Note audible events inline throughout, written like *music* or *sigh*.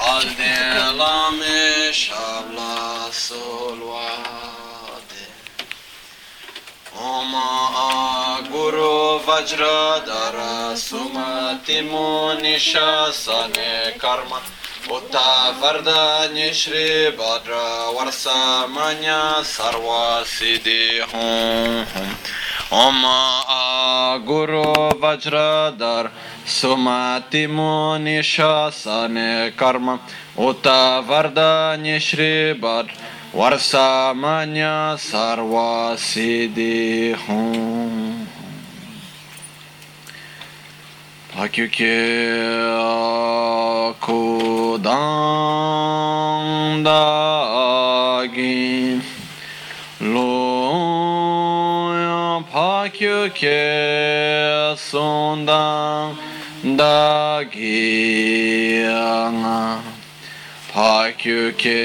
על דעלם שבלה סולוואדה Oma Guru Vajra Dara Sumati Munisha Sane Karma Uta Varda Nishri Badra Varsa Manya Sarva Siddhi Hum Hum Oma Guru Vajra Dara Суматимо нишасами карма, ута варда нишрибад, варсаманя сарва сидихум. Акюке кудан даги лоя пакюке сундан da gyang pa kyu ke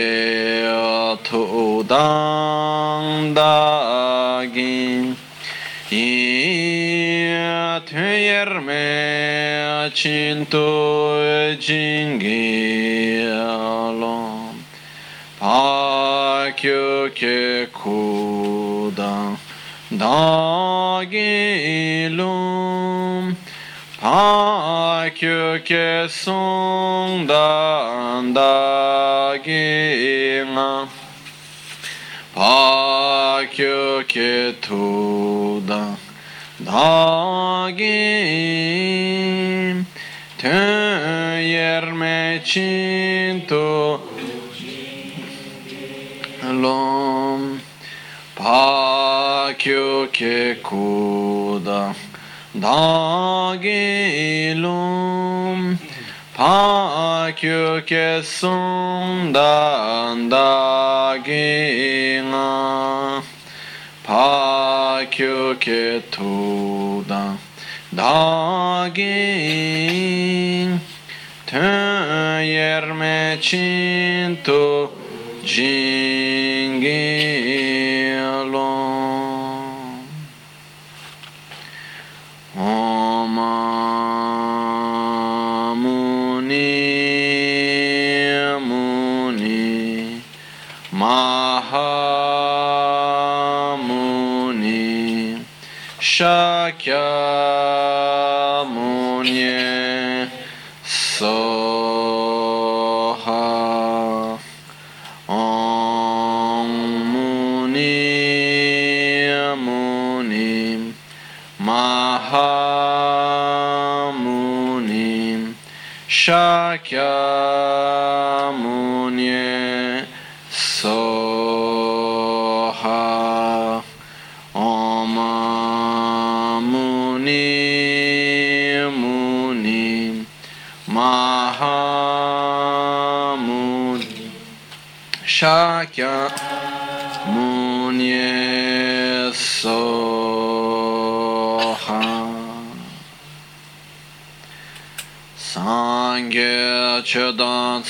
tu dang da gin i tu yer me chin tu jing gi lo pa kyu ke ku dang da gi lum 하큐케 송단다기나 바큐케 투다 다기 테예르메친토 롬 바큐케 쿠다 dagilum Pakyuke sundan dagina Pakyuke tudan dagin Tön yerme çintu cin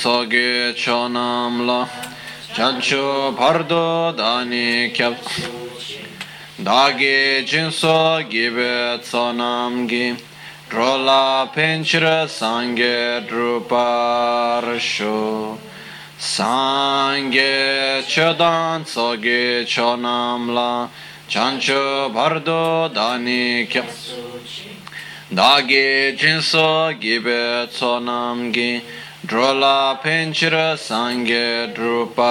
Chedan Sage Chonamla Chancho Pardo Dani Kyap Dagi Jinso Gibe Tsonamgi Drola Pinchra Sangye Druparsho Sangye Chedan Soge Chonamla Chancho Bardo Dani Kyap Dagi Jinso Gibe Tsonamgi Drola Pinchra Sangye Druparsho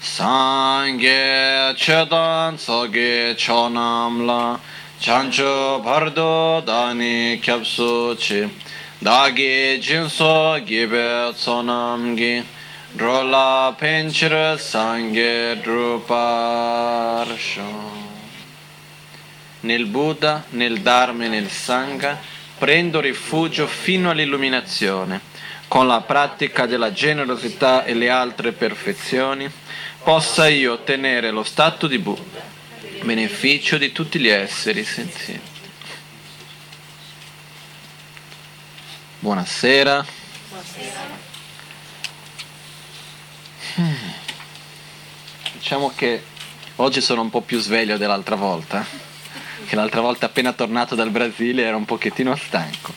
Sangye Chedan Soge Chonamla. Chancho Bardo Dani Kyapsuchi Dagi Jinso Gibe Tsonamgi Drola Pinchra Sangye Druparsho nel Buddha, nel Dharma e nel Sangha prendo rifugio fino all'illuminazione. Con la pratica della generosità e le altre perfezioni possa io ottenere lo stato di Buddha, beneficio di tutti gli esseri senzienti. Buonasera. Hmm. Diciamo che oggi sono un po' più sveglio dell'altra volta. Che l'altra volta appena tornato dal Brasile era un pochettino stanco.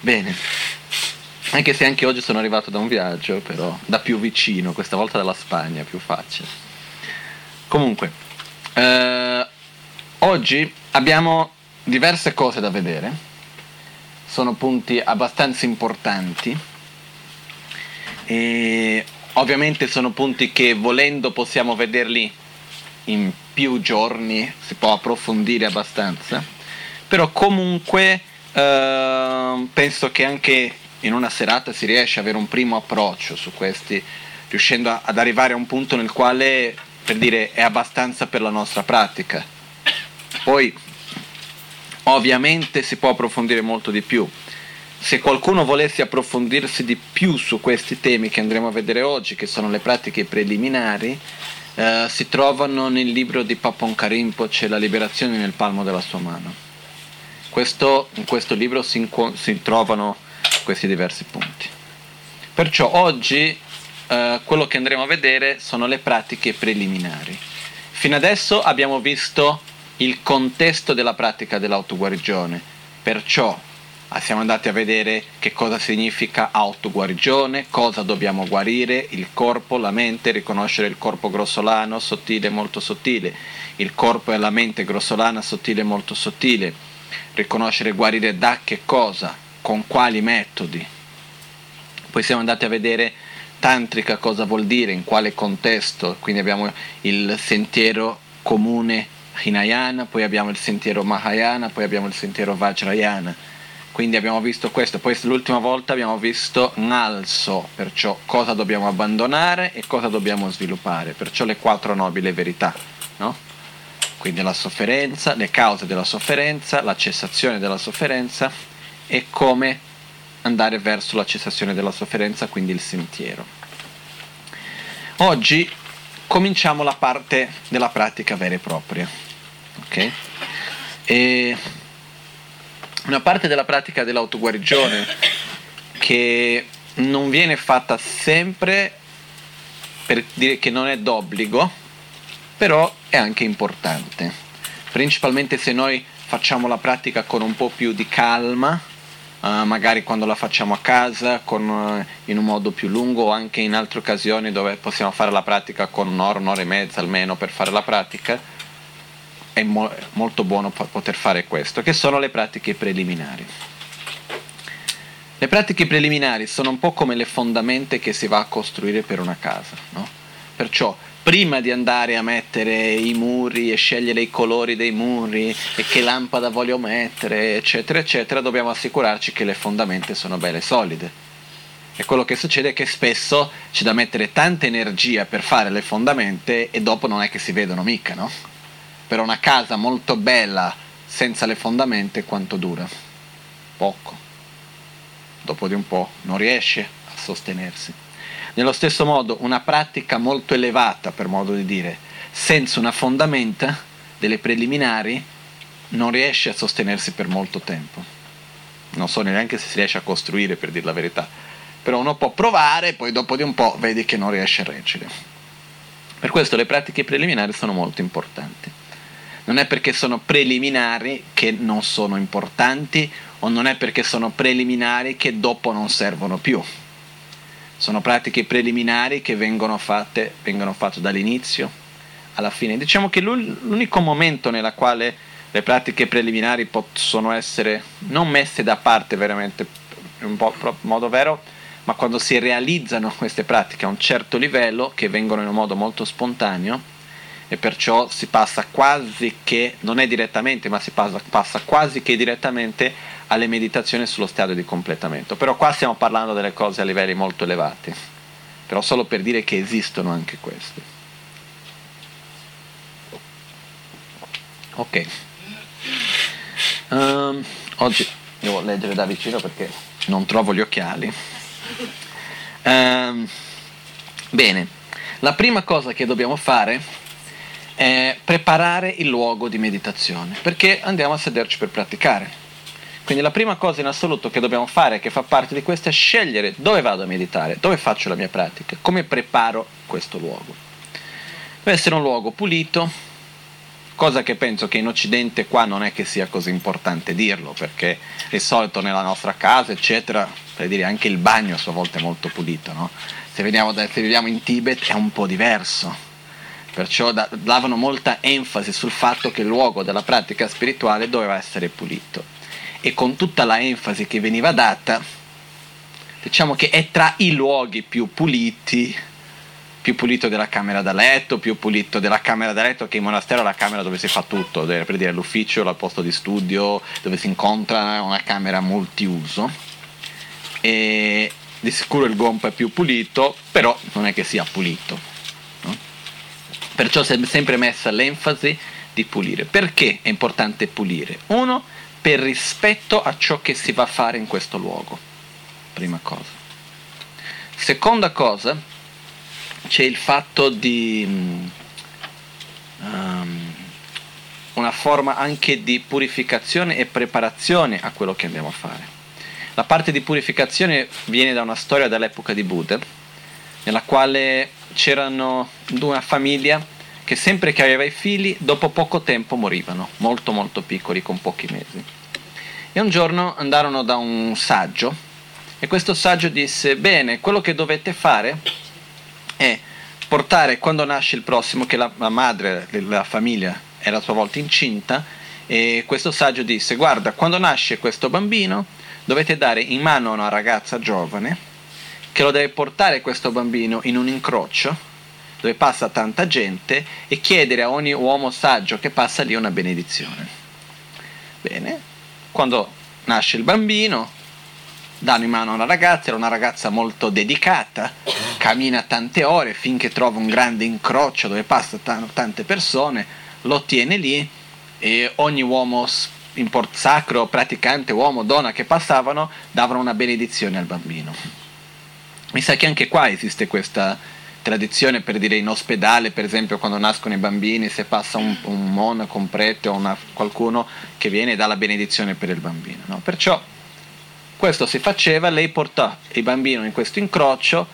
Bene, anche se anche oggi sono arrivato da un viaggio, però da più vicino, questa volta dalla Spagna, più facile. Comunque, eh, oggi abbiamo diverse cose da vedere, sono punti abbastanza importanti e ovviamente sono punti che volendo possiamo vederli in più giorni, si può approfondire abbastanza, però comunque eh, penso che anche in una serata si riesce ad avere un primo approccio su questi, riuscendo a, ad arrivare a un punto nel quale, per dire, è abbastanza per la nostra pratica. Poi, ovviamente si può approfondire molto di più. Se qualcuno volesse approfondirsi di più su questi temi che andremo a vedere oggi, che sono le pratiche preliminari, eh, si trovano nel libro di Papon Karimpo, c'è La liberazione nel palmo della sua mano. Questo, in questo libro si, inco- si, trovano questi diversi punti. Perciò oggi eh, quello che andremo a vedere sono le pratiche preliminari. Fino adesso abbiamo visto il contesto della pratica dell'autoguarigione, perciò siamo andati a vedere che cosa significa autoguarigione, cosa dobbiamo guarire, il corpo, la mente, riconoscere il corpo grossolano, sottile, molto sottile, il corpo e la mente grossolana, sottile, molto sottile, riconoscere e guarire da che cosa, con quali metodi. Poi siamo andati a vedere tantrica cosa vuol dire, in quale contesto, quindi abbiamo il sentiero comune Hinayana, poi abbiamo il sentiero Mahayana, poi abbiamo il sentiero Vajrayana quindi abbiamo visto questo, poi l'ultima volta abbiamo visto Nalso, perciò cosa dobbiamo abbandonare e cosa dobbiamo sviluppare, perciò le quattro nobili verità, no? Quindi la sofferenza, le cause della sofferenza, la cessazione della sofferenza e come andare verso la cessazione della sofferenza, quindi il sentiero. Oggi cominciamo la parte della pratica vera e propria. Ok? E una parte della pratica dell'autoguarigione che non viene fatta sempre per dire che non è d'obbligo, però è anche importante. Principalmente se noi facciamo la pratica con un po' più di calma, uh, magari quando la facciamo a casa, con, uh, in un modo più lungo o anche in altre occasioni dove possiamo fare la pratica con un'ora, un'ora e mezza almeno per fare la pratica, è mo- molto buono poter fare questo, che sono le pratiche preliminari. Le pratiche preliminari sono un po' come le fondamenta che si va a costruire per una casa, no? Perciò prima di andare a mettere i muri e scegliere i colori dei muri e che lampada voglio mettere, eccetera, eccetera, dobbiamo assicurarci che le fondamenta sono belle e solide. E quello che succede è che spesso c'è da mettere tanta energia per fare le fondamenta e dopo non è che si vedono mica, no? Per una casa molto bella senza le fondamenta quanto dura? Poco. Dopo di un po' non riesce a sostenersi. Nello stesso modo, una pratica molto elevata, per modo di dire, senza una fondamenta delle preliminari, non riesce a sostenersi per molto tempo. Non so neanche se si riesce a costruire, per dire la verità. Però uno può provare poi dopo di un po' vedi che non riesce a reggere. Per questo le pratiche preliminari sono molto importanti non è perché sono preliminari che non sono importanti o non è perché sono preliminari che dopo non servono più. Sono pratiche preliminari che vengono fatte, vengono fatte dall'inizio alla fine. Diciamo che l'unico momento nella quale le pratiche preliminari possono essere non messe da parte veramente in un modo vero, ma quando si realizzano queste pratiche a un certo livello, che vengono in un modo molto spontaneo, e perciò si passa quasi che, non è direttamente, ma si passa, passa quasi che direttamente alle meditazioni sullo stadio di completamento. Però qua stiamo parlando delle cose a livelli molto elevati, però solo per dire che esistono anche queste. Ok. Um, oggi devo leggere da vicino perché non trovo gli occhiali. Um, bene, la prima cosa che dobbiamo fare è preparare il luogo di meditazione, perché andiamo a sederci per praticare. Quindi la prima cosa in assoluto che dobbiamo fare, che fa parte di questo, è scegliere dove vado a meditare, dove faccio la mia pratica, come preparo questo luogo. Deve essere un luogo pulito, cosa che penso che in Occidente qua non è che sia così importante dirlo, perché di solito nella nostra casa, eccetera, per dire anche il bagno a sua volta è molto pulito, no? se, veniamo da, se viviamo in Tibet è un po' diverso, perciò da, davano molta enfasi sul fatto che il luogo della pratica spirituale doveva essere pulito e con tutta la enfasi che veniva data, diciamo che è tra i luoghi più puliti più pulito della camera da letto, più pulito della camera da letto che in monastero è la camera dove si fa tutto, per dire l'ufficio, il posto di studio, dove si incontra, una camera multiuso. E di sicuro il gompa è più pulito, però non è che sia pulito. Perciò è sempre messa l'enfasi di pulire. Perché è importante pulire? Uno, per rispetto a ciò che si va a fare in questo luogo. Prima cosa. Seconda cosa, c'è il fatto di um, una forma anche di purificazione e preparazione a quello che andiamo a fare. La parte di purificazione viene da una storia dell'epoca di Buddha, nella quale c'erano una famiglia che sempre che aveva i figli, dopo poco tempo morivano, molto molto piccoli, con pochi mesi. E un giorno andarono da un saggio e questo saggio disse, bene, quello che dovete fare è portare quando nasce il prossimo, che la, la madre della famiglia era a sua volta incinta, e questo saggio disse, guarda, quando nasce questo bambino dovete dare in mano a una ragazza giovane che lo deve portare questo bambino in un incrocio dove passa tanta gente e chiedere a ogni uomo saggio che passa lì una benedizione. Bene, quando nasce il bambino, danno in mano una ragazza, era una ragazza molto dedicata, cammina tante ore finché trova un grande incrocio dove passano tante persone, lo tiene lì e ogni uomo sacro, praticante, uomo, donna che passavano davano una benedizione al bambino. Mi sa che anche qua esiste questa tradizione per dire in ospedale, per esempio, quando nascono i bambini, se passa un, un monaco, un prete o una, qualcuno che viene e dà la benedizione per il bambino. No? Perciò questo si faceva, lei portò il bambino in questo incrocio,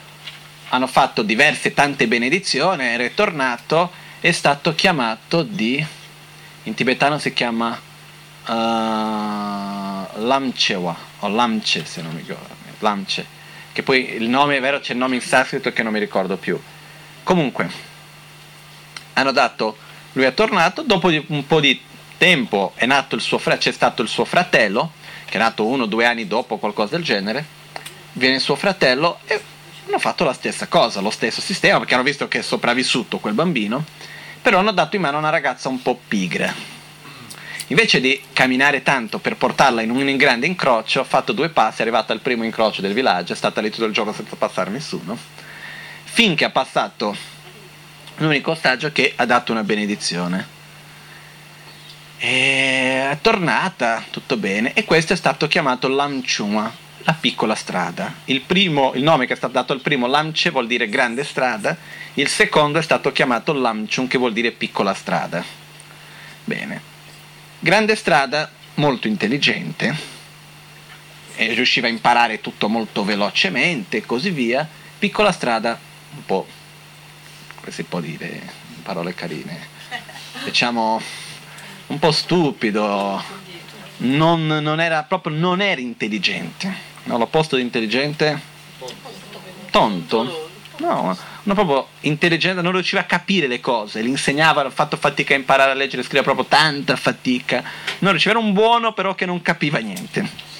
hanno fatto diverse tante benedizioni, è ritornato, è stato chiamato di, in tibetano si chiama uh, Lamchewa, o Lamche se non mi ricordo, Lamche, che poi il nome è vero, c'è il nome in sanscrito che non mi ricordo più. Comunque, hanno dato, lui è tornato, dopo un po' di tempo è nato il suo, c'è stato il suo fratello, che è nato uno o due anni dopo, qualcosa del genere, viene suo fratello e hanno fatto la stessa cosa, lo stesso sistema, perché hanno visto che è sopravvissuto quel bambino, però hanno dato in mano una ragazza un po' pigra. Invece di camminare tanto per portarla in un grande incrocio, ha fatto due passi, è arrivata al primo incrocio del villaggio, è stata lì tutto il giorno senza passare nessuno, finché ha passato l'unico ostaggio che ha dato una benedizione. E è tornata, tutto bene, e questo è stato chiamato Lamchuma, la piccola strada. Il, primo, il nome che è stato dato al primo, Lamche, vuol dire grande strada, il secondo è stato chiamato Lamchum, che vuol dire piccola strada. Bene. Grande strada, molto intelligente, e riusciva a imparare tutto molto velocemente e così via. Piccola strada, un po', come si può dire, parole carine, diciamo un po' stupido, non, non era proprio non era intelligente. No, l'opposto di intelligente? Tonto. No, non proprio intelligente, non riusciva a capire le cose, gli insegnava, ha fatto fatica a imparare a leggere e scrivere, proprio tanta fatica. Non riusciva, era un buono però che non capiva niente.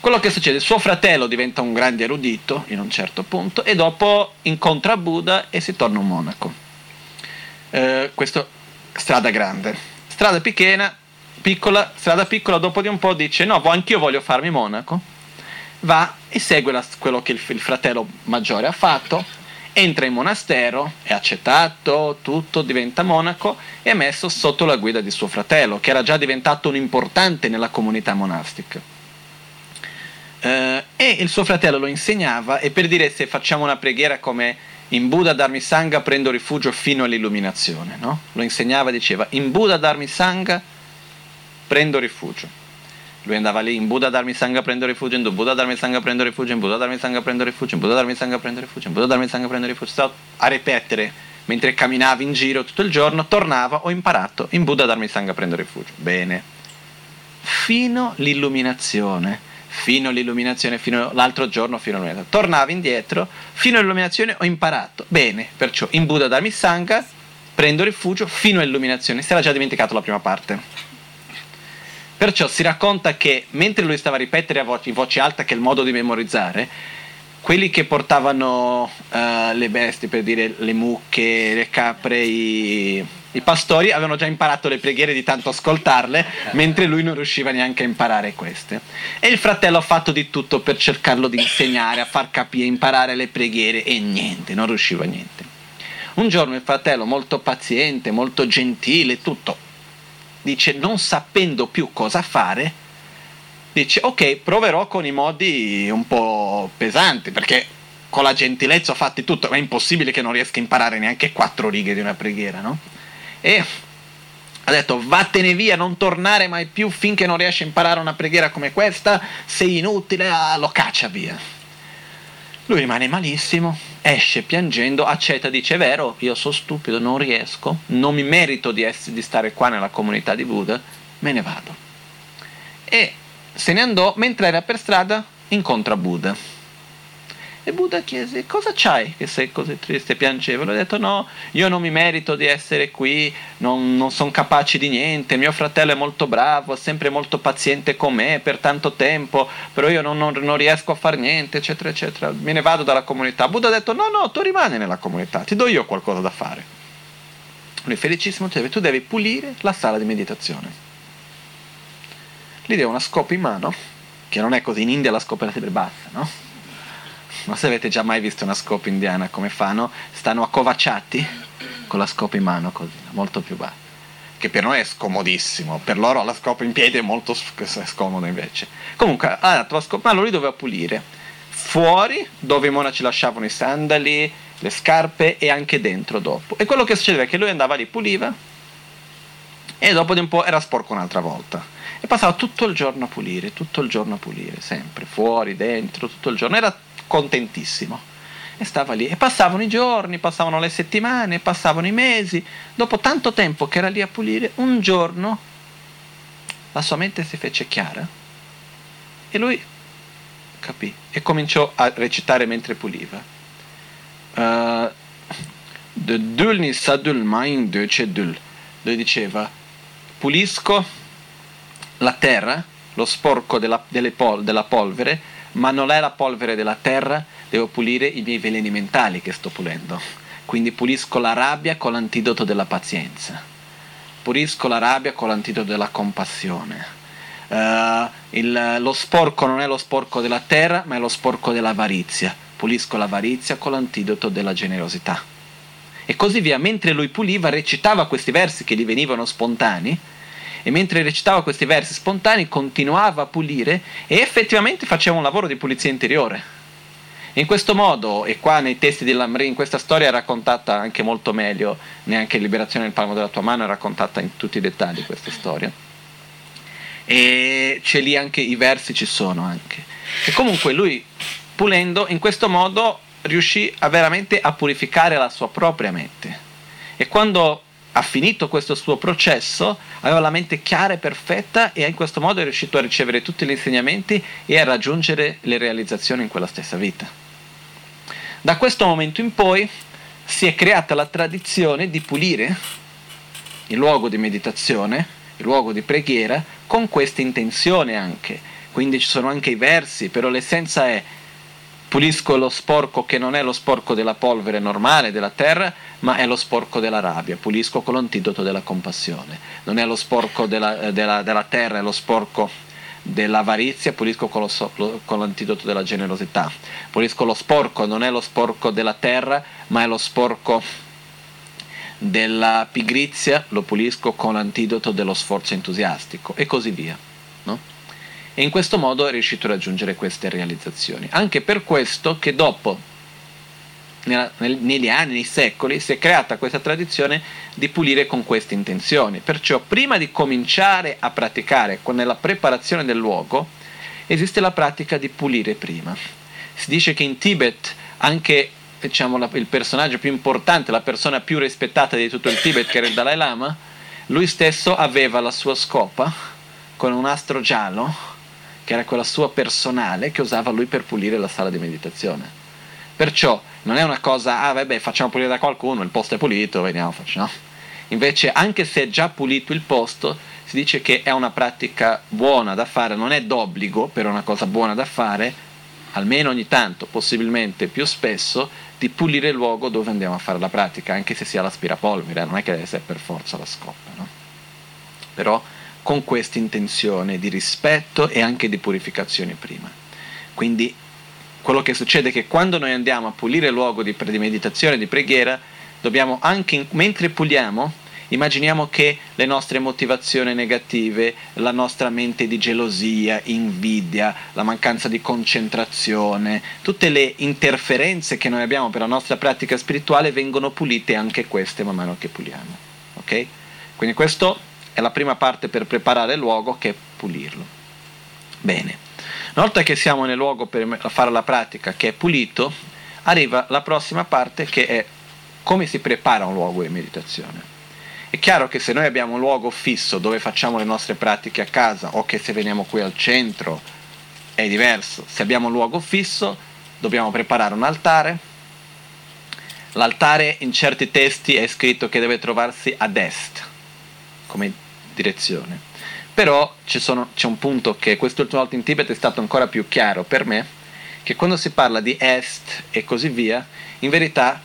Quello che succede, suo fratello diventa un grande erudito in un certo punto e dopo incontra Buddha e si torna un monaco. Eh, questo strada grande strada picchena, piccola, strada piccola, dopo di un po' dice no, anch'io voglio farmi monaco, va e segue la, quello che il, il fratello maggiore ha fatto, entra in monastero, è accettato, tutto, diventa monaco e è messo sotto la guida di suo fratello, che era già diventato un importante nella comunità monastica. Eh, e il suo fratello lo insegnava e per dire se facciamo una preghiera come in Buddha darmi sangha prendo rifugio fino all'illuminazione, no? Lo insegnava diceva, in Buddha darmi sangha prendo rifugio. Lui andava lì, in Buddha darmi sangha prendo rifugio, in Buddha darmi sangha prendo rifugio, in Buddha darmi sangha prendo rifugio, in Buddha darmi sangha prendo rifugio, in Buddha darmi sangha prendo rifugio. Stavo a ripetere mentre camminavi in giro tutto il giorno, tornava, ho imparato in Buddha Dharma Sangha a prendere rifugio. Bene. Fino all'illuminazione, fino all'illuminazione, fino l'altro giorno, fino all'illuminazione. Tornavi indietro, fino all'illuminazione ho imparato. Bene, perciò in Buddha Dharma Sangha prendo rifugio fino all'illuminazione. Si era già dimenticato la prima parte. Perciò si racconta che mentre lui stava a ripetere a voce, in voce alta, che è il modo di memorizzare, quelli che portavano uh, le bestie, per dire le mucche, le capre, i, i, pastori, avevano già imparato le preghiere di tanto ascoltarle, mentre lui non riusciva neanche a imparare queste. E il fratello ha fatto di tutto per cercarlo di insegnare, a far capire, imparare le preghiere, e niente, non riusciva a niente. Un giorno il fratello, molto paziente, molto gentile, tutto, dice, non sapendo più cosa fare, dice ok proverò con i modi un po' pesanti perché con la gentilezza ho fatto tutto ma è impossibile che non riesca a imparare neanche quattro righe di una preghiera no? e ha detto vattene via non tornare mai più finché non riesci a imparare una preghiera come questa sei inutile ah, lo caccia via lui rimane malissimo esce piangendo accetta dice vero io sono stupido non riesco non mi merito di, essere, di stare qua nella comunità di Buddha me ne vado e se ne andò, mentre era per strada incontra Buddha. E Buddha chiese, cosa c'hai che sei così triste e piangevole? Ha detto, no, io non mi merito di essere qui, non, non sono capace di niente, mio fratello è molto bravo, è sempre molto paziente con me per tanto tempo, però io non, non, non riesco a fare niente, eccetera, eccetera, me ne vado dalla comunità. Buddha ha detto, no, no, tu rimani nella comunità, ti do io qualcosa da fare. Lui felicissimo, tu devi pulire la sala di meditazione gli dà una scopa in mano, che non è così, in India la scopa è sempre bassa, no? Ma se avete già mai visto una scopa indiana come fanno, stanno accovacciati con la scopa in mano così, molto più bassa. Che per noi è scomodissimo, per loro la scopa in piedi è molto scomodo invece. Comunque ha dato la scopa, ma lui doveva pulire fuori dove i monaci lasciavano i sandali, le scarpe e anche dentro dopo. E quello che succedeva è che lui andava lì, puliva e dopo di un po' era sporco un'altra volta e passava tutto il giorno a pulire, tutto il giorno a pulire, sempre, fuori, dentro, tutto il giorno, era contentissimo. E stava lì, e passavano i giorni, passavano le settimane, passavano i mesi, dopo tanto tempo che era lì a pulire, un giorno la sua mente si fece chiara e lui capì e cominciò a recitare mentre puliva. Uh, dul ni sadul main de dul. Lui diceva, pulisco la terra, lo sporco della, pol- della polvere, ma non è la polvere della terra, devo pulire i miei veleni mentali che sto pulendo. Quindi pulisco la rabbia con l'antidoto della pazienza, pulisco la rabbia con l'antidoto della compassione. Uh, il, lo sporco non è lo sporco della terra, ma è lo sporco dell'avarizia. Pulisco l'avarizia con l'antidoto della generosità. E così via, mentre lui puliva, recitava questi versi che gli venivano spontanei, e mentre recitava questi versi spontanei continuava a pulire e effettivamente faceva un lavoro di pulizia interiore. In questo modo, e qua nei testi di Lamri, in questa storia è raccontata anche molto meglio, neanche Liberazione nel palmo della tua mano è raccontata in tutti i dettagli questa storia. E c'è lì anche i versi ci sono anche. E comunque lui pulendo in questo modo riuscì a veramente a purificare la sua propria mente. E quando ha finito questo suo processo, aveva la mente chiara e perfetta e in questo modo è riuscito a ricevere tutti gli insegnamenti e a raggiungere le realizzazioni in quella stessa vita. Da questo momento in poi si è creata la tradizione di pulire il luogo di meditazione, il luogo di preghiera, con questa intenzione anche. Quindi ci sono anche i versi, però l'essenza è pulisco lo sporco che non è lo sporco della polvere normale della terra, ma è lo sporco della rabbia, pulisco con l'antidoto della compassione. Non è lo sporco della, eh, della, della terra, è lo sporco dell'avarizia, pulisco con, lo, con, l'antidoto della generosità. Pulisco lo sporco, non è lo sporco della terra, ma è lo sporco della pigrizia, lo pulisco con l'antidoto dello sforzo entusiastico e così via. E in questo modo è riuscito a raggiungere queste realizzazioni. Anche per questo che dopo nella, nel, negli anni, nei secoli, si è creata questa tradizione di pulire con queste intenzioni. Perciò prima di cominciare a praticare, nella preparazione del luogo, esiste la pratica di pulire prima. Si dice che in Tibet anche diciamo, la, il personaggio più importante, la persona più rispettata di tutto il Tibet, che era il Dalai Lama, lui stesso aveva la sua scopa con un astro giallo, che era quella sua personale, che usava lui per pulire la sala di meditazione. Perciò non è una cosa, ah vabbè, facciamo pulire da qualcuno, il posto è pulito, vediamo, facciamo. Invece, anche se è già pulito il posto, si dice che è una pratica buona da fare, non è d'obbligo, però è una cosa buona da fare, almeno ogni tanto, possibilmente più spesso, di pulire il luogo dove andiamo a fare la pratica, anche se sia l'aspirapolvere, non è che deve essere per forza la scopa, no? però con questa intenzione di rispetto e anche di purificazione prima. Quindi quello che succede è che quando noi andiamo a pulire il luogo di, di meditazione, di preghiera, dobbiamo anche, mentre puliamo, Immaginiamo che le nostre motivazioni negative, la nostra mente di gelosia, invidia, la mancanza di concentrazione, tutte le interferenze che noi abbiamo per la nostra pratica spirituale vengono pulite anche queste man mano che puliamo. Ok? Quindi questa è la prima parte per preparare il luogo che è pulirlo. Bene. Una volta che siamo nel luogo per fare la pratica che è pulito, arriva la prossima parte che è come si prepara un luogo di meditazione. È chiaro che se noi abbiamo un luogo fisso dove facciamo le nostre pratiche a casa o che se veniamo qui al centro è diverso. Se abbiamo un luogo fisso dobbiamo preparare un altare. L'altare in certi testi è scritto che deve trovarsi ad est come direzione. Però sono, c'è un punto che quest'ultima volta in Tibet è stato ancora più chiaro per me, che quando si parla di est e così via, in verità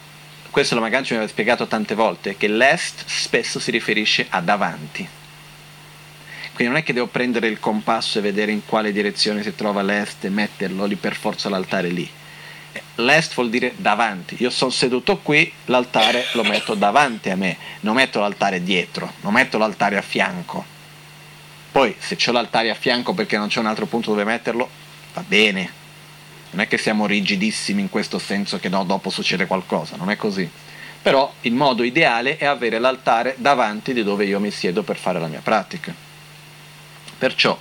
questo la Maganci mi aveva spiegato tante volte, che l'est spesso si riferisce a davanti. Quindi non è che devo prendere il compasso e vedere in quale direzione si trova l'est e metterlo lì per forza l'altare lì. L'est vuol dire davanti. Io sono seduto qui, l'altare lo metto davanti a me, non metto l'altare dietro, non metto l'altare a fianco. Poi se c'ho l'altare a fianco perché non c'è un altro punto dove metterlo, va bene, non è che siamo rigidissimi in questo senso che no, dopo succede qualcosa, non è così. Però il modo ideale è avere l'altare davanti di dove io mi siedo per fare la mia pratica. Perciò,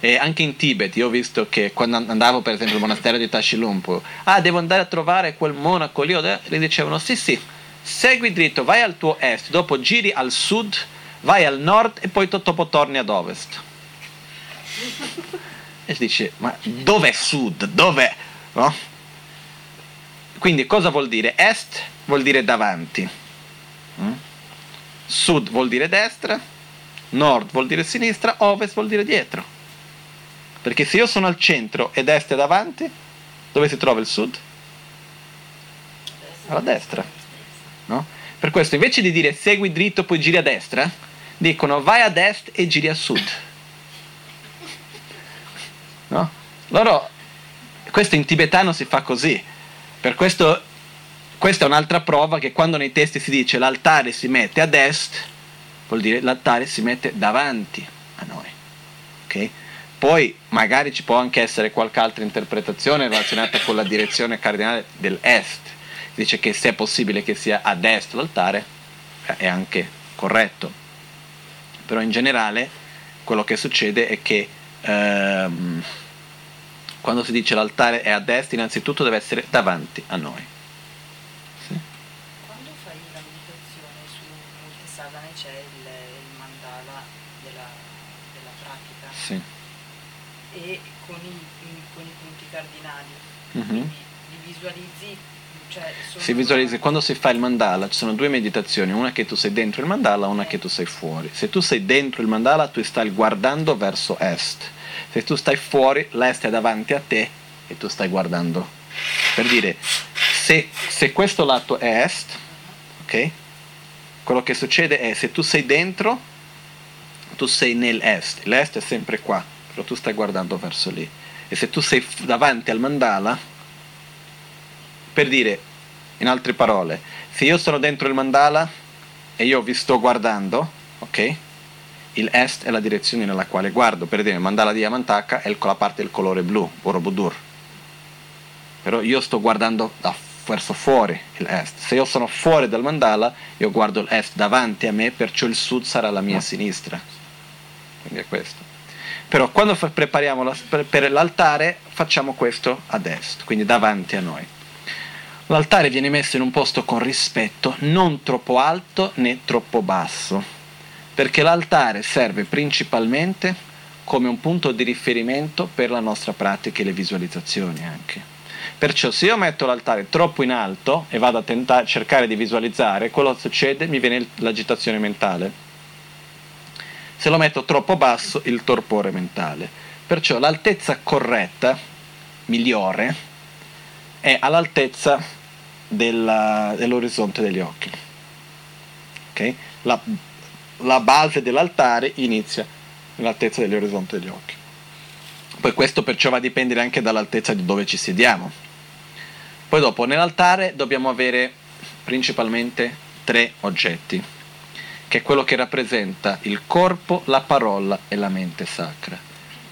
e anche in Tibet io ho visto che quando andavo per esempio al monastero di Tashilumpo, ah devo andare a trovare quel monaco lì, gli dicevano sì sì, segui dritto, vai al tuo est, dopo giri al sud, vai al nord e poi dopo torni ad ovest. E si dice, ma dov'è sud? Dov'è? No? Quindi cosa vuol dire? Est vuol dire davanti. Mm? Sud vuol dire destra, nord vuol dire sinistra, ovest vuol dire dietro. Perché se io sono al centro ed est è davanti, dove si trova il sud? Alla destra. No? Per questo invece di dire segui dritto poi giri a destra, dicono vai ad est e giri a sud. *laughs* No? Loro, questo in tibetano si fa così. Per questo, questa è un'altra prova che quando nei testi si dice l'altare si mette ad est, vuol dire l'altare si mette davanti a noi. Okay? Poi magari ci può anche essere qualche altra interpretazione relazionata con la direzione cardinale dell'est. Dice che se è possibile che sia ad est l'altare, è anche corretto. Però in generale quello che succede è che ehm, quando si dice l'altare è a destra, innanzitutto deve essere davanti a noi. Sì? Quando fai la meditazione su molte sadhane c'è il, il mandala della, della, pratica sì. e con i, con i, punti cardinali, mm-hmm. quindi li visualizzi cioè, si visualizza quando si fa il mandala ci sono due meditazioni una che tu sei dentro il mandala una che tu sei fuori se tu sei dentro il mandala tu stai guardando verso est se tu stai fuori, l'est è davanti a te e tu stai guardando. Per dire, se, se questo lato è est, ok? Quello che succede è se tu sei dentro, tu sei nell'est, l'est è sempre qua, però tu stai guardando verso lì. E se tu sei davanti al mandala, per dire, in altre parole, se io sono dentro il mandala e io vi sto guardando, ok? il est è la direzione nella quale guardo, per dire il mandala di Yamantaka è la parte del colore blu, Borobudur. Però io sto guardando da verso fuori il est. Se io sono fuori dal mandala, io guardo l'est davanti a me, perciò il sud sarà la mia sinistra. Quindi è questo. Però quando prepariamo per l'altare facciamo questo ad est, quindi davanti a noi. L'altare viene messo in un posto con rispetto, non troppo alto né troppo basso, perché l'altare serve principalmente come un punto di riferimento per la nostra pratica e le visualizzazioni anche. Perciò se io metto l'altare troppo in alto e vado a tentare, cercare di visualizzare, quello succede mi viene l'agitazione mentale. Se lo metto troppo basso, il torpore mentale. Perciò l'altezza corretta, migliore, è all'altezza della, dell'orizzonte degli occhi. Okay? La, la base dell'altare inizia nell'altezza dell'orizzonte degli occhi. Poi questo perciò va a dipendere anche dall'altezza di dove ci sediamo. Poi dopo nell'altare dobbiamo avere principalmente tre oggetti, che è quello che rappresenta il corpo, la parola e la mente sacra.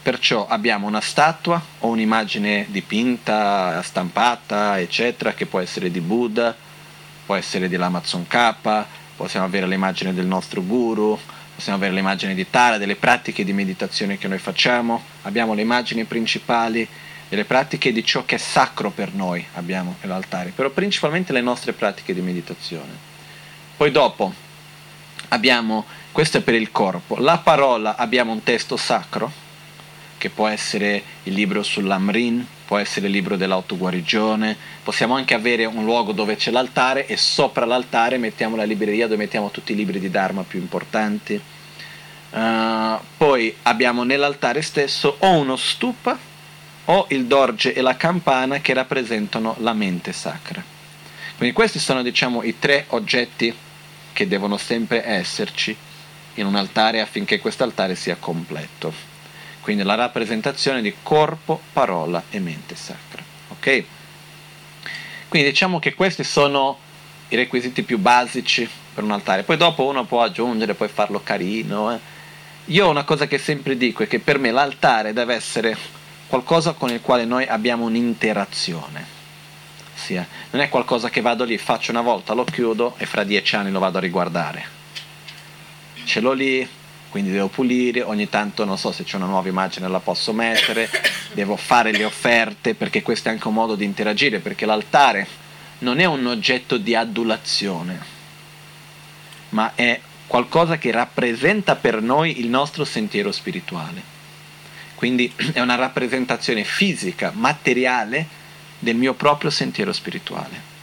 Perciò abbiamo una statua o un'immagine dipinta, stampata, eccetera, che può essere di Buddha, può essere dell'Amazon K, possiamo avere l'immagine del nostro guru, possiamo avere l'immagine di Tara, delle pratiche di meditazione che noi facciamo, abbiamo le immagini principali delle pratiche di ciò che è sacro per noi, abbiamo nell'altare, però principalmente le nostre pratiche di meditazione. Poi dopo abbiamo, questo è per il corpo, la parola abbiamo un testo sacro, che può essere il libro sull'Amrin, può essere il libro dell'autoguarigione, possiamo anche avere un luogo dove c'è l'altare e sopra l'altare mettiamo la libreria dove mettiamo tutti i libri di Dharma più importanti. Uh, poi abbiamo nell'altare stesso o uno stupa o il dorje e la campana che rappresentano la mente sacra. Quindi questi sono diciamo i tre oggetti che devono sempre esserci in un altare affinché questo altare sia completo quindi la rappresentazione di corpo, parola e mente sacra. Ok? Quindi diciamo che questi sono i requisiti più basici per un altare. Poi dopo uno può aggiungere, puoi farlo carino. Eh. Io una cosa che sempre dico è che per me l'altare deve essere qualcosa con il quale noi abbiamo un'interazione. Sia, non è qualcosa che vado lì, faccio una volta, lo chiudo e fra dieci anni lo vado a riguardare. Ce l'ho lì, quindi devo pulire, ogni tanto non so se c'è una nuova immagine la posso mettere, devo fare le offerte perché questo è anche un modo di interagire, perché l'altare non è un oggetto di adulazione, ma è qualcosa che rappresenta per noi il nostro sentiero spirituale. Quindi *clears throat* è una rappresentazione fisica, materiale del mio proprio sentiero spirituale.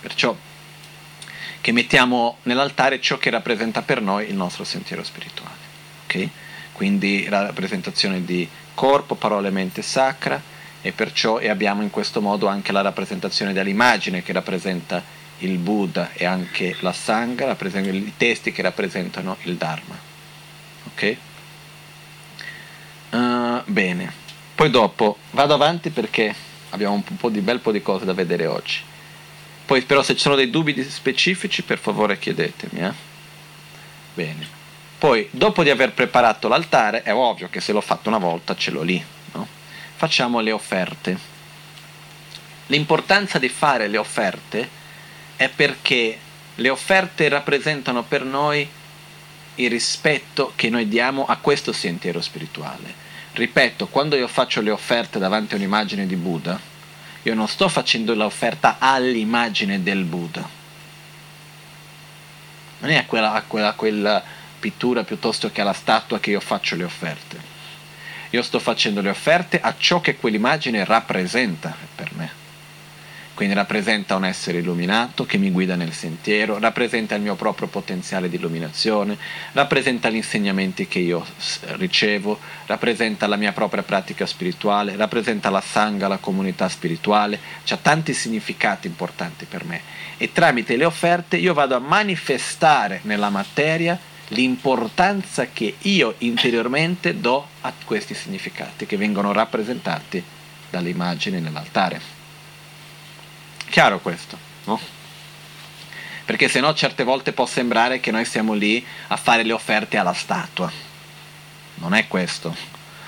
Perciò che mettiamo nell'altare ciò che rappresenta per noi il nostro sentiero spirituale. Okay? Quindi la rappresentazione di corpo, parole, mente sacra e perciò e abbiamo in questo modo anche la rappresentazione dell'immagine che rappresenta il Buddha e anche la Sangha, i testi che rappresentano il Dharma. Ok? Uh, bene, poi dopo vado avanti perché abbiamo un po' di bel po' di cose da vedere oggi. Poi però se ci sono dei dubbi specifici per favore chiedetemi. Eh? Bene. Poi dopo di aver preparato l'altare è ovvio che se l'ho fatto una volta ce l'ho lì. No? Facciamo le offerte. L'importanza di fare le offerte è perché le offerte rappresentano per noi il rispetto che noi diamo a questo sentiero spirituale. Ripeto, quando io faccio le offerte davanti a un'immagine di Buddha, io non sto facendo l'offerta all'immagine del Buddha. Non è a quella, a quella, a quella pittura piuttosto che alla statua che io faccio le offerte. Io sto facendo le offerte a ciò che quell'immagine rappresenta per me quindi rappresenta un essere illuminato che mi guida nel sentiero, rappresenta il mio proprio potenziale di illuminazione, rappresenta gli insegnamenti che io ricevo, rappresenta la mia propria pratica spirituale, rappresenta la sangha, la comunità spirituale, ha tanti significati importanti per me e tramite le offerte io vado a manifestare nella materia l'importanza che io interiormente do a questi significati che vengono rappresentati dall'immagine nell'altare. Chiaro questo, no? Perché se no certe volte può sembrare che noi siamo lì a fare le offerte alla statua. Non è questo.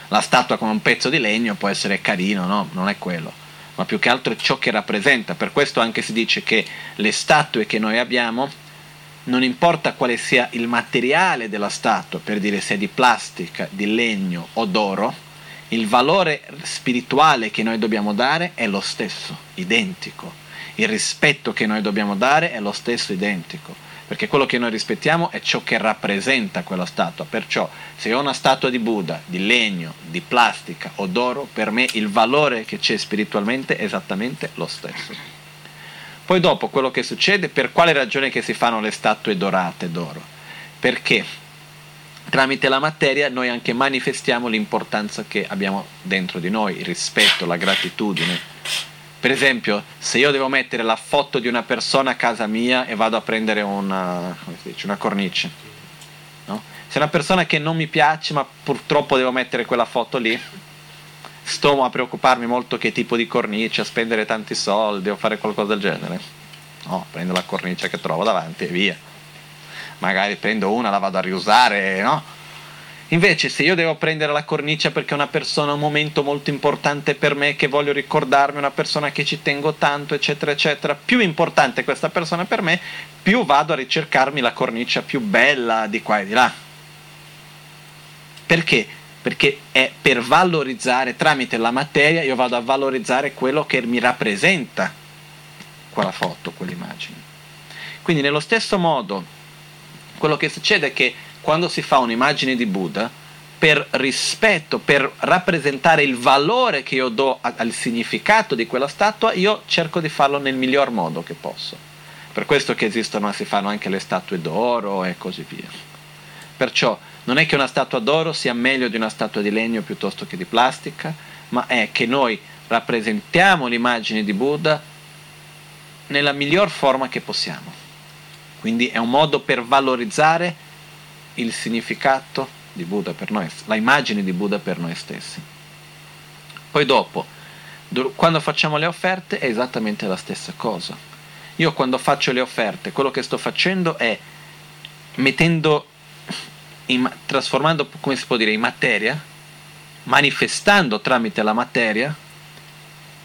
La statua con un pezzo di legno può essere carino, no? Non è quello. Ma più che altro è ciò che rappresenta. Per questo anche si dice che le statue che noi abbiamo, non importa quale sia il materiale della statua, per dire se è di plastica, di legno o d'oro, il valore spirituale che noi dobbiamo dare è lo stesso, identico il rispetto che noi dobbiamo dare è lo stesso identico, perché quello che noi rispettiamo è ciò che rappresenta quella statua, perciò se ho una statua di Buddha, di legno, di plastica o d'oro, per me il valore che c'è spiritualmente è esattamente lo stesso. Poi dopo quello che succede, per quale ragione che si fanno le statue dorate d'oro? Perché tramite la materia noi anche manifestiamo l'importanza che abbiamo dentro di noi, il rispetto, la gratitudine. Per esempio, se io devo mettere la foto di una persona a casa mia e vado a prendere una, dice, una cornice, no? se è una persona che non mi piace ma purtroppo devo mettere quella foto lì, sto a preoccuparmi molto che tipo di cornice, a spendere tanti soldi o fare qualcosa del genere. No, prendo la cornice che trovo davanti e via magari prendo una, la vado a riusare, no? Invece se io devo prendere la cornice perché è una persona, un momento molto importante per me, che voglio ricordarmi, una persona che ci tengo tanto, eccetera, eccetera, più importante questa persona per me, più vado a ricercarmi la cornice più bella di qua e di là. Perché? Perché è per valorizzare, tramite la materia, io vado a valorizzare quello che mi rappresenta quella foto, quell'immagine. Quindi nello stesso modo quello che succede è che quando si fa un'immagine di Buddha, per rispetto, per rappresentare il valore che io do al significato di quella statua, io cerco di farlo nel miglior modo che posso. Per questo che esistono, si fanno anche le statue d'oro e così via. Perciò non è che una statua d'oro sia meglio di una statua di legno piuttosto che di plastica, ma è che noi rappresentiamo l'immagine di Buddha nella miglior forma che possiamo. Quindi è un modo per valorizzare il significato di Buddha per noi, la immagine di Buddha per noi stessi. Poi dopo, quando facciamo le offerte è esattamente la stessa cosa. Io quando faccio le offerte, quello che sto facendo è mettendo, trasformando, come si può dire, in materia, manifestando tramite la materia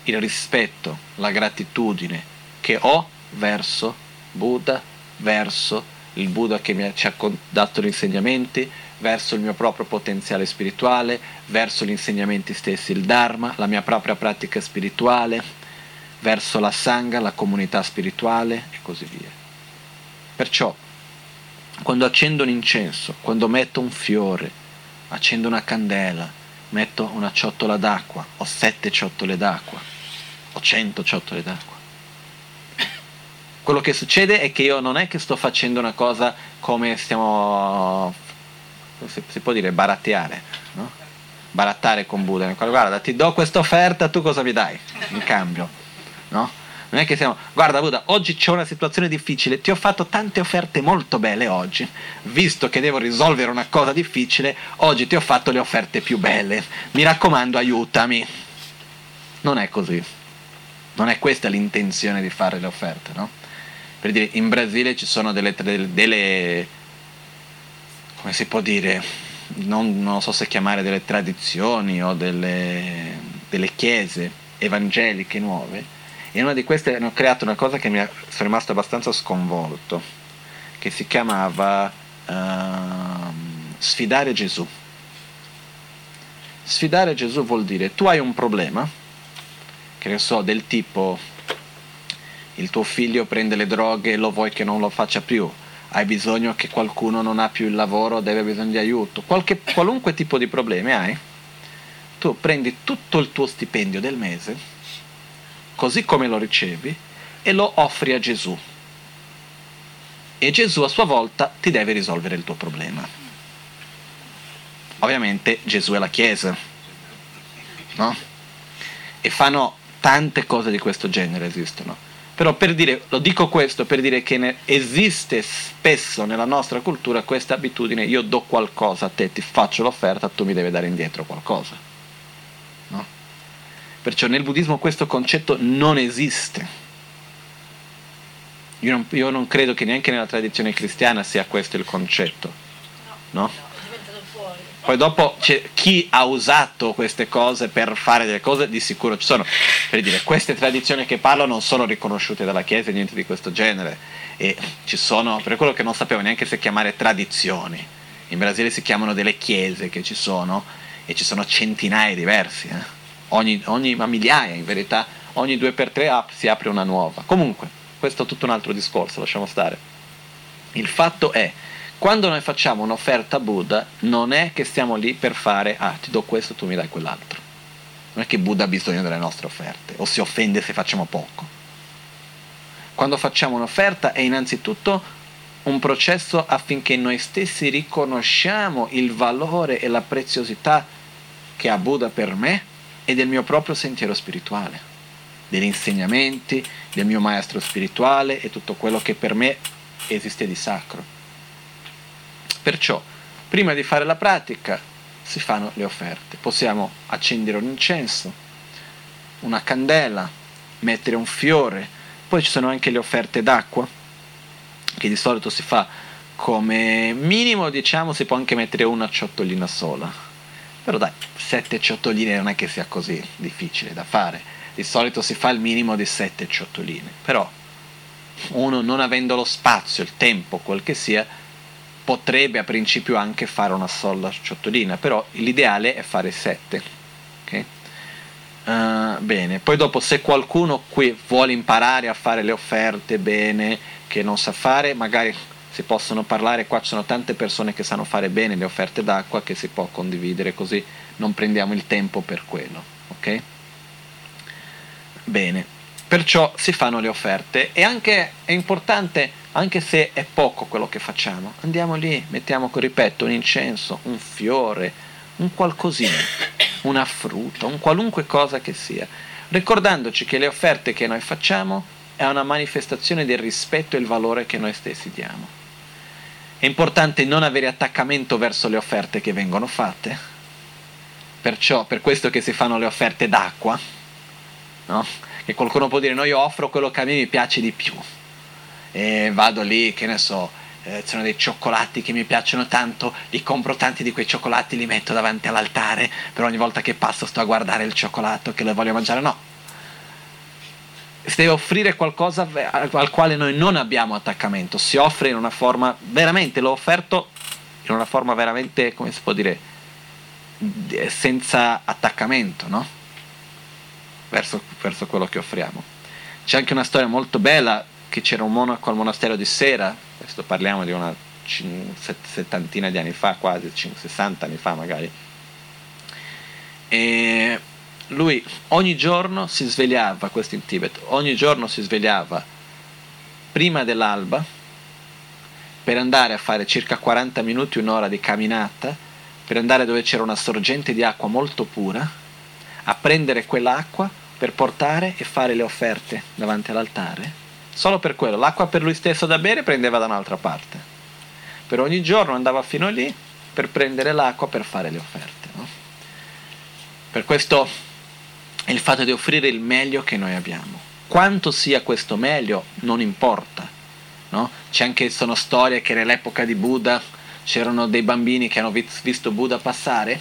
il rispetto, la gratitudine che ho verso Buddha, verso il Buddha che mi ci ha dato gli insegnamenti, verso il mio proprio potenziale spirituale, verso gli insegnamenti stessi, il Dharma, la mia propria pratica spirituale, verso la Sangha, la comunità spirituale e così via. Perciò, quando accendo un incenso, quando metto un fiore, accendo una candela, metto una ciotola d'acqua, o sette ciotole d'acqua, o cento ciotole d'acqua, quello che succede è che io non è che sto facendo una cosa come stiamo, si, si può dire, baratteare, no? barattare con Buddha. Guarda, ti do questa offerta, tu cosa mi dai in cambio? No? Non è che siamo, guarda Buddha, oggi c'è una situazione difficile, ti ho fatto tante offerte molto belle oggi, visto che devo risolvere una cosa difficile, oggi ti ho fatto le offerte più belle, mi raccomando aiutami. Non è così, non è questa l'intenzione di fare le offerte, no? Per dire, in Brasile ci sono delle, delle come si può dire, non, non, so se chiamare delle tradizioni o delle, delle chiese evangeliche nuove, e una di queste hanno creato una cosa che mi è, sono rimasto abbastanza sconvolto, che si chiamava uh, sfidare Gesù. Sfidare Gesù vuol dire tu hai un problema, che ne so, del tipo il tuo figlio prende le droghe e lo vuoi che non lo faccia più, hai bisogno che qualcuno non ha più il lavoro, deve bisogno di aiuto, Qualche, qualunque tipo di problemi hai, tu prendi tutto il tuo stipendio del mese, così come lo ricevi, e lo offri a Gesù. E Gesù a sua volta ti deve risolvere il tuo problema. Ovviamente Gesù è la Chiesa, no? E fanno tante cose di questo genere esistono. Però per dire, lo dico questo per dire che ne, esiste spesso nella nostra cultura questa abitudine, io do qualcosa a te, ti faccio l'offerta, tu mi devi dare indietro qualcosa. No? Perciò nel buddismo questo concetto non esiste. Io non, io non credo che neanche nella tradizione cristiana sia questo il concetto. No? Poi dopo chi ha usato queste cose per fare delle cose, di sicuro ci sono. Per dire, queste tradizioni che parlo non sono riconosciute dalla Chiesa, niente di questo genere. E ci sono, per quello che non sapevo neanche se chiamare tradizioni. In Brasile si chiamano delle chiese che ci sono e ci sono centinaia diversi, eh? ogni, ogni, ma migliaia in verità, ogni due per tre app si apre una nuova. Comunque, questo è tutto un altro discorso, lasciamo stare. Il fatto è, quando noi facciamo un'offerta a Buddha, non è che stiamo lì per fare, ah, ti do questo, tu mi dai quell'altro. Non è che Buddha ha bisogno delle nostre offerte, o si offende se facciamo poco. Quando facciamo un'offerta è innanzitutto un processo affinché noi stessi riconosciamo il valore e la preziosità che ha Buddha per me e del mio proprio sentiero spirituale, degli insegnamenti, del mio maestro spirituale e tutto quello che per me esiste di sacro. Perciò, prima di fare la pratica, si fanno le offerte. Possiamo accendere un incenso, una candela, mettere un fiore, poi ci sono anche le offerte d'acqua, che di solito si fa come minimo, diciamo, si può anche mettere una ciotolina sola. Però dai, sette ciottoline non è che sia così difficile da fare. Di solito si fa il minimo di sette ciottoline. Però uno non avendo lo spazio, il tempo, quel che sia, potrebbe a principio anche fare una sola ciotolina, però l'ideale è fare sette. Okay? Uh, bene, poi dopo se qualcuno qui vuole imparare a fare le offerte bene, che non sa fare, magari si possono parlare, qua ci sono tante persone che sanno fare bene le offerte d'acqua che si può condividere così non prendiamo il tempo per quello, ok? Bene, perciò si fanno le offerte e anche è importante, anche se è poco quello che facciamo, andiamo lì, mettiamo, ripeto, un incenso, un fiore, un qualcosina, una frutta, un qualunque cosa che sia, ricordandoci che le offerte che noi facciamo è una manifestazione del rispetto e il valore che noi stessi diamo. È importante non avere attaccamento verso le offerte che vengono fatte, perciò per questo che si fanno le offerte d'acqua, no? che qualcuno può dire no io offro quello che a me mi piace di più e vado lì, che ne so, eh, sono dei cioccolati che mi piacciono tanto, li compro tanti di quei cioccolati, li metto davanti all'altare, però ogni volta che passo sto a guardare il cioccolato che lo voglio mangiare, no, si deve offrire qualcosa al quale noi non abbiamo attaccamento, si offre in una forma veramente, l'ho offerto in una forma veramente, come si può dire, senza attaccamento, no? Verso, verso quello che offriamo. C'è anche una storia molto bella che c'era un monaco al monastero di Sera, questo parliamo di una settantina di anni fa, quasi 60 anni fa magari. E lui ogni giorno si svegliava, questo in Tibet, ogni giorno si svegliava prima dell'alba per andare a fare circa 40 minuti, un'ora di camminata, per andare dove c'era una sorgente di acqua molto pura, a prendere quell'acqua per portare e fare le offerte davanti all'altare. Solo per quello, l'acqua per lui stesso da bere prendeva da un'altra parte. Per ogni giorno andava fino lì per prendere l'acqua per fare le offerte. No? Per questo il fatto di offrire il meglio che noi abbiamo. Quanto sia questo meglio non importa. No? C'è anche, sono storie che nell'epoca di Buddha c'erano dei bambini che hanno visto Buddha passare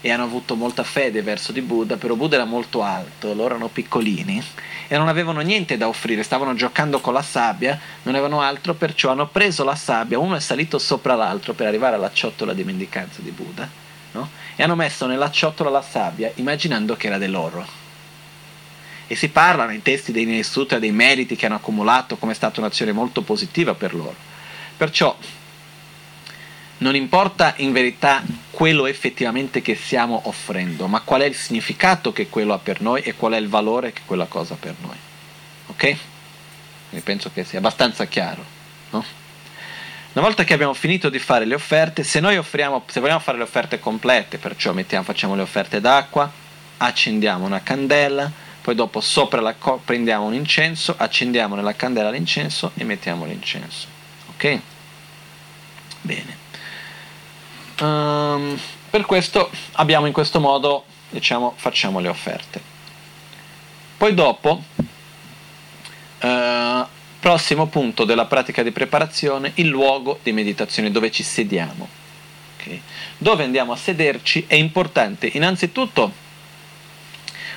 e hanno avuto molta fede verso di Buddha, però Buddha era molto alto, loro erano piccolini e non avevano niente da offrire, stavano giocando con la sabbia, non avevano altro, perciò hanno preso la sabbia, uno è salito sopra l'altro per arrivare alla ciotola di mendicanza di Buddha no? e hanno messo nella ciotola la sabbia immaginando che era dell'oro e si parla nei testi dei Sutra dei meriti che hanno accumulato come è stata un'azione molto positiva per loro. Perciò non importa in verità quello effettivamente che stiamo offrendo, ma qual è il significato che quello ha per noi e qual è il valore che quella cosa ha per noi. Ok? Quindi penso che sia abbastanza chiaro. No? Una volta che abbiamo finito di fare le offerte, se noi offriamo, se vogliamo fare le offerte complete, perciò mettiamo, facciamo le offerte d'acqua, accendiamo una candela, poi dopo sopra la co- prendiamo un incenso, accendiamo nella candela l'incenso e mettiamo l'incenso. Ok? Bene. Um, per questo abbiamo in questo modo, diciamo, facciamo le offerte. Poi dopo, uh, prossimo punto della pratica di preparazione, il luogo di meditazione dove ci sediamo. Okay? Dove andiamo a sederci è importante innanzitutto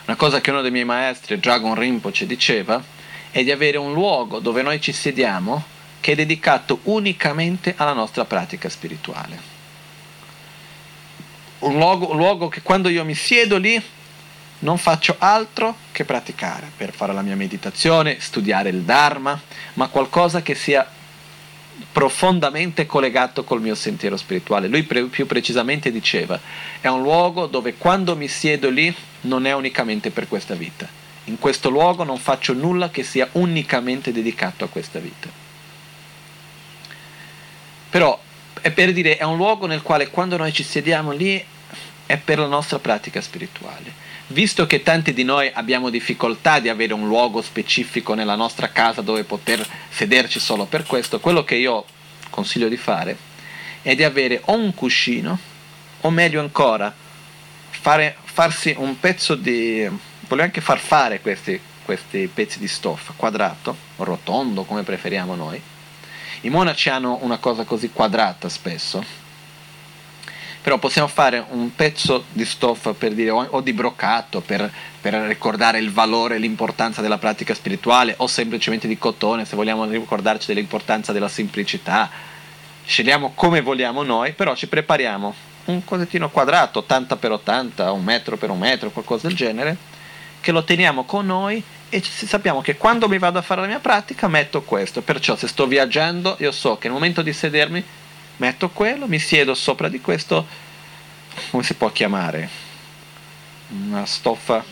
una cosa che uno dei miei maestri, Dragon Rinpoche, diceva è di avere un luogo dove noi ci sediamo che è dedicato unicamente alla nostra pratica spirituale. Un luogo, un luogo che quando io mi siedo lì non faccio altro che praticare per fare la mia meditazione, studiare il Dharma, ma qualcosa che sia profondamente collegato col mio sentiero spirituale. Lui pre- più precisamente diceva, è un luogo dove quando mi siedo lì non è unicamente per questa vita. In questo luogo non faccio nulla che sia unicamente dedicato a questa vita. Però è per dire, è un luogo nel quale quando noi ci sediamo lì è per la nostra pratica spirituale. Visto che tanti di noi abbiamo difficoltà di avere un luogo specifico nella nostra casa dove poter sederci solo per questo, quello che io consiglio di fare è di avere o un cuscino, o meglio ancora, fare, farsi un pezzo di... voglio anche far fare questi, questi pezzi di stoffa, quadrato, rotondo, come preferiamo noi. I monaci hanno una cosa così quadrata spesso, però possiamo fare un pezzo di stoffa per dire, o di broccato per, per ricordare il valore e l'importanza della pratica spirituale o semplicemente di cotone se vogliamo ricordarci dell'importanza della semplicità. Scegliamo come vogliamo noi però ci prepariamo un cosettino quadrato 80 x 80 un metro per un metro qualcosa del genere che lo teniamo con noi e sappiamo che quando mi vado a fare la mia pratica metto questo perciò se sto viaggiando io so che nel momento di sedermi metto quello, mi siedo sopra di questo, come si può chiamare? Una stoffa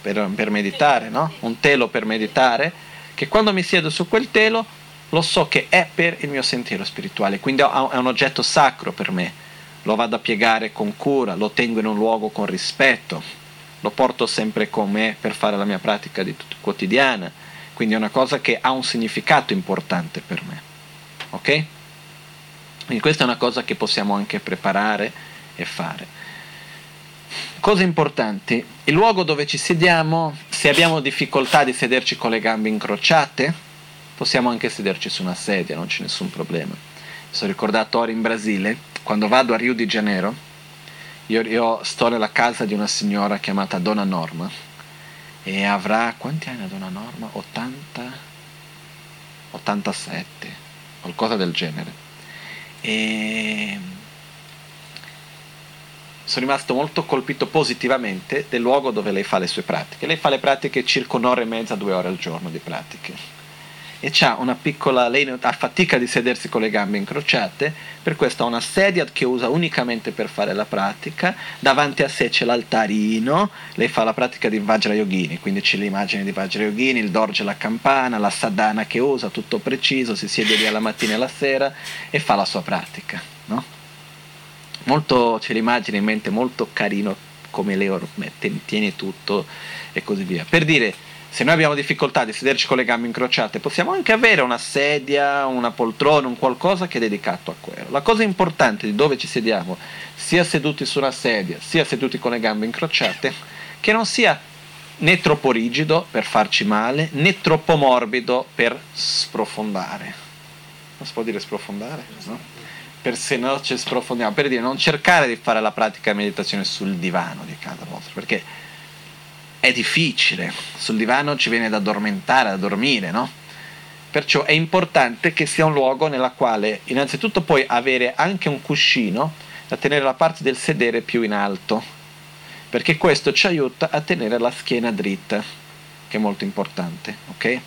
per, per meditare, no? Un telo per meditare, che quando mi siedo su quel telo lo so che è per il mio sentiero spirituale, quindi è un oggetto sacro per me, lo vado a piegare con cura, lo tengo in un luogo con rispetto, lo porto sempre con me per fare la mia pratica di quotidiana, quindi è una cosa che ha un significato importante per me. Ok? Quindi questa è una cosa che possiamo anche preparare e fare. Cose importanti, il luogo dove ci sediamo, se abbiamo difficoltà di sederci con le gambe incrociate, possiamo anche sederci su una sedia, non c'è nessun problema. Mi sono ricordato ora in Brasile, quando vado a Rio de Janeiro, io, io sto nella casa di una signora chiamata Donna Norma e avrà, quanti anni ha Donna Norma? 80? 87, qualcosa del genere e sono rimasto molto colpito positivamente del luogo dove lei fa le sue pratiche. Lei fa le pratiche circa un'ora e mezza, due ore al giorno di pratiche. E c'ha una piccola, lei ha fatica di sedersi con le gambe incrociate, per questo ha una sedia che usa unicamente per fare la pratica, davanti a sé c'è l'altarino, lei fa la pratica di Vajrayogini, quindi c'è l'immagine di Vajrayogini, il dorje la campana, la sadhana che usa, tutto preciso, si siede lì alla mattina e alla sera e fa la sua pratica. No? Molto, c'è l'immagine in mente molto carino come lei tiene tutto e così via. Per dire, se noi abbiamo difficoltà di sederci con le gambe incrociate, possiamo anche avere una sedia, una poltrona, un qualcosa che è dedicato a quello. La cosa importante di dove ci sediamo, sia seduti su una sedia, sia seduti con le gambe incrociate, che non sia né troppo rigido per farci male, né troppo morbido per sprofondare. Non si può dire sprofondare? No? Per se no ci sprofondiamo, per dire non cercare di fare la pratica di meditazione sul divano di casa vostra, perché è difficile, sul divano ci viene da addormentare, da dormire, no? Perciò è importante che sia un luogo nella quale innanzitutto puoi avere anche un cuscino da tenere la parte del sedere più in alto, perché questo ci aiuta a tenere la schiena dritta, che è molto importante, ok?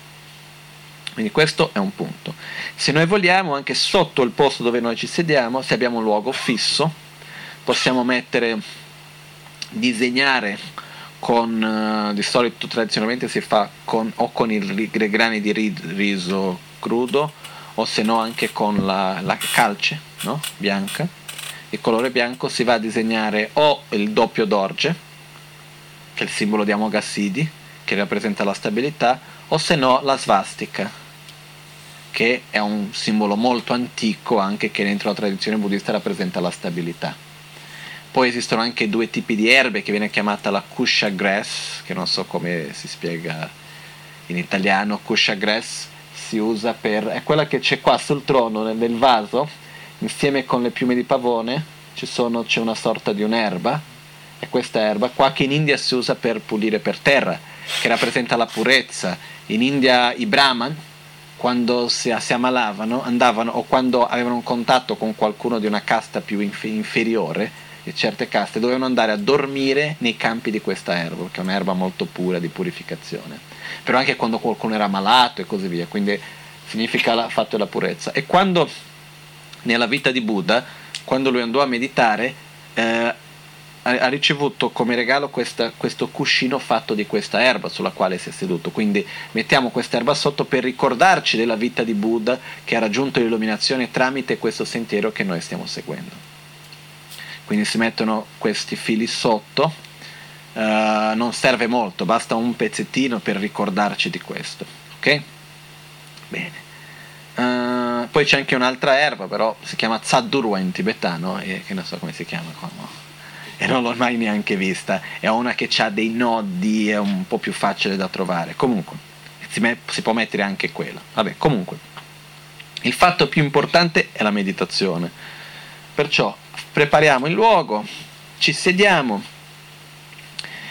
Quindi questo è un punto. Se noi vogliamo, anche sotto il posto dove noi ci sediamo, se abbiamo un luogo fisso, possiamo mettere, disegnare con, uh, di solito tradizionalmente si fa con, o con i grani di riso crudo o se no anche con la, la calce no? bianca. Il colore bianco si va a disegnare o il doppio dorje, che è il simbolo di Amoghasiddhi, che rappresenta la stabilità, o se no la svastica, che è un simbolo molto antico anche che dentro la tradizione buddista rappresenta la stabilità. Poi esistono anche due tipi di erbe che viene chiamata la cuscia grass, che non so come si spiega in italiano. Cuscia grass si usa per... è quella che c'è qua sul trono, nel, nel vaso, insieme con le piume di pavone, sono, c'è una sorta di un'erba, e questa erba qua che in India si usa per pulire per terra, che rappresenta la purezza. In India i brahman, quando si, si ammalavano, andavano, o quando avevano un contatto con qualcuno di una casta più inf- inferiore, e certe caste dovevano andare a dormire nei campi di questa erba, che è un'erba molto pura di purificazione. Però anche quando qualcuno era malato e così via, quindi significa il fatto della purezza. E quando nella vita di Buddha, quando lui andò a meditare, eh, ha ricevuto come regalo questa, questo cuscino fatto di questa erba sulla quale si è seduto. Quindi mettiamo questa erba sotto per ricordarci della vita di Buddha che ha raggiunto l'illuminazione tramite questo sentiero che noi stiamo seguendo. Quindi si mettono questi fili sotto, uh, non serve molto, basta un pezzettino per ricordarci di questo. Ok? Bene. Uh, poi c'è anche un'altra erba, però si chiama Tsaddurwa in tibetano, e che non so come si chiama qua. E non l'ho mai neanche vista. È una che ha dei nodi, è un po' più facile da trovare. Comunque, si, met- si può mettere anche quella. Vabbè, comunque, il fatto più importante è la meditazione. Perciò prepariamo il luogo, ci sediamo.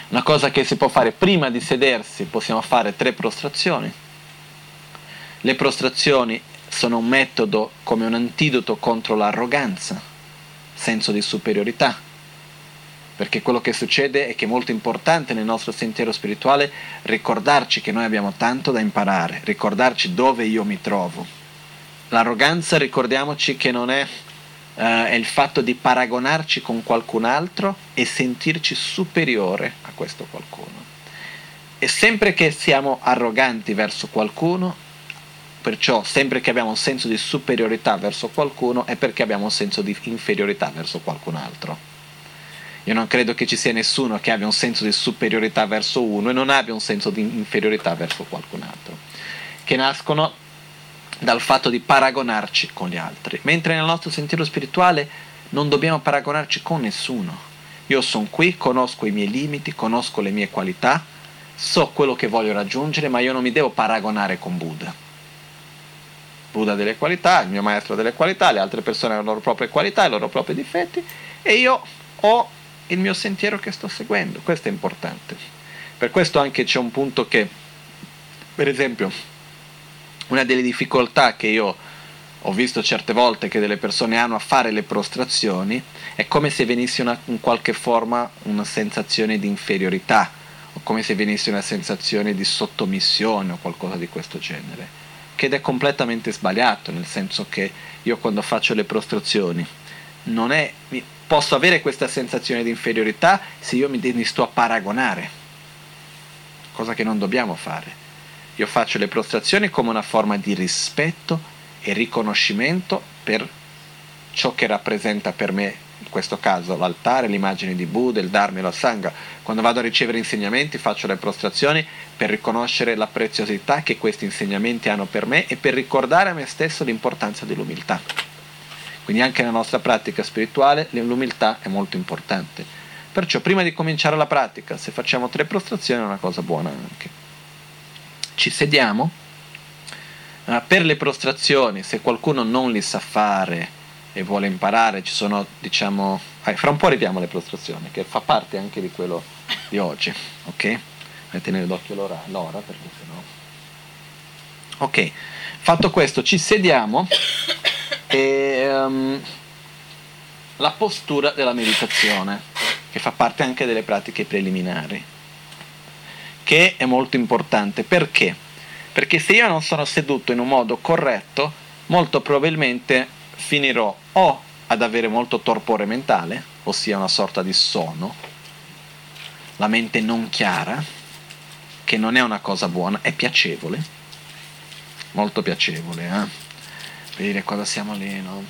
Una cosa che si può fare prima di sedersi, possiamo fare tre prostrazioni. Le prostrazioni sono un metodo come un antidoto contro l'arroganza, senso di superiorità perché quello che succede è che è molto importante nel nostro sentiero spirituale ricordarci che noi abbiamo tanto da imparare, ricordarci dove io mi trovo. L'arroganza, ricordiamoci che non è, uh, è il fatto di paragonarci con qualcun altro e sentirci superiore a questo qualcuno. E sempre che siamo arroganti verso qualcuno, perciò sempre che abbiamo un senso di superiorità verso qualcuno, è perché abbiamo un senso di inferiorità verso qualcun altro. Io non credo che ci sia nessuno che abbia un senso di superiorità verso uno e non abbia un senso di inferiorità verso qualcun altro, che nascono dal fatto di paragonarci con gli altri, mentre nel nostro sentiero spirituale non dobbiamo paragonarci con nessuno. Io sono qui, conosco i miei limiti, conosco le mie qualità, so quello che voglio raggiungere, ma io non mi devo paragonare con Buddha. Buddha ha delle qualità, il mio maestro delle qualità, le altre persone hanno le loro proprie qualità, i loro propri difetti e io ho il mio sentiero che sto seguendo, questo è importante. Per questo anche c'è un punto che, per esempio, una delle difficoltà che io ho visto certe volte che delle persone hanno a fare le prostrazioni è come se venisse una, in qualche forma una sensazione di inferiorità o come se venisse una sensazione di sottomissione o qualcosa di questo genere, che è completamente sbagliato, nel senso che io quando faccio le prostrazioni non è posso avere questa sensazione di inferiorità se io mi, mi sto a paragonare, cosa che non dobbiamo fare. Io faccio le prostrazioni come una forma di rispetto e riconoscimento per ciò che rappresenta per me, in questo caso l'altare, l'immagine di Buddha, il Dharma e la Sangha. Quando vado a ricevere insegnamenti faccio le prostrazioni per riconoscere la preziosità che questi insegnamenti hanno per me e per ricordare a me stesso l'importanza dell'umiltà. Quindi anche nella nostra pratica spirituale l'umiltà è molto importante. Perciò prima di cominciare la pratica, se facciamo tre prostrazioni è una cosa buona anche. Ci sediamo. Uh, per le prostrazioni, se qualcuno non li sa fare e vuole imparare, ci sono, diciamo, eh, fra un po' arriviamo alle prostrazioni, che fa parte anche di quello di oggi, ok? Tenere d'occhio l'ora, l'ora perché sennò... Ok, fatto questo, ci sediamo e um, la postura della meditazione, che fa parte anche delle pratiche preliminari, che è molto importante. Perché? Perché se io non sono seduto in un modo corretto, molto probabilmente finirò o ad avere molto torpore mentale, ossia una sorta di sonno, la mente non chiara, che non è una cosa buona, è piacevole, molto piacevole, eh? vedere cosa siamo lì, no?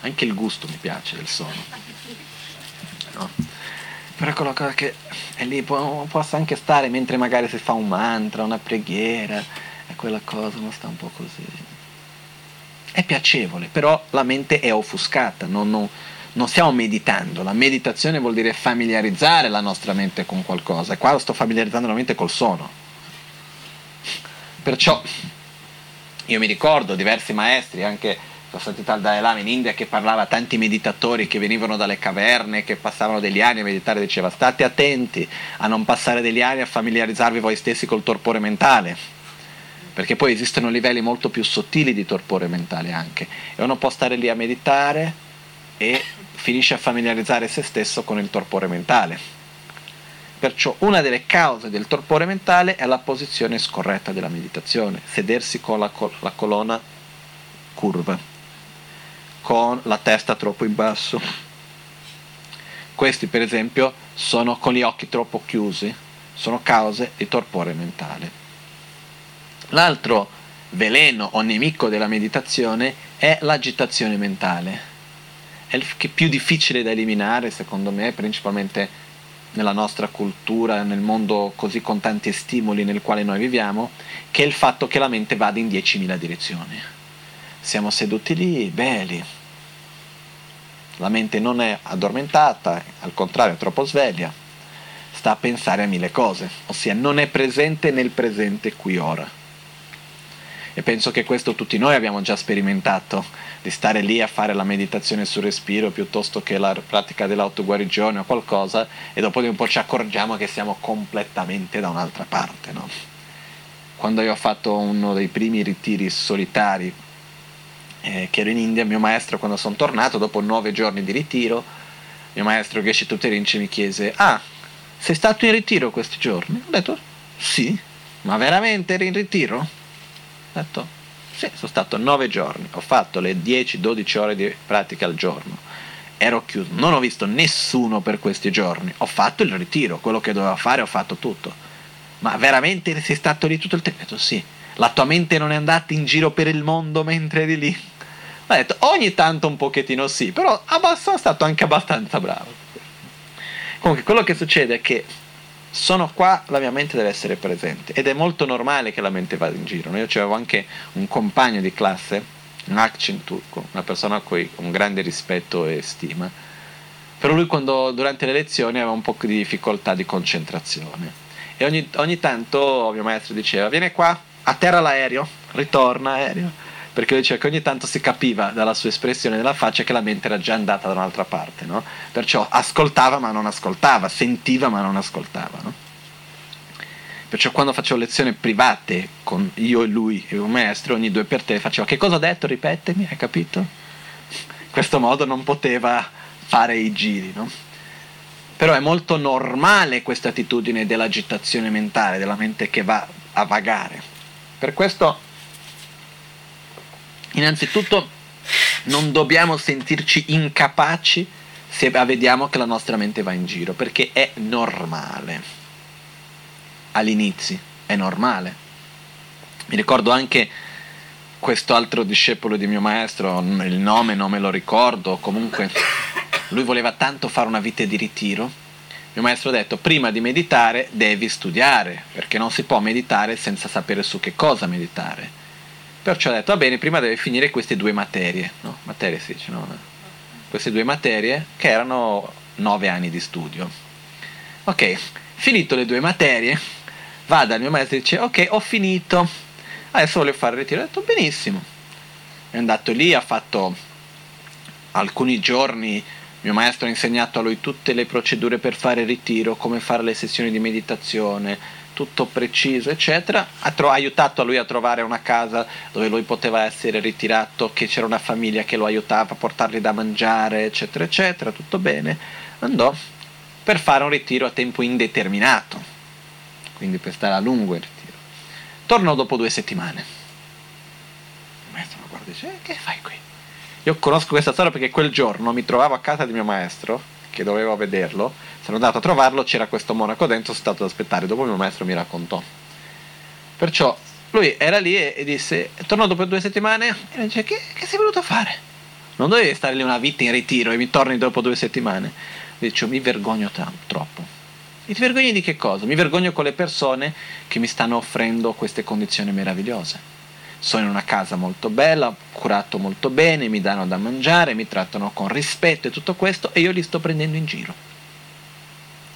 Anche il gusto mi piace del suono. No? Però quella cosa che è lì, può, posso anche stare mentre magari si fa un mantra, una preghiera, e quella cosa non sta un po' così. È piacevole, però la mente è offuscata, non, non, non stiamo meditando. La meditazione vuol dire familiarizzare la nostra mente con qualcosa. E qua sto familiarizzando la mente col suono Perciò io mi ricordo diversi maestri, anche la Santità al Dalai Lama in India, che parlava a tanti meditatori che venivano dalle caverne, che passavano degli anni a meditare, diceva state attenti a non passare degli anni a familiarizzarvi voi stessi col torpore mentale, perché poi esistono livelli molto più sottili di torpore mentale anche, e uno può stare lì a meditare e finisce a familiarizzare se stesso con il torpore mentale. Perciò una delle cause del torpore mentale è la posizione scorretta della meditazione, sedersi con la, col- la colonna curva, con la testa troppo in basso. Questi per esempio sono con gli occhi troppo chiusi, sono cause di torpore mentale. L'altro veleno o nemico della meditazione è l'agitazione mentale. È il più difficile da eliminare, secondo me, principalmente nella nostra cultura, nel mondo così con tanti stimoli nel quale noi viviamo, che è il fatto che la mente vada in 10.000 direzioni. Siamo seduti lì, belli. La mente non è addormentata, al contrario è troppo sveglia. Sta a pensare a mille cose, ossia non è presente nel presente qui ora e penso che questo tutti noi abbiamo già sperimentato, di stare lì a fare la meditazione sul respiro piuttosto che la pratica dell'autoguarigione o qualcosa e dopo di un po' ci accorgiamo che siamo completamente da un'altra parte. No? Quando io ho fatto uno dei primi ritiri solitari eh, che ero in India, mio maestro quando sono tornato, dopo nove giorni di ritiro, mio maestro Geshe Tuterinci mi chiese, ah, sei stato in ritiro questi giorni? Ho detto, sì, ma veramente eri in ritiro? Ho detto, sì, sono stato nove giorni, ho fatto le 10-12 ore di pratica al giorno, ero chiuso, non ho visto nessuno per questi giorni, ho fatto il ritiro, quello che dovevo fare ho fatto tutto. Ma veramente sei stato lì tutto il tempo? Ho detto sì, la tua mente non è andata in giro per il mondo mentre eri lì? Ho detto ogni tanto un pochettino sì, però sono stato anche abbastanza bravo. Comunque quello che succede è che sono qua, la mia mente deve essere presente ed è molto normale che la mente vada in giro. Io avevo anche un compagno di classe, un Akcin turco, una persona a cui ho un grande rispetto e stima, però lui quando, durante le lezioni aveva un po' di difficoltà di concentrazione e ogni, ogni tanto mio maestro diceva vieni qua, atterra l'aereo, ritorna aereo perché lui diceva che ogni tanto si capiva dalla sua espressione della faccia che la mente era già andata da un'altra parte, no? perciò ascoltava ma non ascoltava, sentiva ma non ascoltava. No? Perciò quando facevo lezioni private con io e lui e un maestro, ogni due per tre facevo che cosa ho detto? Ripetemi, hai capito? In questo modo non poteva fare i giri, no? Però è molto normale questa attitudine dell'agitazione mentale, della mente che va a vagare. Per questo Innanzitutto non dobbiamo sentirci incapaci se vediamo che la nostra mente va in giro, perché è normale. All'inizio è normale. Mi ricordo anche questo altro discepolo di mio maestro, il nome non me lo ricordo, comunque lui voleva tanto fare una vita di ritiro. Mio maestro ha detto, prima di meditare devi studiare, perché non si può meditare senza sapere su che cosa meditare Perciò ho detto, va bene, prima deve finire queste due materie, no? Materie sì, no? Queste due materie che erano nove anni di studio. Ok, finito le due materie, va dal mio maestro e dice, ok, ho finito, adesso voglio fare il ritiro. Ho detto, benissimo. È andato lì, ha fatto alcuni giorni, mio maestro ha insegnato a lui tutte le procedure per fare il ritiro, come fare le sessioni di meditazione, tutto preciso, eccetera, ha, tro- aiutato a lui a trovare una casa dove lui poteva essere ritirato, che c'era una famiglia che lo aiutava a portargli da mangiare, eccetera, eccetera, tutto bene. Andò per fare un ritiro a tempo indeterminato, quindi per stare a lungo il ritiro. Tornò dopo due settimane. Il maestro lo guarda e dice, eh, che fai qui? Io conosco questa storia perché quel giorno mi trovavo a casa di mio maestro, che dovevo vederlo, sono andato a trovarlo, c'era questo monaco dentro, sono stato ad aspettare, dopo il mio maestro mi raccontò. Perciò lui era lì e, e disse, tornò dopo due settimane e dice, che, che sei venuto a fare? Non dovevi stare lì una vita in ritiro e mi torni dopo due settimane. Dice, mi vergogno tanto, troppo. E ti vergogni di che cosa? Mi vergogno con le persone che mi stanno offrendo queste condizioni meravigliose. Sono in una casa molto bella, curato molto bene, mi danno da mangiare, mi trattano con rispetto e tutto questo e io li sto prendendo in giro.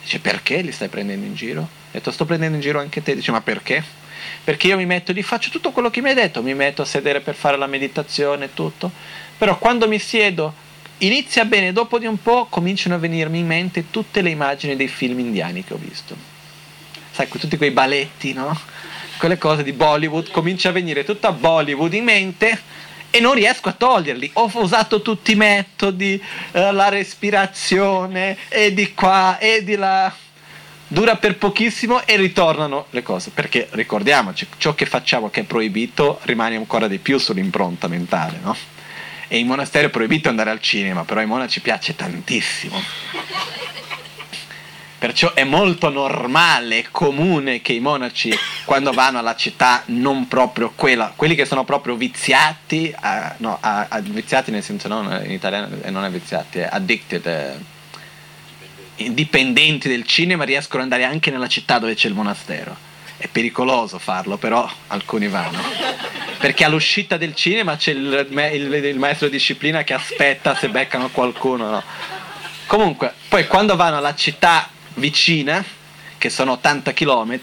Dice perché li stai prendendo in giro? Ho detto sto prendendo in giro anche te. Dice ma perché? Perché io mi metto lì, faccio tutto quello che mi hai detto, mi metto a sedere per fare la meditazione e tutto. Però quando mi siedo, inizia bene, dopo di un po' cominciano a venirmi in mente tutte le immagini dei film indiani che ho visto. Sai, tutti quei balletti, no? quelle cose di Bollywood, comincia a venire tutta Bollywood in mente e non riesco a toglierli. Ho usato tutti i metodi, eh, la respirazione, e di qua e di là. Dura per pochissimo e ritornano le cose. Perché ricordiamoci, ciò che facciamo che è proibito rimane ancora di più sull'impronta mentale, no? E in monastero è proibito andare al cinema, però ai monaci piace tantissimo. Perciò è molto normale e comune che i monaci, quando vanno alla città, non proprio quella, quelli che sono proprio viziati, uh, no, uh, viziati nel senso no, in italiano non è viziati, è addicted, eh, dipendenti del cinema, riescono ad andare anche nella città dove c'è il monastero. È pericoloso farlo, però alcuni vanno. Perché all'uscita del cinema c'è il, il, il maestro di disciplina che aspetta se beccano qualcuno. No? Comunque, poi quando vanno alla città vicina, che sono 80 km,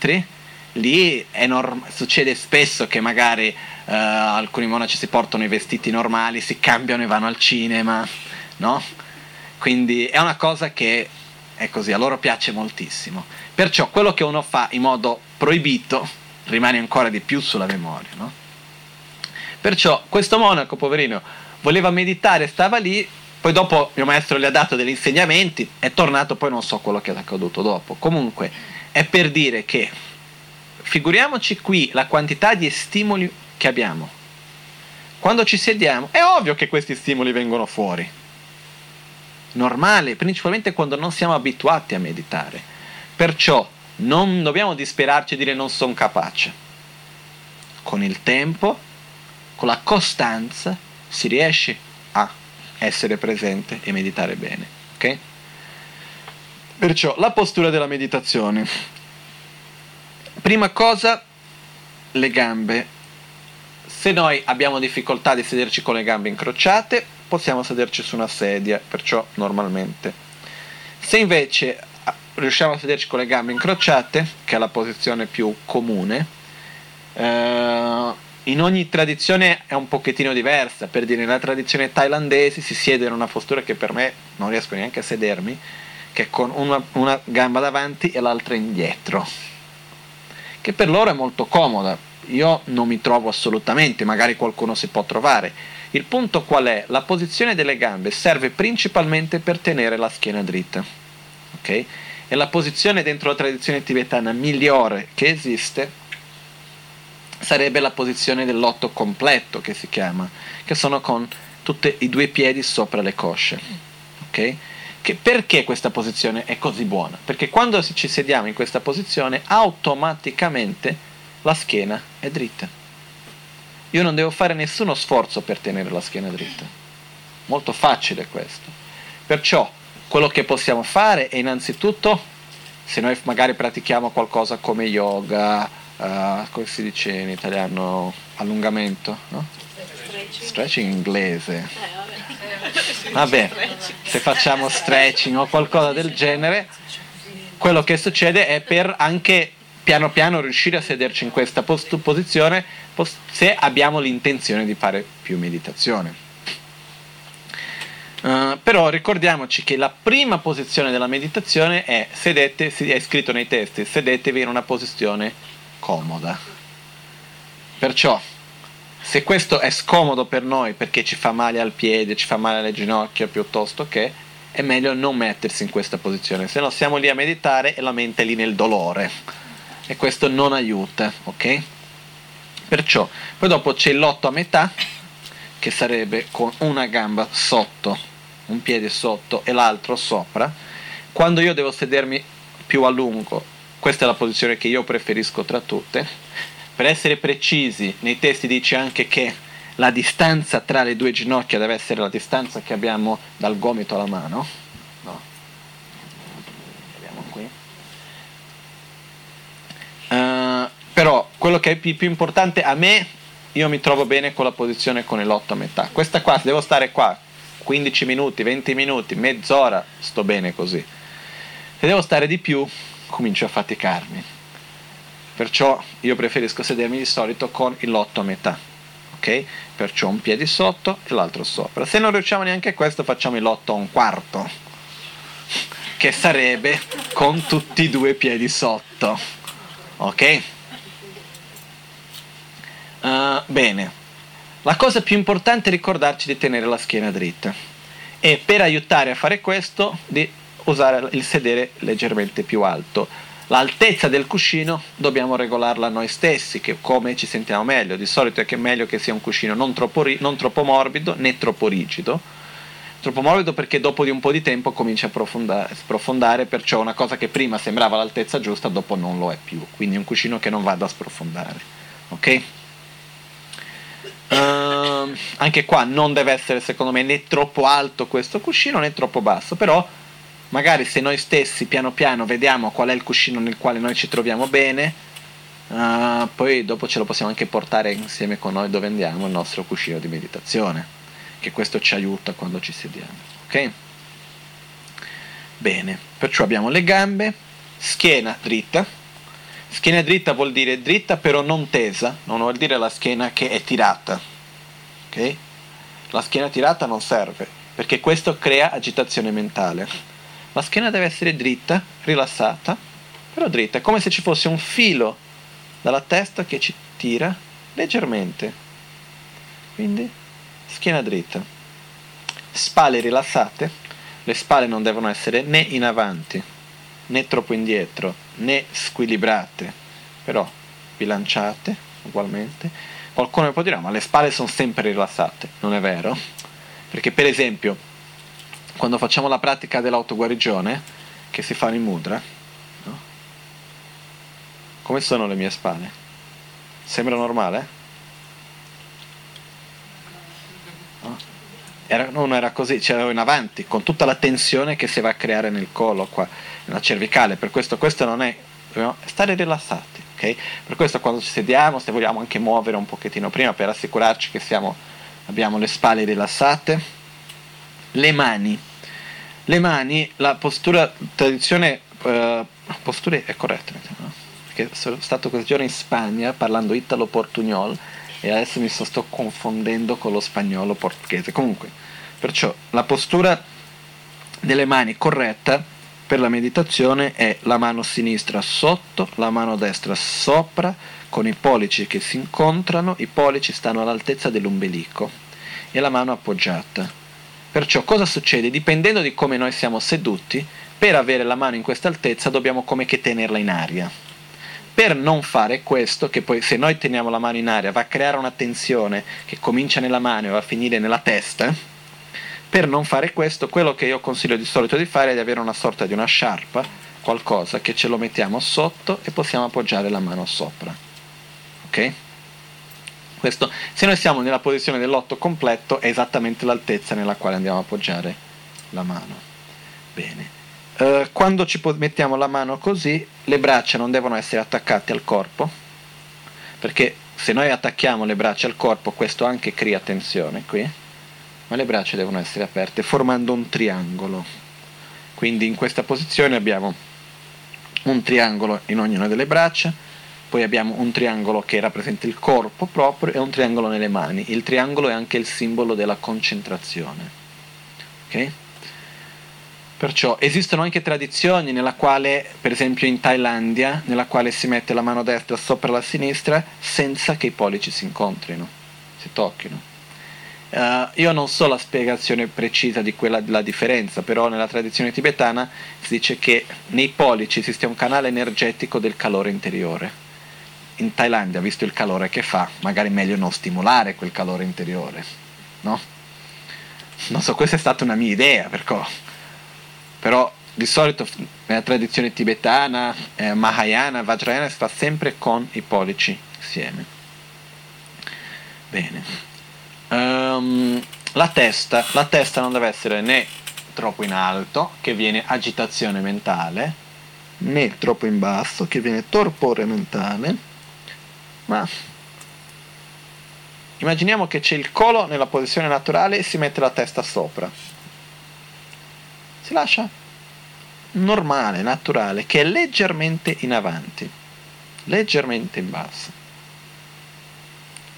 lì norm- succede spesso che magari uh, alcuni monaci si portano i vestiti normali, si cambiano e vanno al cinema, no? Quindi è una cosa che è così, a loro piace moltissimo. Perciò quello che uno fa in modo proibito rimane ancora di più sulla memoria, no? Perciò questo monaco, poverino, voleva meditare, stava lì, poi dopo mio maestro gli ha dato degli insegnamenti, è tornato, poi non so quello che è accaduto dopo. Comunque è per dire che figuriamoci qui la quantità di stimoli che abbiamo. Quando ci sediamo, è ovvio che questi stimoli vengono fuori. Normale, principalmente quando non siamo abituati a meditare. Perciò non dobbiamo disperarci e dire non sono capace. Con il tempo, con la costanza, si riesce a essere presente e meditare bene. Ok? Perciò la postura della meditazione. Prima cosa, le gambe. Se noi abbiamo difficoltà di sederci con le gambe incrociate, possiamo sederci su una sedia, perciò normalmente. Se invece ah, riusciamo a sederci con le gambe incrociate, che è la posizione più comune, eh, in ogni tradizione è un pochettino diversa, per dire nella tradizione thailandese si siede in una postura che per me non riesco neanche a sedermi, che è con una, una gamba davanti e l'altra indietro, che per loro è molto comoda, io non mi trovo assolutamente, magari qualcuno si può trovare. Il punto qual è? La posizione delle gambe serve principalmente per tenere la schiena dritta, ok? E la posizione dentro la tradizione tibetana migliore che esiste sarebbe la posizione dell'otto completo che si chiama, che sono con tutti i due piedi sopra le cosce. Okay? Che perché questa posizione è così buona? Perché quando ci sediamo in questa posizione automaticamente la schiena è dritta. Io non devo fare nessuno sforzo per tenere la schiena dritta. Molto facile questo. Perciò quello che possiamo fare è innanzitutto, se noi magari pratichiamo qualcosa come yoga, uh, come si dice in italiano, allungamento, no? Stretching, stretching inglese. Eh, vabbè, se facciamo stretching o qualcosa del genere, quello che succede è per anche piano piano riuscire a sederci in questa post- posizione se abbiamo l'intenzione di fare più meditazione. Uh, però ricordiamoci che la prima posizione della meditazione è sedete, è scritto nei testi, sedetevi in una posizione comoda. Perciò, se questo è scomodo per noi perché ci fa male al piede, ci fa male alle ginocchia piuttosto che, è meglio non mettersi in questa posizione, se no siamo lì a meditare e la mente è lì nel dolore e questo non aiuta, ok? Perciò, poi dopo c'è l'otto a metà, che sarebbe con una gamba sotto, un piede sotto e l'altro sopra. Quando io devo sedermi più a lungo questa è la posizione che io preferisco tra tutte. Per essere precisi, nei testi dice anche che la distanza tra le due ginocchia deve essere la distanza che abbiamo dal gomito alla mano. No. Vediamo qui. Uh, però quello che è più, più importante a me, io mi trovo bene con la posizione con l'otto a metà. Questa qua, se devo stare qua 15 minuti, 20 minuti, mezz'ora, sto bene così. Se devo stare di più, comincio a faticarmi. Perciò io preferisco sedermi di solito con il lotto a metà. Ok? Perciò un piede sotto e l'altro sopra. Se non riusciamo neanche a questo, facciamo il lotto a un quarto, che sarebbe con tutti e due i piedi sotto. Ok? Uh, bene, la cosa più importante è ricordarci di tenere la schiena dritta e per aiutare a fare questo di usare il sedere leggermente più alto. L'altezza del cuscino dobbiamo regolarla noi stessi, che come ci sentiamo meglio. Di solito è che meglio che sia un cuscino non troppo, ri- non troppo morbido né troppo rigido. Troppo morbido perché dopo di un po' di tempo comincia a sprofondare, perciò una cosa che prima sembrava l'altezza giusta, dopo non lo è più. Quindi un cuscino che non vada a sprofondare. Ok? Uh, anche qua non deve essere secondo me né troppo alto questo cuscino né troppo basso, però magari se noi stessi piano piano vediamo qual è il cuscino nel quale noi ci troviamo bene, uh, poi dopo ce lo possiamo anche portare insieme con noi dove andiamo, il nostro cuscino di meditazione, che questo ci aiuta quando ci sediamo. Ok? Bene, perciò abbiamo le gambe, schiena dritta. Schiena dritta vuol dire dritta però non tesa, non vuol dire la schiena che è tirata. Ok? La schiena tirata non serve, perché questo crea agitazione mentale la schiena deve essere dritta, rilassata, però dritta, come se ci fosse un filo dalla testa che ci tira leggermente. Quindi schiena dritta. Spalle rilassate, le spalle non devono essere né in avanti, né troppo indietro, né squilibrate, però bilanciate ugualmente. Qualcuno può dire, ma le spalle sono sempre rilassate, non è vero? Perché per esempio, quando facciamo la pratica dell'autoguarigione, che si fa in mudra, no? come sono le mie spalle? Sembra normale? No? Era, non era così, c'ero in avanti, con tutta la tensione che si va a creare nel collo, qua, nella cervicale, per questo questo non è, dobbiamo stare rilassati, ok? Per questo quando ci sediamo, se vogliamo anche muovere un pochettino prima per assicurarci che siamo, abbiamo le spalle rilassate, le mani le mani, la postura, tradizione, uh, posture è corretta, no? perché sono stato questi giorni in Spagna parlando italo-portugnol e adesso mi sto confondendo con lo spagnolo portoghese. Comunque, perciò la postura delle mani corretta per la meditazione è la mano sinistra sotto, la mano destra sopra, con i pollici che si incontrano, i pollici stanno all'altezza dell'ombelico e la mano appoggiata. Perciò cosa succede? Dipendendo di come noi siamo seduti, per avere la mano in questa altezza dobbiamo come che tenerla in aria. Per non fare questo, che poi se noi teniamo la mano in aria va a creare una tensione che comincia nella mano e va a finire nella testa, per non fare questo, quello che io consiglio di solito di fare è di avere una sorta di una sciarpa, qualcosa che ce lo mettiamo sotto e possiamo appoggiare la mano sopra. Ok? Questo, se noi siamo nella posizione dell'otto completo è esattamente l'altezza nella quale andiamo a appoggiare la mano. Bene. Uh, quando ci mettiamo la mano così, le braccia non devono essere attaccate al corpo, perché se noi attacchiamo le braccia al corpo questo anche crea tensione qui, ma le braccia devono essere aperte formando un triangolo. Quindi in questa posizione abbiamo un triangolo in ognuna delle braccia, poi abbiamo un triangolo che rappresenta il corpo proprio e un triangolo nelle mani. Il triangolo è anche il simbolo della concentrazione. Ok? Perciò esistono anche tradizioni nella quale, per esempio in Thailandia, nella quale si mette la mano destra sopra la sinistra senza che i pollici si incontrino, si tocchino. Uh, io non so la spiegazione precisa di quella della differenza, però nella tradizione tibetana si dice che nei pollici esiste un canale energetico del calore interiore in Thailandia, visto il calore che fa, magari è meglio non stimolare quel calore interiore, no? Non so, questa è stata una mia idea, perché, però di solito nella tradizione tibetana, eh, Mahayana, Vajrayana si fa sempre con i pollici insieme. Bene. Um, la testa, la testa non deve essere né troppo in alto, che viene agitazione mentale, né troppo in basso, che viene torpore mentale ma immaginiamo che c'è il collo nella posizione naturale e si mette la testa sopra. Si lascia normale, naturale, che è leggermente in avanti, leggermente in basso.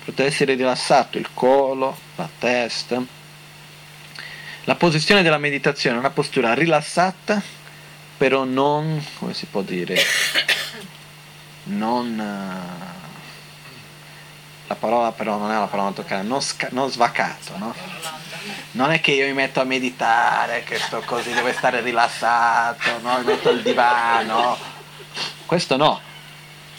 Potrebbe essere rilassato il collo, la testa. La posizione della meditazione è una postura rilassata, però non, come si può dire, *coughs* non la parola però non è la parola toccare, non, sca- non svacato, no? Non è che io mi metto a meditare, che sto così, devo stare rilassato, no? Mi metto al divano. Questo no.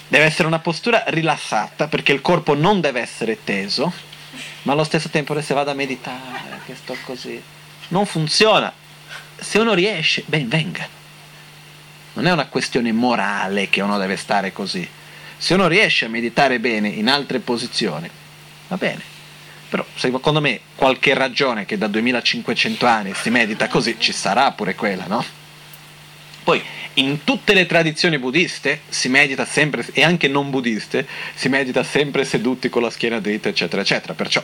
Deve essere una postura rilassata perché il corpo non deve essere teso, ma allo stesso tempo se vado a meditare, che sto così. Non funziona. Se uno riesce, ben venga. Non è una questione morale che uno deve stare così se uno riesce a meditare bene in altre posizioni, va bene. Però secondo me qualche ragione che da 2500 anni si medita così ci sarà pure quella, no? Poi in tutte le tradizioni buddiste si medita sempre, e anche non buddiste, si medita sempre seduti con la schiena dritta, eccetera, eccetera. Perciò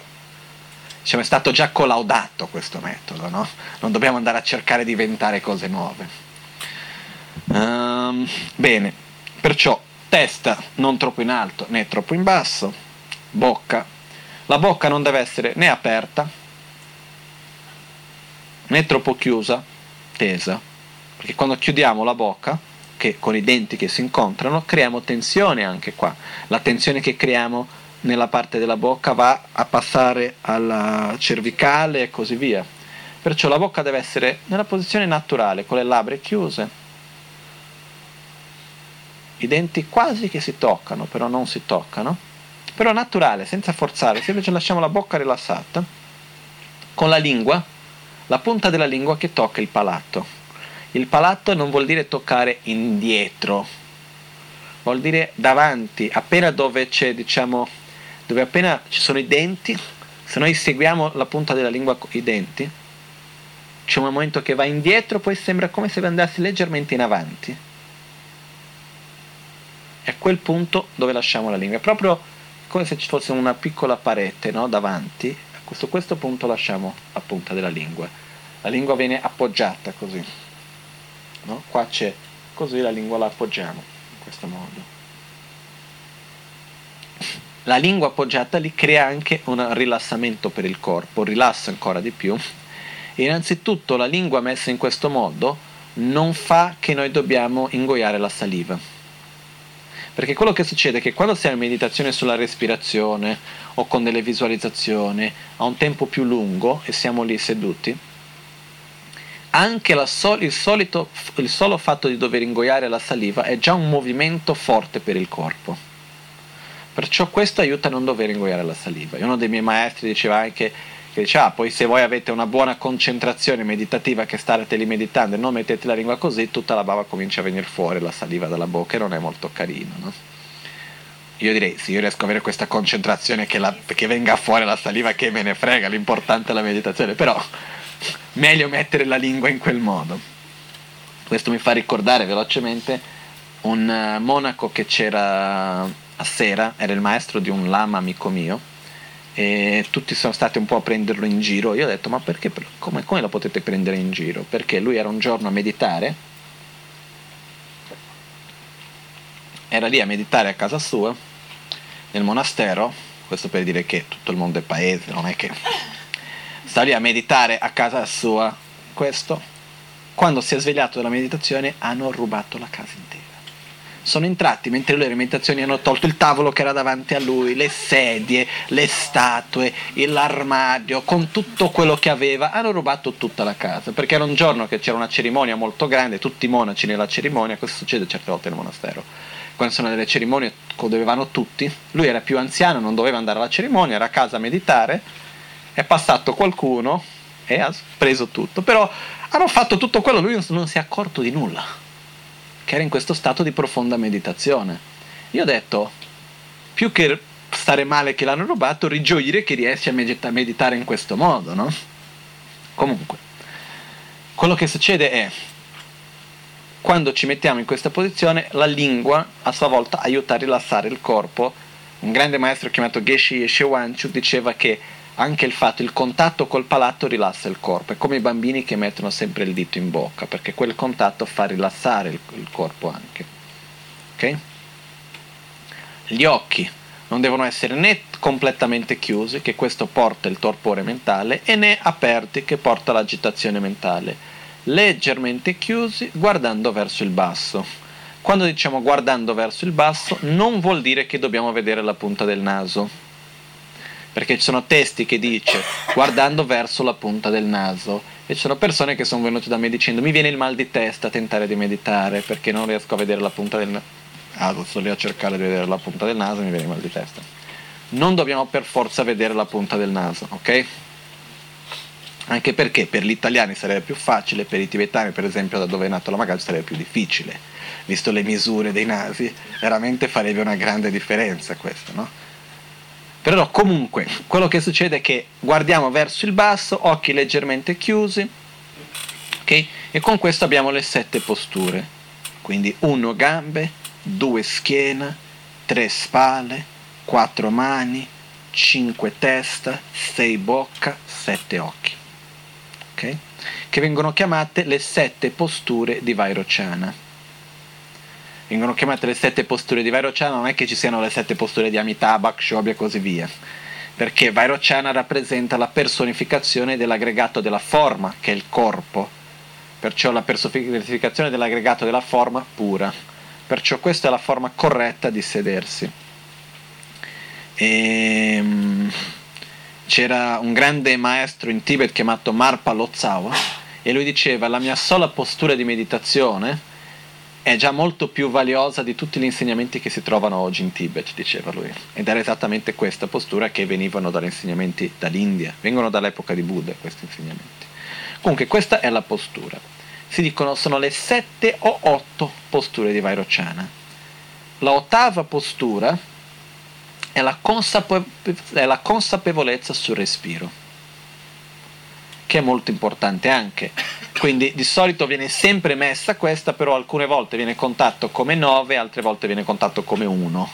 diciamo, è stato già collaudato questo metodo, no? Non dobbiamo andare a cercare di inventare cose nuove. Um, bene, perciò testa non troppo in alto né troppo in basso, bocca. La bocca non deve essere né aperta né troppo chiusa, tesa, perché quando chiudiamo la bocca, che con i denti che si incontrano, creiamo tensione anche qua. La tensione che creiamo nella parte della bocca va a passare alla cervicale e così via. Perciò la bocca deve essere nella posizione naturale, con le labbra chiuse, i denti quasi che si toccano, però non si toccano, però naturale, senza forzare, se invece lasciamo la bocca rilassata, con la lingua, la punta della lingua che tocca il palato. Il palato non vuol dire toccare indietro, vuol dire davanti, appena dove c'è, diciamo, dove appena ci sono i denti, se noi seguiamo la punta della lingua con i denti, c'è un momento che va indietro, poi sembra come se andasse leggermente in avanti è quel punto dove lasciamo la lingua, è proprio come se ci fosse una piccola parete no, davanti, su questo punto lasciamo la punta della lingua, la lingua viene appoggiata così, no? qua c'è così la lingua la appoggiamo in questo modo. La lingua appoggiata lì crea anche un rilassamento per il corpo, rilassa ancora di più. E innanzitutto la lingua messa in questo modo non fa che noi dobbiamo ingoiare la saliva perché quello che succede è che quando siamo in meditazione sulla respirazione o con delle visualizzazioni a un tempo più lungo e siamo lì seduti, anche sol- il, solito, il solo fatto di dover ingoiare la saliva è già un movimento forte per il corpo. Perciò questo aiuta a non dover ingoiare la saliva. E uno dei miei maestri diceva anche che dice, ah, poi se voi avete una buona concentrazione meditativa che state lì meditando e non mettete la lingua così, tutta la bava comincia a venire fuori, la saliva dalla bocca e non è molto carino, no? Io direi, se io riesco ad avere questa concentrazione che, la, che venga fuori la saliva, che me ne frega, l'importante è la meditazione, però meglio mettere la lingua in quel modo. Questo mi fa ricordare velocemente un eh, monaco che c'era a sera, era il maestro di un lama amico mio, e tutti sono stati un po' a prenderlo in giro. Io ho detto, ma perché, come, come lo potete prendere in giro? Perché lui era un giorno a meditare, era lì a meditare a casa sua, nel monastero, questo per dire che tutto il mondo è paese, non è che *laughs* sta lì a meditare a casa sua, questo, quando si è svegliato dalla meditazione hanno rubato la casa intera sono entrati mentre lui era in meditazione hanno tolto il tavolo che era davanti a lui, le sedie, le statue, l'armadio, con tutto quello che aveva, hanno rubato tutta la casa, perché era un giorno che c'era una cerimonia molto grande, tutti i monaci nella cerimonia, questo succede certe volte nel monastero, quando sono delle cerimonie dove vanno tutti, lui era più anziano, non doveva andare alla cerimonia, era a casa a meditare, è passato qualcuno e ha preso tutto, però hanno fatto tutto quello, lui non si è accorto di nulla che era in questo stato di profonda meditazione. Io ho detto, più che stare male che l'hanno rubato, rigioire che riesci a meditare in questo modo, no? Comunque, quello che succede è, quando ci mettiamo in questa posizione, la lingua a sua volta aiuta a rilassare il corpo. Un grande maestro chiamato Geshe Yeshewanchu diceva che anche il fatto, il contatto col palato rilassa il corpo, è come i bambini che mettono sempre il dito in bocca, perché quel contatto fa rilassare il, il corpo anche. Ok? Gli occhi non devono essere né completamente chiusi, che questo porta il torpore mentale, e né aperti, che porta l'agitazione mentale. Leggermente chiusi, guardando verso il basso. Quando diciamo guardando verso il basso, non vuol dire che dobbiamo vedere la punta del naso perché ci sono testi che dice guardando verso la punta del naso e ci sono persone che sono venute da me dicendo mi viene il mal di testa a tentare di meditare perché non riesco a vedere la punta del naso. Ah, sto lì a cercare di vedere la punta del naso e mi viene il mal di testa. Non dobbiamo per forza vedere la punta del naso, ok? Anche perché per gli italiani sarebbe più facile, per i tibetani, per esempio, da dove è nato la Magad, sarebbe più difficile. Visto le misure dei nasi, veramente farebbe una grande differenza questo, no? Però comunque quello che succede è che guardiamo verso il basso, occhi leggermente chiusi, ok? E con questo abbiamo le sette posture. Quindi uno gambe, due schiena, tre spalle, quattro mani, cinque testa, sei bocca, sette occhi. Ok? Che vengono chiamate le sette posture di Vairocana vengono chiamate le sette posture di Vairocana, non è che ci siano le sette posture di Amitabha, Kshobi e così via, perché Vairocana rappresenta la personificazione dell'aggregato della forma, che è il corpo, perciò la personificazione dell'aggregato della forma pura, perciò questa è la forma corretta di sedersi. E, ehm, c'era un grande maestro in Tibet chiamato Marpa Lotsawa e lui diceva la mia sola postura di meditazione è già molto più valiosa di tutti gli insegnamenti che si trovano oggi in Tibet, diceva lui. Ed era esattamente questa postura che venivano dagli insegnamenti dall'India, vengono dall'epoca di Buddha questi insegnamenti. Comunque questa è la postura. Si dicono sono le sette o otto posture di Vairocana. La ottava postura è la, consape- è la consapevolezza sul respiro, che è molto importante anche quindi di solito viene sempre messa questa, però alcune volte viene contato come 9, altre volte viene contato come 1,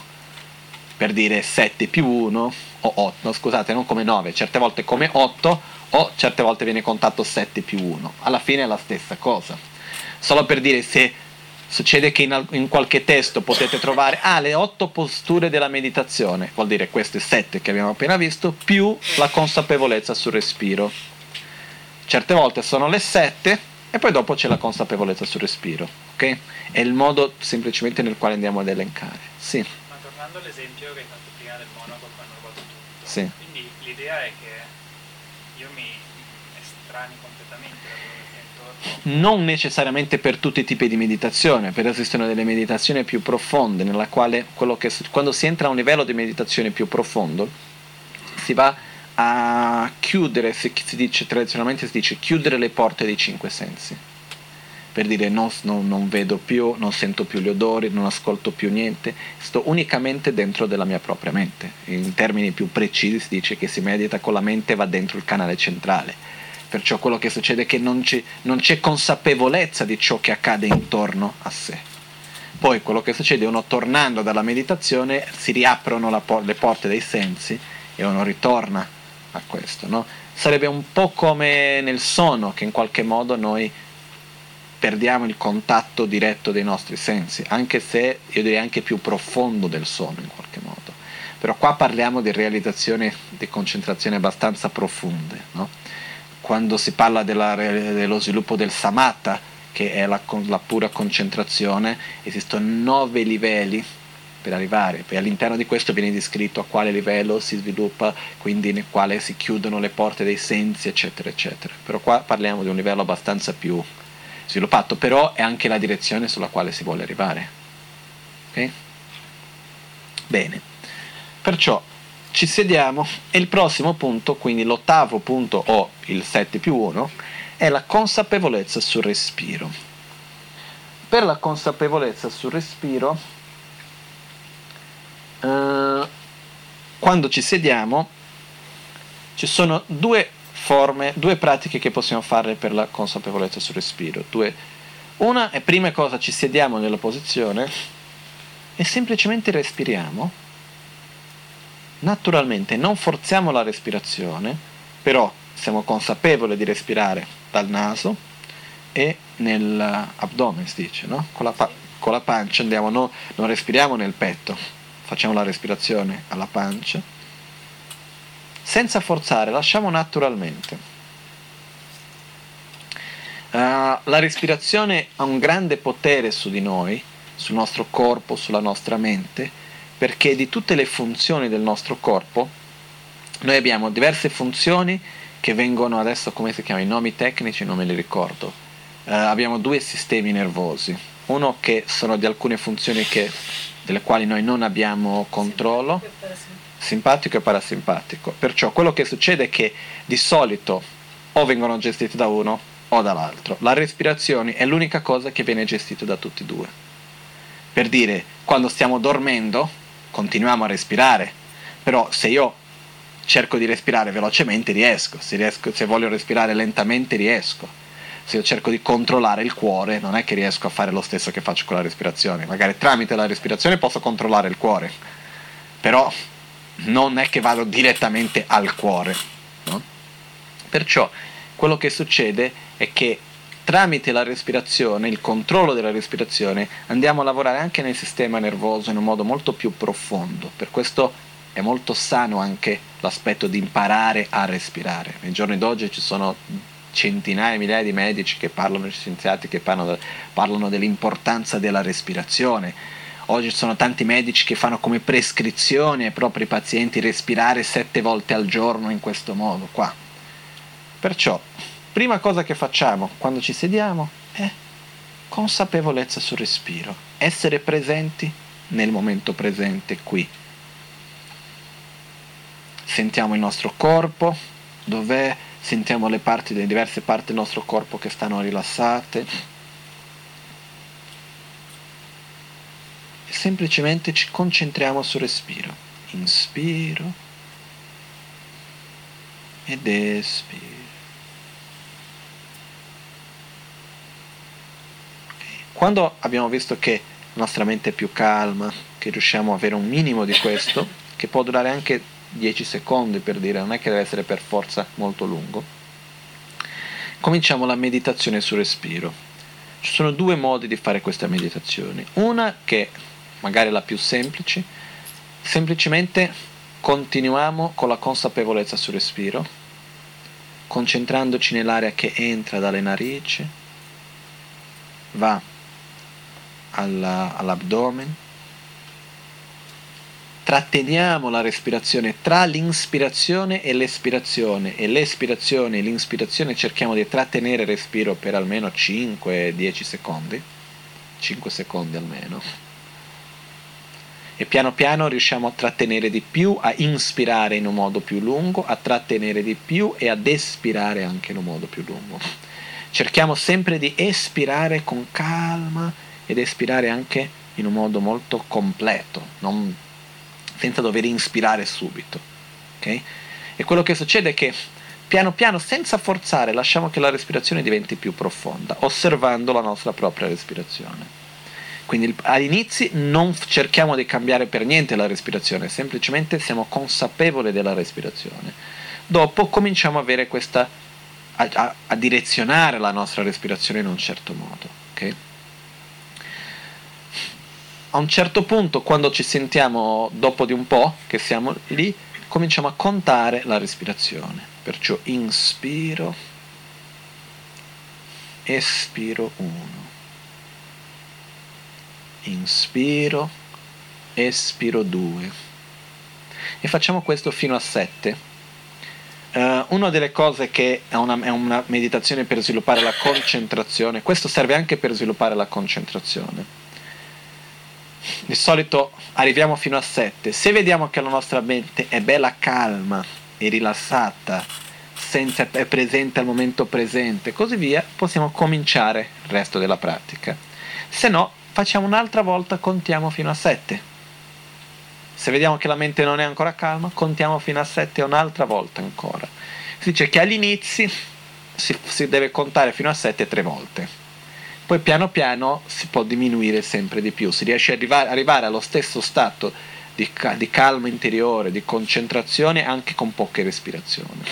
per dire 7 più 1 o 8, no, scusate, non come 9, certe volte come 8 o certe volte viene contato 7 più 1. Alla fine è la stessa cosa. Solo per dire se succede che in, in qualche testo potete trovare ah, le 8 posture della meditazione, vuol dire queste 7 che abbiamo appena visto, più la consapevolezza sul respiro certe volte sono le 7 e poi dopo c'è la consapevolezza sul respiro, ok? È il modo semplicemente nel quale andiamo ad elencare. Sì. Ma tornando all'esempio che hai fatto prima del monaco quando ha rubato tutto, sì. quindi l'idea è che io mi estrani completamente da quello. Non necessariamente per tutti i tipi di meditazione, per esistono delle meditazioni più profonde, nella quale che, quando si entra a un livello di meditazione più profondo, si va a chiudere, si, si dice, tradizionalmente si dice chiudere le porte dei cinque sensi, per dire no, no, non vedo più, non sento più gli odori, non ascolto più niente, sto unicamente dentro della mia propria mente. In termini più precisi si dice che si medita con la mente e va dentro il canale centrale. Perciò quello che succede è che non, non c'è consapevolezza di ciò che accade intorno a sé. Poi quello che succede è uno tornando dalla meditazione si riaprono por- le porte dei sensi e uno ritorna a questo. No? Sarebbe un po' come nel sonno che in qualche modo noi perdiamo il contatto diretto dei nostri sensi, anche se io direi anche più profondo del sonno in qualche modo. Però qua parliamo di realizzazioni di concentrazione abbastanza profonde. No? Quando si parla della, dello sviluppo del samatha, che è la, la pura concentrazione, esistono nove livelli per arrivare. E all'interno di questo viene descritto a quale livello si sviluppa, quindi nel quale si chiudono le porte dei sensi, eccetera, eccetera. Però qua parliamo di un livello abbastanza più sviluppato, però è anche la direzione sulla quale si vuole arrivare. Ok? Bene. Perciò ci sediamo e il prossimo punto, quindi l'ottavo punto o il 7 più 1, è la consapevolezza sul respiro. Per la consapevolezza sul respiro eh, quando ci sediamo ci sono due forme, due pratiche che possiamo fare per la consapevolezza sul respiro. Due. Una è prima cosa ci sediamo nella posizione e semplicemente respiriamo. Naturalmente non forziamo la respirazione, però siamo consapevoli di respirare dal naso e nell'addome, si dice, no? con, la pa- con la pancia andiamo, no? non respiriamo nel petto, facciamo la respirazione alla pancia, senza forzare, lasciamo naturalmente. Uh, la respirazione ha un grande potere su di noi, sul nostro corpo, sulla nostra mente, perché di tutte le funzioni del nostro corpo, noi abbiamo diverse funzioni che vengono adesso, come si chiama, i nomi tecnici non me li ricordo. Uh, abbiamo due sistemi nervosi, uno che sono di alcune funzioni che, delle quali noi non abbiamo controllo, simpatico e parasimpatico. Perciò quello che succede è che di solito o vengono gestiti da uno o dall'altro. La respirazione è l'unica cosa che viene gestita da tutti e due. Per dire, quando stiamo dormendo, continuiamo a respirare, però se io cerco di respirare velocemente riesco, se, riesco, se voglio respirare lentamente riesco, se io cerco di controllare il cuore non è che riesco a fare lo stesso che faccio con la respirazione, magari tramite la respirazione posso controllare il cuore, però non è che vado direttamente al cuore. No? Perciò quello che succede è che tramite la respirazione, il controllo della respirazione, andiamo a lavorare anche nel sistema nervoso in un modo molto più profondo. Per questo è molto sano anche l'aspetto di imparare a respirare. Nei giorni d'oggi ci sono centinaia, migliaia di medici che parlano, scienziati che parlano, parlano dell'importanza della respirazione. Oggi ci sono tanti medici che fanno come prescrizione ai propri pazienti respirare sette volte al giorno in questo modo qua. Perciò, prima cosa che facciamo quando ci sediamo è consapevolezza sul respiro, essere presenti nel momento presente qui sentiamo il nostro corpo, dov'è, sentiamo le parti, le diverse parti del nostro corpo che stanno rilassate. E semplicemente ci concentriamo sul respiro. Inspiro ed espiro. Quando abbiamo visto che la nostra mente è più calma, che riusciamo ad avere un minimo di questo, che può durare anche 10 secondi per dire, non è che deve essere per forza molto lungo. Cominciamo la meditazione sul respiro. Ci sono due modi di fare questa meditazione. Una che magari è la più semplice, semplicemente continuiamo con la consapevolezza sul respiro, concentrandoci nell'aria che entra dalle narici, va alla, all'addome, tratteniamo la respirazione tra l'inspirazione e l'espirazione e l'espirazione e l'inspirazione cerchiamo di trattenere il respiro per almeno 5-10 secondi 5 secondi almeno e piano piano riusciamo a trattenere di più, a inspirare in un modo più lungo, a trattenere di più e ad espirare anche in un modo più lungo. Cerchiamo sempre di espirare con calma ed espirare anche in un modo molto completo, non senza dover inspirare subito. Okay? E quello che succede è che piano piano, senza forzare, lasciamo che la respirazione diventi più profonda, osservando la nostra propria respirazione. Quindi all'inizio non cerchiamo di cambiare per niente la respirazione, semplicemente siamo consapevoli della respirazione. Dopo cominciamo a, questa, a, a, a direzionare la nostra respirazione in un certo modo. Okay? A un certo punto, quando ci sentiamo dopo di un po' che siamo lì, cominciamo a contare la respirazione. Perciò inspiro, espiro 1. Inspiro, espiro 2. E facciamo questo fino a 7. Uh, eh, una delle cose che è una, è una meditazione per sviluppare la concentrazione, questo serve anche per sviluppare la concentrazione di solito arriviamo fino a 7. Se vediamo che la nostra mente è bella calma e rilassata, senza, è presente al momento presente, così via, possiamo cominciare il resto della pratica. Se no, facciamo un'altra volta, contiamo fino a 7. Se vediamo che la mente non è ancora calma, contiamo fino a 7 un'altra volta ancora. Si dice che all'inizio si, si deve contare fino a 7 tre volte poi piano piano si può diminuire sempre di più, si riesce ad arrivare, arrivare allo stesso stato di, di calma interiore, di concentrazione anche con poche respirazioni.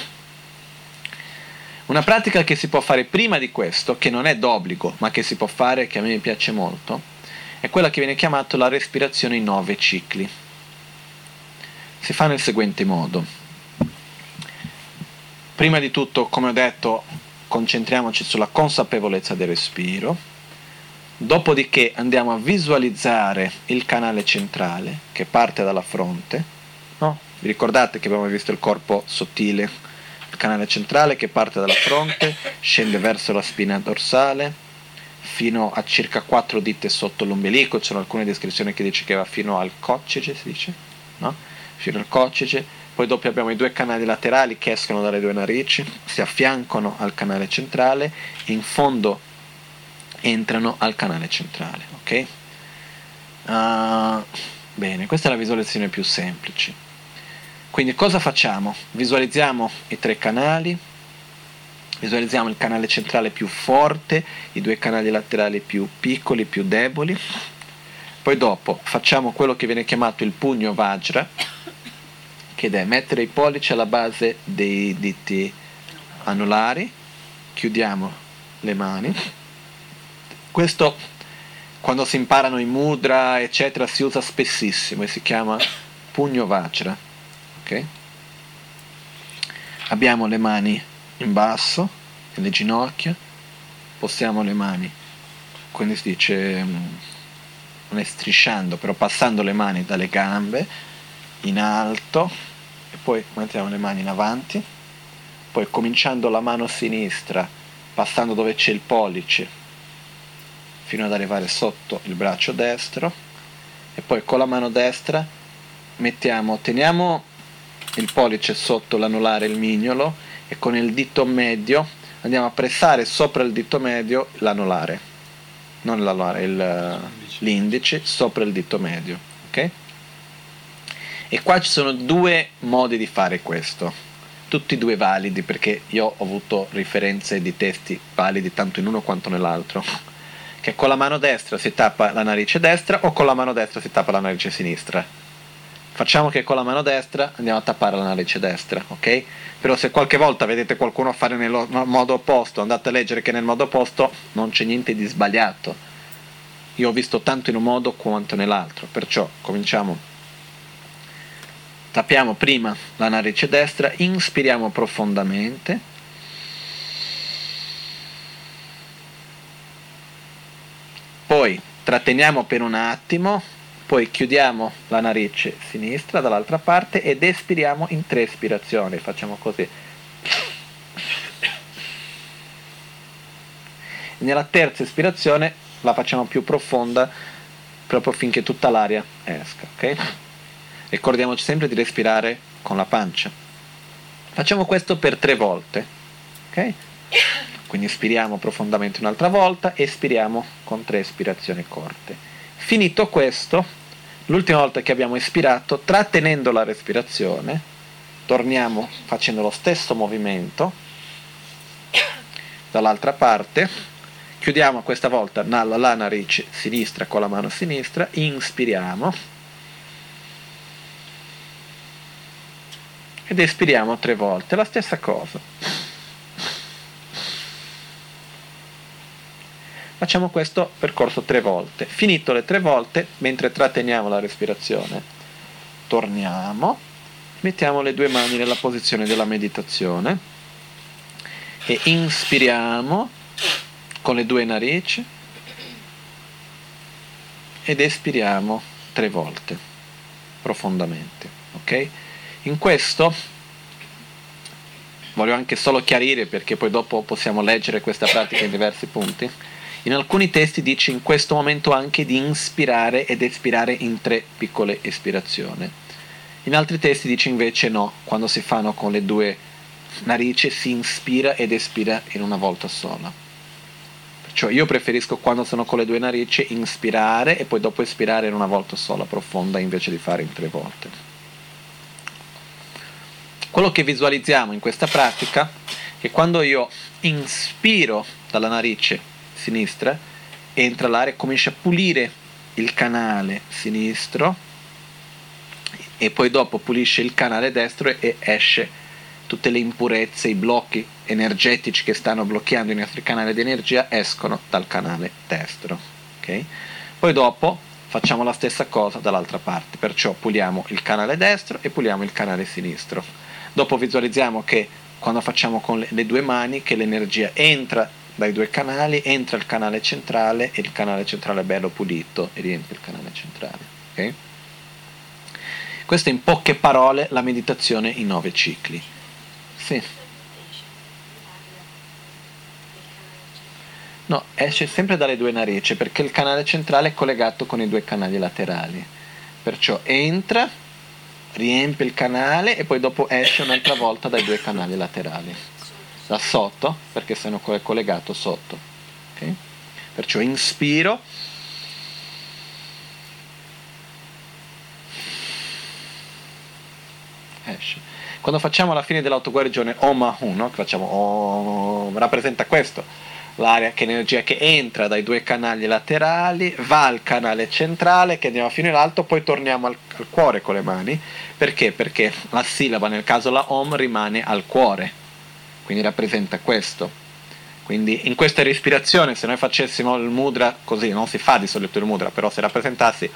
Una pratica che si può fare prima di questo, che non è d'obbligo, ma che si può fare, che a me piace molto, è quella che viene chiamata la respirazione in nove cicli. Si fa nel seguente modo. Prima di tutto, come ho detto, concentriamoci sulla consapevolezza del respiro, dopodiché andiamo a visualizzare il canale centrale che parte dalla fronte, no? Vi ricordate che abbiamo visto il corpo sottile, il canale centrale che parte dalla fronte, scende verso la spina dorsale, fino a circa 4 dita sotto l'ombelico, c'è alcune descrizioni che dice che va fino al coccige, si dice, no? Fino al coccige, poi dopo abbiamo i due canali laterali che escono dalle due narici, si affiancano al canale centrale e in fondo entrano al canale centrale, ok? Uh, bene, questa è la visualizzazione più semplice. Quindi cosa facciamo? Visualizziamo i tre canali, visualizziamo il canale centrale più forte, i due canali laterali più piccoli, più deboli. Poi dopo facciamo quello che viene chiamato il pugno Vajra, che è mettere i pollici alla base dei diti anulari, chiudiamo le mani. Questo quando si imparano i mudra, eccetera, si usa spessissimo e si chiama pugno Vajra. Okay? Abbiamo le mani in basso, nelle ginocchia, possiamo le mani, quindi si dice, mm, non è strisciando, però passando le mani dalle gambe in alto e poi mettiamo le mani in avanti, poi cominciando la mano sinistra, passando dove c'è il pollice, fino ad arrivare sotto il braccio destro e poi con la mano destra mettiamo, teniamo il pollice sotto l'anulare il mignolo e con il dito medio andiamo a pressare sopra il dito medio l'anulare, non l'anulare, il, l'indice sopra il dito medio? E qua ci sono due modi di fare questo, tutti e due validi perché io ho avuto referenze di testi validi tanto in uno quanto nell'altro che con la mano destra si tappa la narice destra o con la mano destra si tappa la narice sinistra. Facciamo che con la mano destra andiamo a tappare la narice destra, ok? Però se qualche volta vedete qualcuno fare nel modo opposto, andate a leggere che nel modo opposto non c'è niente di sbagliato. Io ho visto tanto in un modo quanto nell'altro, perciò cominciamo. Tappiamo prima la narice destra, inspiriamo profondamente poi tratteniamo per un attimo, poi chiudiamo la narice sinistra dall'altra parte ed espiriamo in tre ispirazioni, facciamo così. Nella terza ispirazione la facciamo più profonda proprio finché tutta l'aria esca, ok? Ricordiamoci sempre di respirare con la pancia. Facciamo questo per tre volte, ok? Quindi ispiriamo profondamente un'altra volta, espiriamo con tre espirazioni corte. Finito questo, l'ultima volta che abbiamo espirato, trattenendo la respirazione, torniamo facendo lo stesso movimento dall'altra parte, chiudiamo questa volta la narice sinistra con la mano sinistra, inspiriamo ed espiriamo tre volte, la stessa cosa. Facciamo questo percorso tre volte. Finito le tre volte, mentre tratteniamo la respirazione, torniamo, mettiamo le due mani nella posizione della meditazione e inspiriamo con le due narici ed espiriamo tre volte profondamente. Ok? In questo voglio anche solo chiarire perché poi dopo possiamo leggere questa pratica in diversi punti in alcuni testi dice in questo momento anche di inspirare ed espirare in tre piccole espirazioni. In altri testi dice invece no, quando si fanno con le due narici si inspira ed espira in una volta sola. Perciò io preferisco quando sono con le due narici inspirare e poi dopo espirare in una volta sola, profonda, invece di fare in tre volte. Quello che visualizziamo in questa pratica è che quando io inspiro dalla narice sinistra, entra l'aria e comincia a pulire il canale sinistro e poi dopo pulisce il canale destro e esce tutte le impurezze, i blocchi energetici che stanno bloccando i nostri canali di energia escono dal canale destro. Okay? Poi dopo facciamo la stessa cosa dall'altra parte, perciò puliamo il canale destro e puliamo il canale sinistro. Dopo visualizziamo che quando facciamo con le, due mani che l'energia entra dai due canali, entra il canale centrale e il canale centrale è bello pulito e riempie il canale centrale. Okay? Questa è in poche parole la meditazione in nove cicli. Sì. No, esce sempre dalle due narici perché il canale centrale è collegato con i due canali laterali. Perciò entra, riempie il canale e poi dopo esce un'altra volta dai due canali laterali. Da sotto, perché se no è collegato sotto. Okay? Perciò inspiro. Esce. Quando facciamo la fine dell'autoguarigione Oma 1, che facciamo Om, rappresenta questo l'aria che energia che entra dai due canali laterali, va al canale centrale che andiamo fino in alto, poi torniamo al, al, cuore con le mani. Perché? Perché la sillaba, nel caso la Om, rimane al cuore, quindi rappresenta questo. Quindi in questa respirazione, se noi facessimo il mudra così, non si fa di solito il mudra, però se rappresentassi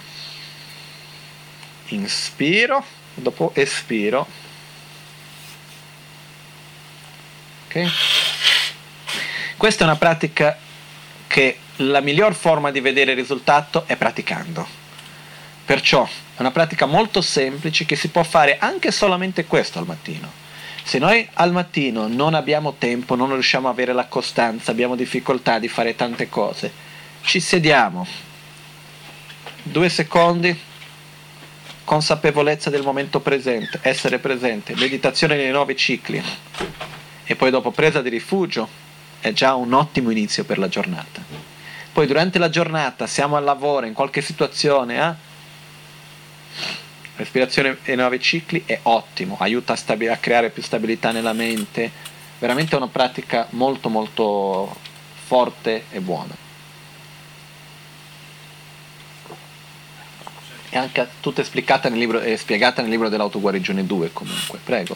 inspiro, dopo espiro. Ok? Questa è una pratica che la miglior forma di vedere il risultato è praticando. Perciò è una pratica molto semplice che si può fare anche solamente questo al mattino. Se noi al mattino non abbiamo tempo, non riusciamo a avere la costanza, abbiamo difficoltà di fare tante cose, ci sediamo. Due secondi, consapevolezza del momento presente, essere presente, meditazione nei nove cicli. E poi dopo presa di rifugio, è già un ottimo inizio per la giornata. Poi durante la giornata siamo al lavoro, in qualche situazione, eh? respirazione ai nove cicli è ottimo, aiuta a, stabi- a creare più stabilità nella mente, veramente è una pratica molto molto forte e buona. È anche tutta spiegata nel libro, spiegata nel libro dell'autoguarigione 2 comunque, prego.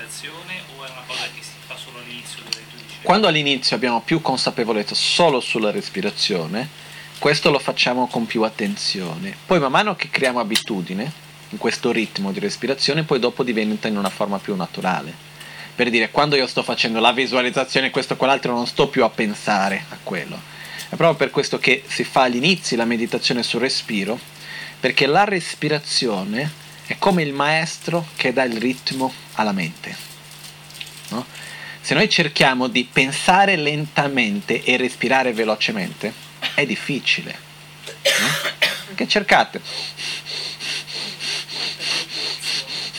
meditazione o è una cosa che si fa solo all'inizio dove tu dici? Quando all'inizio abbiamo più consapevolezza solo sulla respirazione, questo lo facciamo con più attenzione. Poi man mano che creiamo abitudine in questo ritmo di respirazione, poi dopo diventa in una forma più naturale. Per dire, quando io sto facendo la visualizzazione, questo o quell'altro, non sto più a pensare a quello. È proprio per questo che si fa all'inizio la meditazione sul respiro, perché la respirazione è come il maestro che dà il ritmo alla mente. Se noi cerchiamo di pensare lentamente e respirare velocemente, è difficile. No? Che cercate?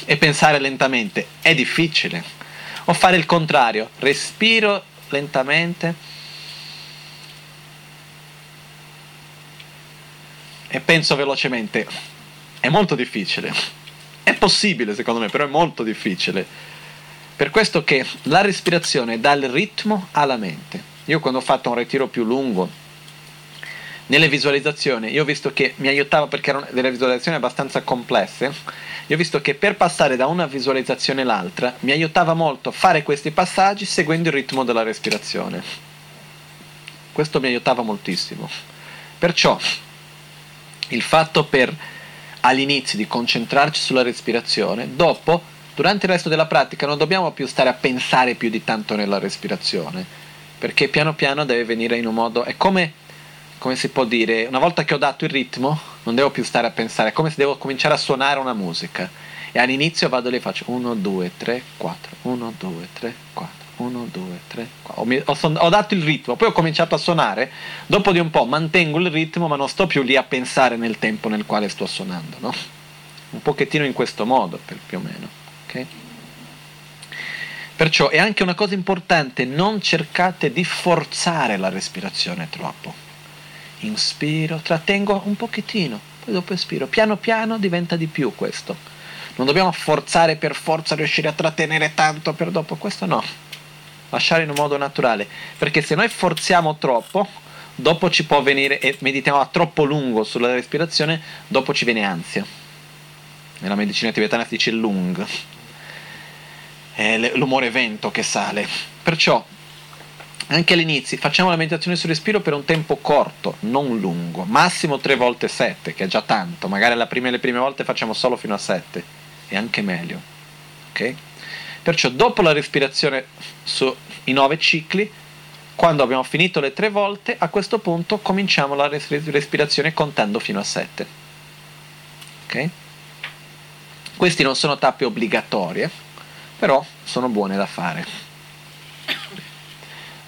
E pensare lentamente è difficile. O fare il contrario, respiro lentamente e penso velocemente. È molto difficile. È possibile secondo me, però è molto difficile per questo che la respirazione dà il ritmo alla mente. Io quando ho fatto un ritiro più lungo, nelle visualizzazioni, io ho visto che mi aiutava perché erano delle visualizzazioni abbastanza complesse, io ho visto che per passare da una visualizzazione all'altra mi aiutava molto fare questi passaggi seguendo il ritmo della respirazione. Questo mi aiutava moltissimo. Perciò il fatto per all'inizio di concentrarci sulla respirazione, dopo Durante il resto della pratica non dobbiamo più stare a pensare più di tanto nella respirazione, perché piano piano deve venire in un modo... È come, come si può dire, una volta che ho dato il ritmo, non devo più stare a pensare, è come se devo cominciare a suonare una musica. E all'inizio vado lì e faccio 1, 2, 3, 4, 1, 2, 3, 4. 1, 2, 3, 4. Ho, dato il ritmo, poi ho cominciato a suonare. Dopo di un po' mantengo il ritmo, ma non sto più lì a pensare nel tempo nel quale sto suonando, no? Un pochettino in questo modo, per, più o meno. Okay? Perciò è anche una cosa importante, non cercate di forzare la respirazione troppo. Inspiro, trattengo un pochettino, poi dopo espiro. Piano piano diventa di più questo. Non dobbiamo forzare per forza riuscire a trattenere tanto per dopo, questo no. Lasciare in un modo naturale, perché se noi forziamo troppo, dopo ci può venire e meditiamo a troppo lungo sulla respirazione, dopo ci viene ansia. Nella medicina tibetana si dice lung, è l'umore vento che sale. Perciò anche all'inizio facciamo la meditazione sul respiro per un tempo corto, non lungo, massimo tre volte sette, che è già tanto, magari prima, le prime volte facciamo solo fino a sette, è anche meglio. Ok? Perciò dopo la respirazione sui nove cicli, quando abbiamo finito le tre volte, a questo punto cominciamo la respirazione contando fino a sette. Ok? Questi non sono tappe obbligatorie, però sono buone da fare.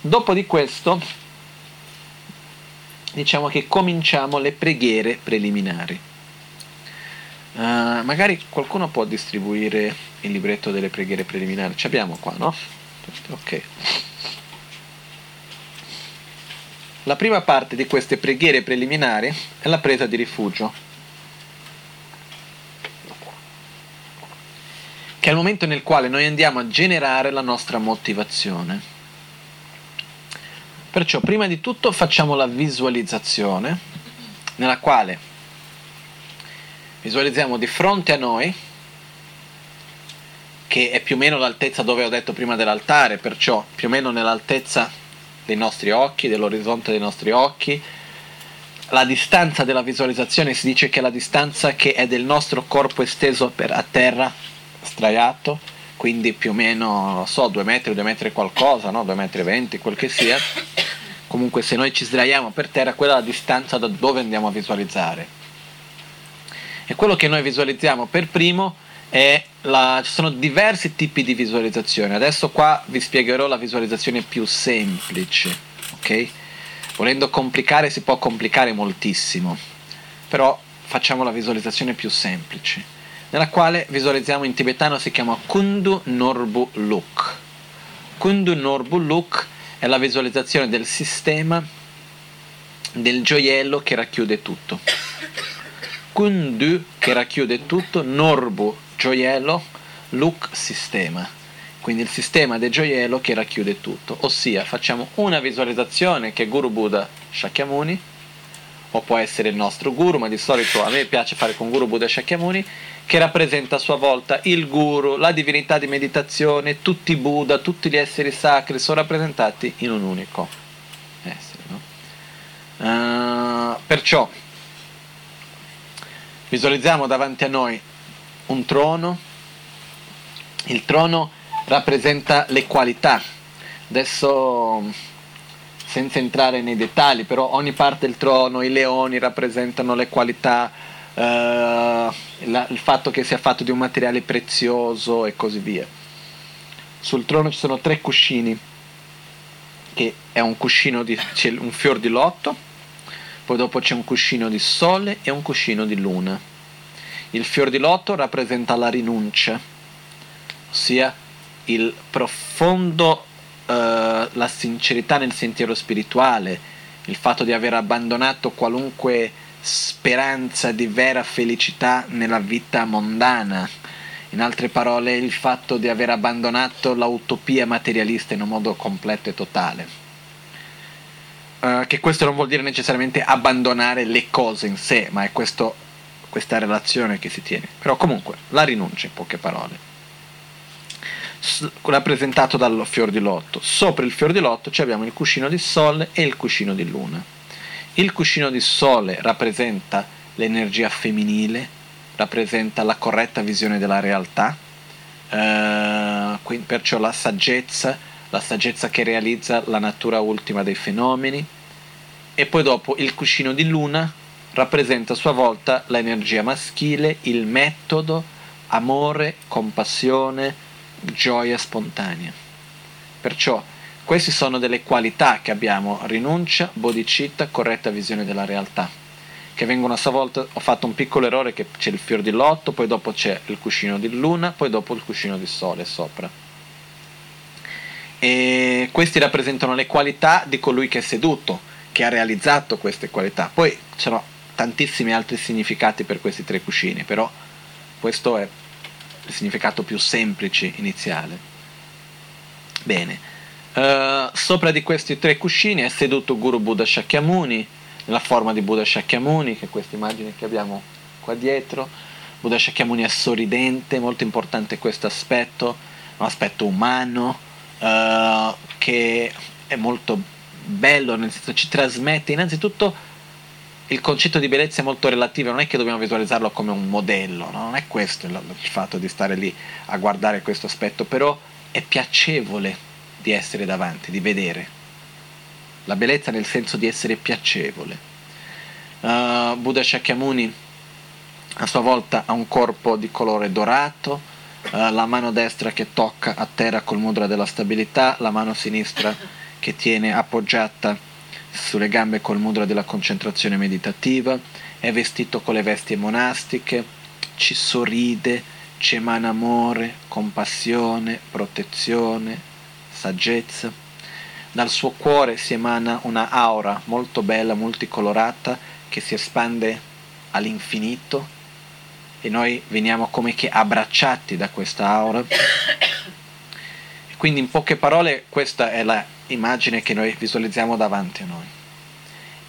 Dopo di questo, diciamo che cominciamo le preghiere preliminari. Uh, magari qualcuno può distribuire il libretto delle preghiere preliminari. Ci abbiamo qua, no? Ok. La prima parte di queste preghiere preliminari è la presa di rifugio, che è il momento nel quale noi andiamo a generare la nostra motivazione. Perciò prima di tutto facciamo la visualizzazione, nella quale visualizziamo di fronte a noi, che è più o meno l'altezza dove ho detto prima dell'altare, perciò più o meno nell'altezza dei nostri occhi, dell'orizzonte dei nostri occhi. La distanza della visualizzazione si dice che è la distanza che è del nostro corpo esteso per, a terra, straiato, quindi più o meno, non so, due metri, due metri qualcosa, no? due metri e venti, quel che sia. Comunque se noi ci sdraiamo per terra, quella è la distanza da dove andiamo a visualizzare. E quello che noi visualizziamo per primo la, ci sono diversi tipi di visualizzazione. Adesso qua vi spiegherò la visualizzazione più semplice, ok? Volendo complicare si può complicare moltissimo, però facciamo la visualizzazione più semplice, nella quale visualizziamo in tibetano si chiama Kundu Norbu Luk. Kundu Norbu Luk è la visualizzazione del sistema del gioiello che racchiude tutto. Kundu che racchiude tutto, Norbu gioiello, look sistema. Quindi il sistema del gioiello che racchiude tutto, ossia facciamo una visualizzazione che Guru Buddha Shakyamuni, o può essere il nostro guru, ma di solito a me piace fare con Guru Buddha Shakyamuni, che rappresenta a sua volta il guru, la divinità di meditazione, tutti i Buddha, tutti gli esseri sacri sono rappresentati in un unico essere. No? Uh, perciò visualizziamo davanti a noi un trono. Il trono rappresenta le qualità. Adesso, senza entrare nei dettagli, però ogni parte del trono, i leoni rappresentano le qualità, eh, la, il fatto che sia fatto di un materiale prezioso e così via. Sul trono ci sono tre cuscini, che è un cuscino di un fior di lotto, poi dopo c'è un cuscino di sole e un cuscino di luna il fior di lotto rappresenta la rinuncia, ossia il profondo, eh, la sincerità nel sentiero spirituale, il fatto di aver abbandonato qualunque speranza di vera felicità nella vita mondana. In altre parole, il fatto di aver abbandonato l'utopia materialista in un modo completo e totale. Uh, che questo non vuol dire necessariamente abbandonare le cose in sé, ma è questo questa relazione che si tiene. Però comunque la rinuncia in poche parole. Rappresentato dal fior di lotto. Sopra il fior di lotto abbiamo il cuscino di sole e il cuscino di luna. Il cuscino di sole rappresenta l'energia femminile, rappresenta la corretta visione della realtà, eh, perciò la saggezza, la saggezza che realizza la natura ultima dei fenomeni. E poi dopo il cuscino di luna rappresenta a sua volta l'energia maschile, il metodo, amore, compassione, gioia spontanea. Perciò queste sono delle qualità che abbiamo, rinuncia, bodhicitta, corretta visione della realtà, che vengono a sua volta, ho fatto un piccolo errore che c'è il fior di lotto, poi dopo c'è il cuscino di luna, poi dopo il cuscino di sole sopra. E questi rappresentano le qualità di colui che è seduto, che ha realizzato queste qualità. Poi ci sono tantissimi altri significati per questi tre cuscini, però questo è il significato più semplice iniziale. Bene, uh, sopra di questi tre cuscini è seduto Guru Buddha Shakyamuni, nella forma di Buddha Shakyamuni, che è questa immagine che abbiamo qua dietro. Buddha Shakyamuni è sorridente, molto importante questo aspetto, un aspetto umano, uh, che è molto bello, nel senso ci trasmette innanzitutto il concetto di bellezza è molto relativo, non è che dobbiamo visualizzarlo come un modello, no? non è questo il, il fatto di stare lì a guardare questo aspetto, però è piacevole di essere davanti, di vedere. La bellezza nel senso di essere piacevole. Uh, Buddha Shakyamuni a sua volta ha un corpo di colore dorato, uh, la mano destra che tocca a terra col mudra della stabilità, la mano sinistra che tiene appoggiata sulle gambe col mudra della concentrazione meditativa, è vestito con le vesti monastiche, ci sorride, ci emana amore, compassione, protezione, saggezza. Dal suo cuore si emana una aura molto bella, multicolorata, che si espande all'infinito e noi veniamo come che abbracciati da questa aura. Quindi in poche parole questa è la immagine che noi visualizziamo davanti a noi.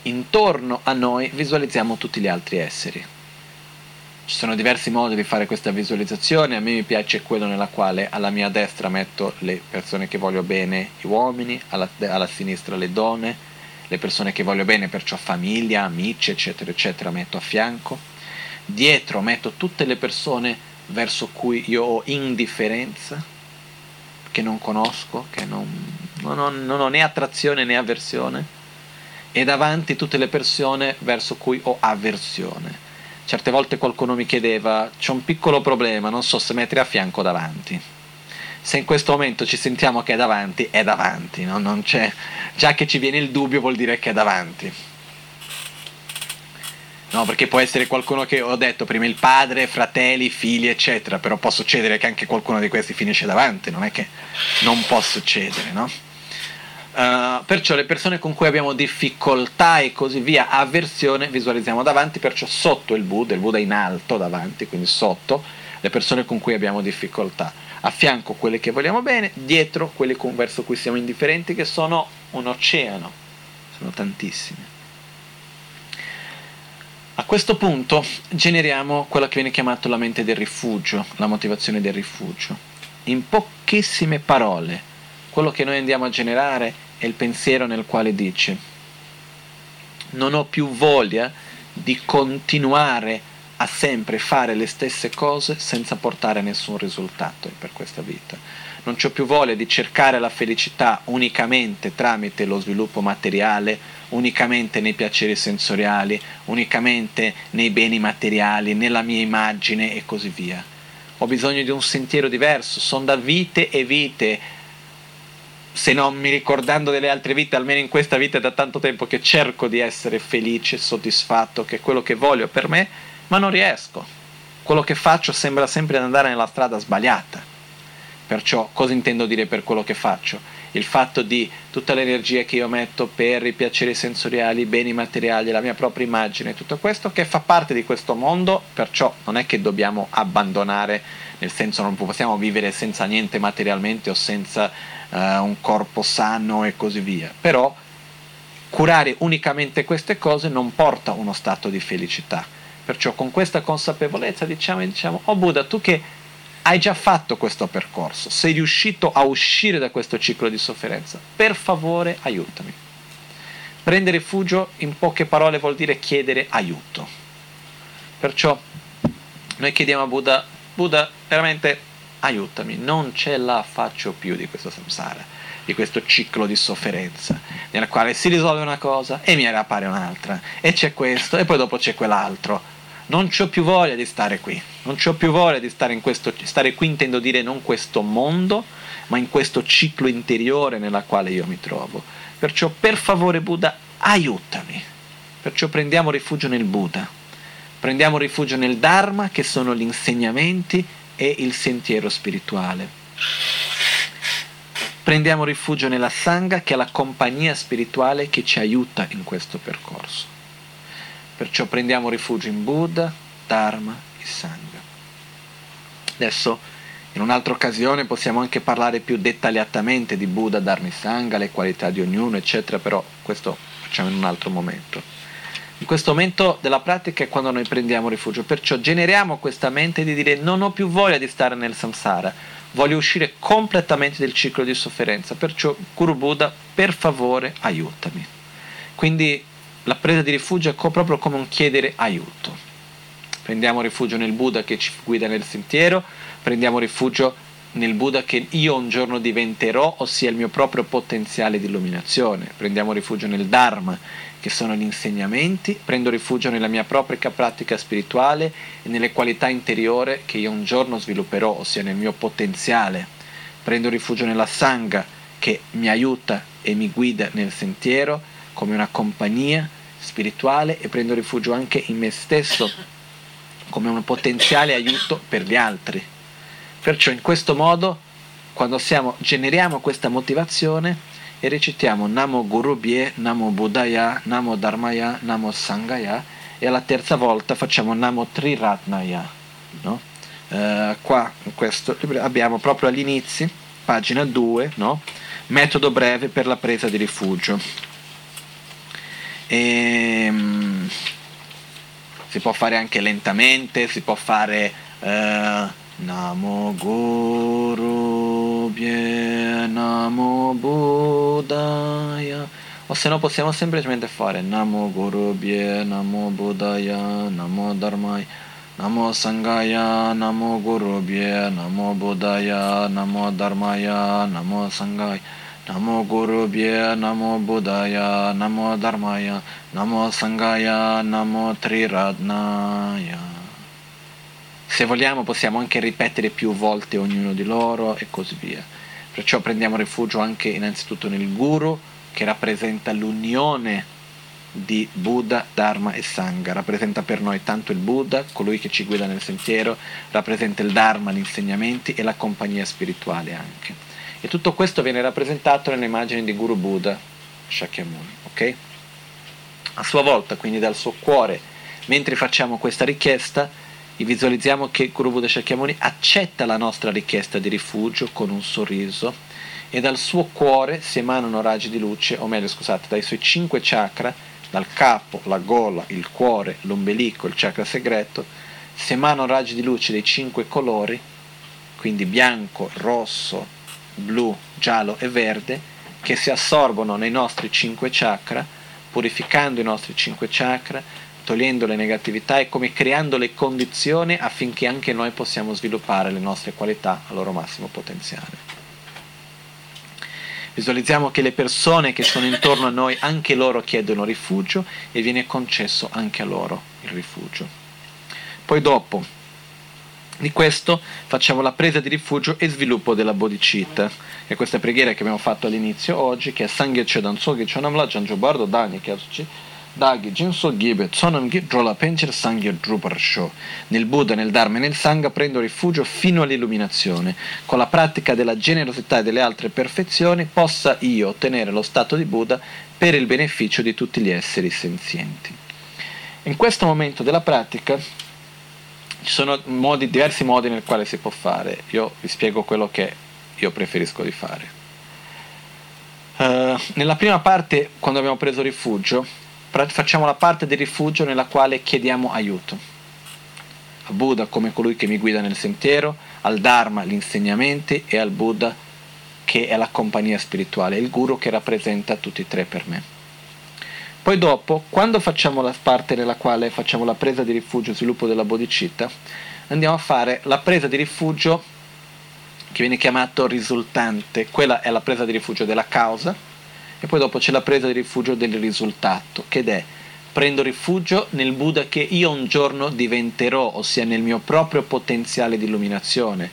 Intorno a noi visualizziamo tutti gli altri esseri. Ci sono diversi modi di fare questa visualizzazione, a me mi piace quello nella quale alla mia destra metto le persone che voglio bene, gli uomini, alla, alla sinistra le donne, le persone che voglio bene, perciò famiglia, amici, eccetera, eccetera, metto a fianco. Dietro metto tutte le persone verso cui io ho indifferenza, che non conosco, che non, non, ho, non ho né attrazione né avversione, e davanti tutte le persone verso cui ho avversione. Certe volte qualcuno mi chiedeva, c'è un piccolo problema, non so se mettere a fianco o davanti. Se in questo momento ci sentiamo che è davanti, è davanti, no? non c'è, già che ci viene il dubbio vuol dire che è davanti. No, perché può essere qualcuno che ho detto prima il padre, fratelli, figli, eccetera, però può succedere che anche qualcuno di questi finisce davanti, non è che non può succedere, no? Uh, perciò le persone con cui abbiamo difficoltà e così via, avversione, visualizziamo davanti, perciò sotto il Buddha, il Buddha in alto davanti, quindi sotto, le persone con cui abbiamo difficoltà, a fianco quelle che vogliamo bene, dietro quelle con, verso cui siamo indifferenti, che sono un oceano, sono tantissime. A questo punto generiamo quello che viene chiamato la mente del rifugio, la motivazione del rifugio. In pochissime parole, quello che noi andiamo a generare è il pensiero nel quale dice non ho più voglia di continuare a sempre fare le stesse cose senza portare nessun risultato per questa vita. Non ho più voglia di cercare la felicità unicamente tramite lo sviluppo materiale unicamente nei piaceri sensoriali, unicamente nei beni materiali, nella mia immagine e così via. Ho bisogno di un sentiero diverso, sono da vite e vite, se non mi ricordando delle altre vite, almeno in questa vita è da tanto tempo che cerco di essere felice, soddisfatto, che è quello che voglio per me, ma non riesco. Quello che faccio sembra sempre andare nella strada sbagliata. Perciò cosa intendo dire per quello che faccio? Il fatto di tutta l'energia che io metto per i piaceri sensoriali, i beni materiali, la mia propria immagine, tutto questo che fa parte di questo mondo, perciò non è che dobbiamo abbandonare, nel senso non possiamo vivere senza niente materialmente o senza uh, un corpo sano e così via, però curare unicamente queste cose non porta uno stato di felicità. Perciò con questa consapevolezza diciamo, diciamo oh Buddha, tu che hai già fatto questo percorso, sei riuscito a uscire da questo ciclo di sofferenza, per favore aiutami. Prendere rifugio in poche parole vuol dire chiedere aiuto. Perciò noi chiediamo a Buddha, Buddha veramente aiutami, non ce la faccio più di questo samsara, di questo ciclo di sofferenza, nella quale si risolve una cosa e mi appare un'altra, e c'è questo e poi dopo c'è quell'altro non ho più voglia di stare qui, non ho più voglia di stare in questo, stare qui intendo dire non questo mondo, ma in questo ciclo interiore nella quale io mi trovo. Perciò per favore Buddha, aiutami. Perciò prendiamo rifugio nel Buddha, prendiamo rifugio nel Dharma, che sono gli insegnamenti e il sentiero spirituale. Prendiamo rifugio nella Sangha, che è la compagnia spirituale che ci aiuta in questo percorso. Perciò prendiamo rifugio in Buddha, Dharma e Sangha. Adesso, in un'altra occasione, possiamo anche parlare più dettagliatamente di Buddha, Dharma e Sangha, le qualità di ognuno, eccetera, però questo facciamo in un altro momento. In questo momento della pratica è quando noi prendiamo rifugio, perciò generiamo questa mente di dire non ho più voglia di stare nel samsara, voglio uscire completamente del ciclo di sofferenza, perciò Guru Buddha, per favore, aiutami. Quindi la presa di rifugio è proprio come un chiedere aiuto. Prendiamo rifugio nel Buddha che ci guida nel sentiero, prendiamo rifugio nel Buddha che io un giorno diventerò, ossia il mio proprio potenziale di illuminazione. Prendiamo rifugio nel Dharma, che sono gli insegnamenti, prendo rifugio nella mia propria pratica spirituale e nelle qualità interiore che io un giorno svilupperò, ossia nel mio potenziale. Prendo rifugio nella Sangha, che mi aiuta e mi guida nel sentiero come una compagnia spirituale e prendo rifugio anche in me stesso come un potenziale aiuto per gli altri. Perciò in questo modo, quando siamo, generiamo questa motivazione e recitiamo Namo Guru Bhye, Namo Buddhaya, Namo Dharmaya, Namo Sangaya e alla terza volta facciamo Namo Triratnaya. No? Uh, qua in questo abbiamo proprio all'inizio, pagina 2, no? metodo breve per la presa di rifugio. E, um, si può fare anche lentamente, si può fare uh, Namo Guru Bhye Namo Buddhaya. O se no possiamo semplicemente fare Namo Guru Bhye Namo Buddhaya Namo Dharmaya Namo Sangaya Namo Guru Bhye Namo Buddhaya Namo Dharmaya Namo Sangaya Namo Guru Bhye Namo Buddhaya Namo Dharmaya Namo Sangaya Namo Triradnaya Se vogliamo possiamo anche ripetere più volte ognuno di loro e così via. Perciò prendiamo rifugio anche innanzitutto nel Guru che rappresenta l'unione di Buddha, Dharma e Sangha. Rappresenta per noi tanto il Buddha, colui che ci guida nel sentiero, rappresenta il Dharma, gli insegnamenti e la compagnia spirituale anche. E tutto questo viene rappresentato nelle immagini di Guru Buddha, Shakyamuni. ok? A sua volta, quindi dal suo cuore, mentre facciamo questa richiesta, visualizziamo che Guru Buddha Shakyamuni accetta la nostra richiesta di rifugio con un sorriso e dal suo cuore si emanano raggi di luce, o meglio scusate, dai suoi cinque chakra dal capo, la gola, il cuore, l'ombelico, il chakra segreto, si emanano raggi di luce dei cinque colori, quindi bianco, rosso, blu, giallo e verde, che si assorbono nei nostri cinque chakra, purificando i nostri cinque chakra, togliendo le negatività e come creando le condizioni affinché anche noi possiamo sviluppare le nostre qualità al loro massimo potenziale. Visualizziamo che le persone che sono intorno a noi, anche loro chiedono rifugio e viene concesso anche a loro il rifugio. Poi dopo di questo facciamo la presa di rifugio e sviluppo della bodhicitta, che è questa preghiera che abbiamo fatto all'inizio oggi, che è Sangye Chedan Sogi Chonamla Janjobardo Dani Kyasuchi Dagi Jinso Gibe Tsonam Drola Pencher Sangye Druparsho. Nel Buddha, nel Dharma e nel Sangha prendo rifugio fino all'illuminazione. Con la pratica della generosità e delle altre perfezioni possa io ottenere lo stato di Buddha per il beneficio di tutti gli esseri senzienti. In questo momento della pratica ci sono modi, diversi modi nel quale si può fare. Io vi spiego quello che io preferisco di fare. Uh, nella prima parte, quando abbiamo preso rifugio, facciamo la parte del rifugio nella quale chiediamo aiuto. A Buddha come colui che mi guida nel sentiero, al Dharma gli insegnamenti e al Buddha che è la compagnia spirituale, il guru che rappresenta tutti e tre per me. Poi dopo, quando facciamo la parte nella quale facciamo la presa di rifugio e sviluppo della bodhicitta, andiamo a fare la presa di rifugio che viene chiamato risultante, quella è la presa di rifugio della causa, e poi dopo c'è la presa di rifugio del risultato, che è prendo rifugio nel Buddha che io un giorno diventerò, ossia nel mio proprio potenziale di illuminazione.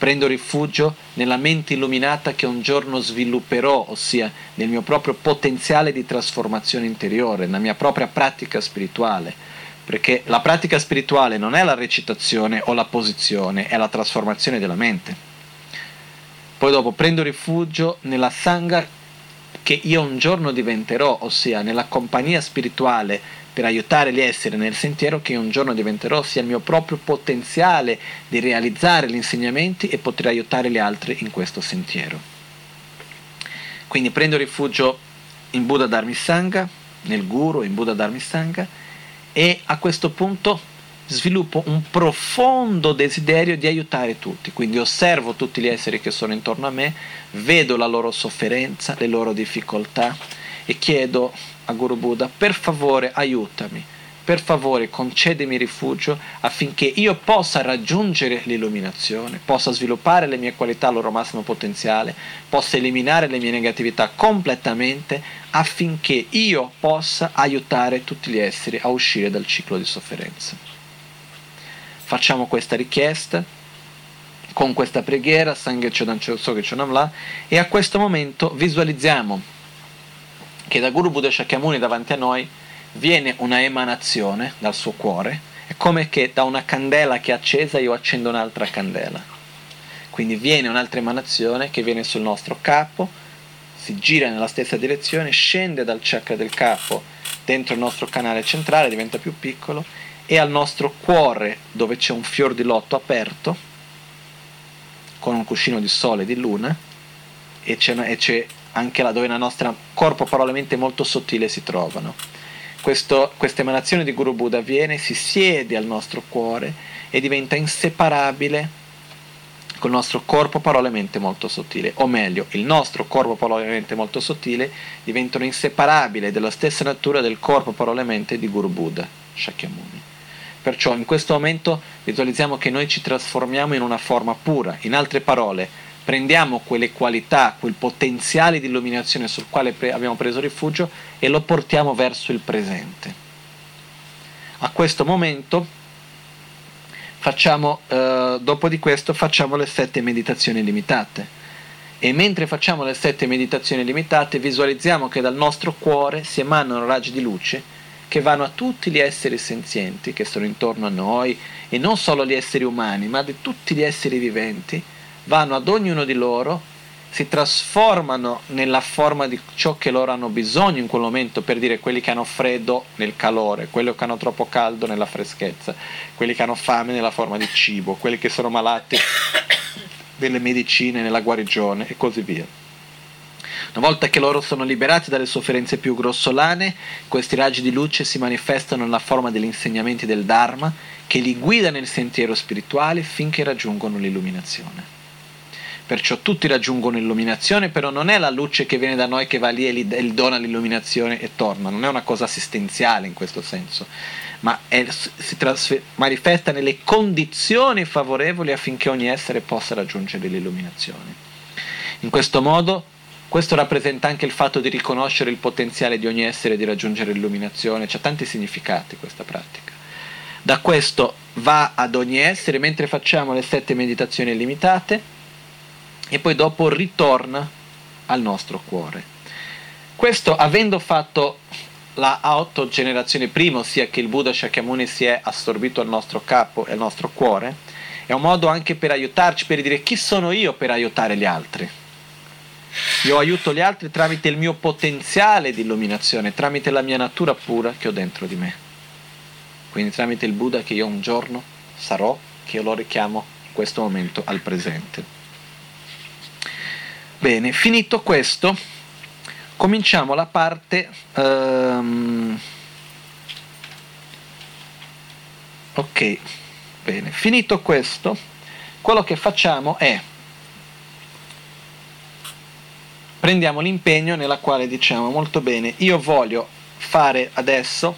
Prendo rifugio nella mente illuminata che un giorno svilupperò, ossia nel mio proprio potenziale di trasformazione interiore, nella mia propria pratica spirituale. Perché la pratica spirituale non è la recitazione o la posizione, è la trasformazione della mente. Poi dopo prendo rifugio nella Sangha che io un giorno diventerò, ossia nella compagnia spirituale per aiutare gli esseri nel sentiero che un giorno diventerò, sia il mio proprio potenziale di realizzare gli insegnamenti e poter aiutare gli altri in questo sentiero. Quindi prendo rifugio in Buddha Dharmisanga, nel Guru, in Buddha Dharmisanga, e a questo punto sviluppo un profondo desiderio di aiutare tutti, quindi osservo tutti gli esseri che sono intorno a me, vedo la loro sofferenza, le loro difficoltà e chiedo a Guru Buddha, per favore aiutami, per favore concedimi rifugio affinché io possa raggiungere l'illuminazione, possa sviluppare le mie qualità al loro massimo potenziale, possa eliminare le mie negatività completamente affinché io possa aiutare tutti gli esseri a uscire dal ciclo di sofferenza. Facciamo questa richiesta con questa preghiera, Sangha Chodan Chonamla, e a questo momento visualizziamo che da Guru Buddha Shakyamuni davanti a noi viene una emanazione dal suo cuore, è come che da una candela che è accesa io accendo un'altra candela. Quindi viene un'altra emanazione che viene sul nostro capo, si gira nella stessa direzione, scende dal chakra del capo dentro il nostro canale centrale, diventa più piccolo, e al nostro cuore dove c'è un fior di lotto aperto, con un cuscino di sole e di luna, e c'è, e c'è anche là dove il nostro corpo, parole mente molto sottile si trovano questa emanazione di Guru Buddha viene, si siede al nostro cuore e diventa inseparabile col nostro corpo, parole e mente molto sottile, o meglio, il nostro corpo, parole e mente molto sottile diventano inseparabili della stessa natura del corpo, parole e mente di Guru Buddha, Shakyamuni. Perciò in questo momento visualizziamo che noi ci trasformiamo in una forma pura, in altre parole, prendiamo quelle qualità, quel potenziale di illuminazione sul quale pre- abbiamo preso rifugio e lo portiamo verso il presente. A questo momento, facciamo, eh, dopo di questo, facciamo le sette meditazioni limitate. E mentre facciamo le sette meditazioni limitate, visualizziamo che dal nostro cuore si emanano raggi di luce che vanno a tutti gli esseri senzienti che sono intorno a noi, e non solo gli esseri umani, ma di tutti gli esseri viventi, vanno ad ognuno di loro, si trasformano nella forma di ciò che loro hanno bisogno in quel momento, per dire quelli che hanno freddo nel calore, quelli che hanno troppo caldo nella freschezza, quelli che hanno fame nella forma di cibo, quelli che sono malati delle medicine nella guarigione e così via. Una volta che loro sono liberati dalle sofferenze più grossolane, questi raggi di luce si manifestano nella forma degli insegnamenti del Dharma che li guida nel sentiero spirituale finché raggiungono l'illuminazione perciò tutti raggiungono l'illuminazione, però non è la luce che viene da noi che va lì e gli dona l'illuminazione e torna, non è una cosa assistenziale in questo senso, ma è, si trasfer- manifesta nelle condizioni favorevoli affinché ogni essere possa raggiungere l'illuminazione. In questo modo questo rappresenta anche il fatto di riconoscere il potenziale di ogni essere di raggiungere l'illuminazione, c'ha tanti significati questa pratica. Da questo va ad ogni essere mentre facciamo le sette meditazioni limitate e poi dopo ritorna al nostro cuore. Questo avendo fatto la autogenerazione prima, ossia che il Buddha Shakyamuni si è assorbito al nostro capo e al nostro cuore, è un modo anche per aiutarci, per dire chi sono io per aiutare gli altri. Io aiuto gli altri tramite il mio potenziale di illuminazione, tramite la mia natura pura che ho dentro di me. Quindi tramite il Buddha che io un giorno sarò, che io lo richiamo in questo momento al presente. Bene, finito questo, cominciamo la parte... Um, ok, bene, finito questo, quello che facciamo è prendiamo l'impegno nella quale diciamo molto bene, io voglio fare adesso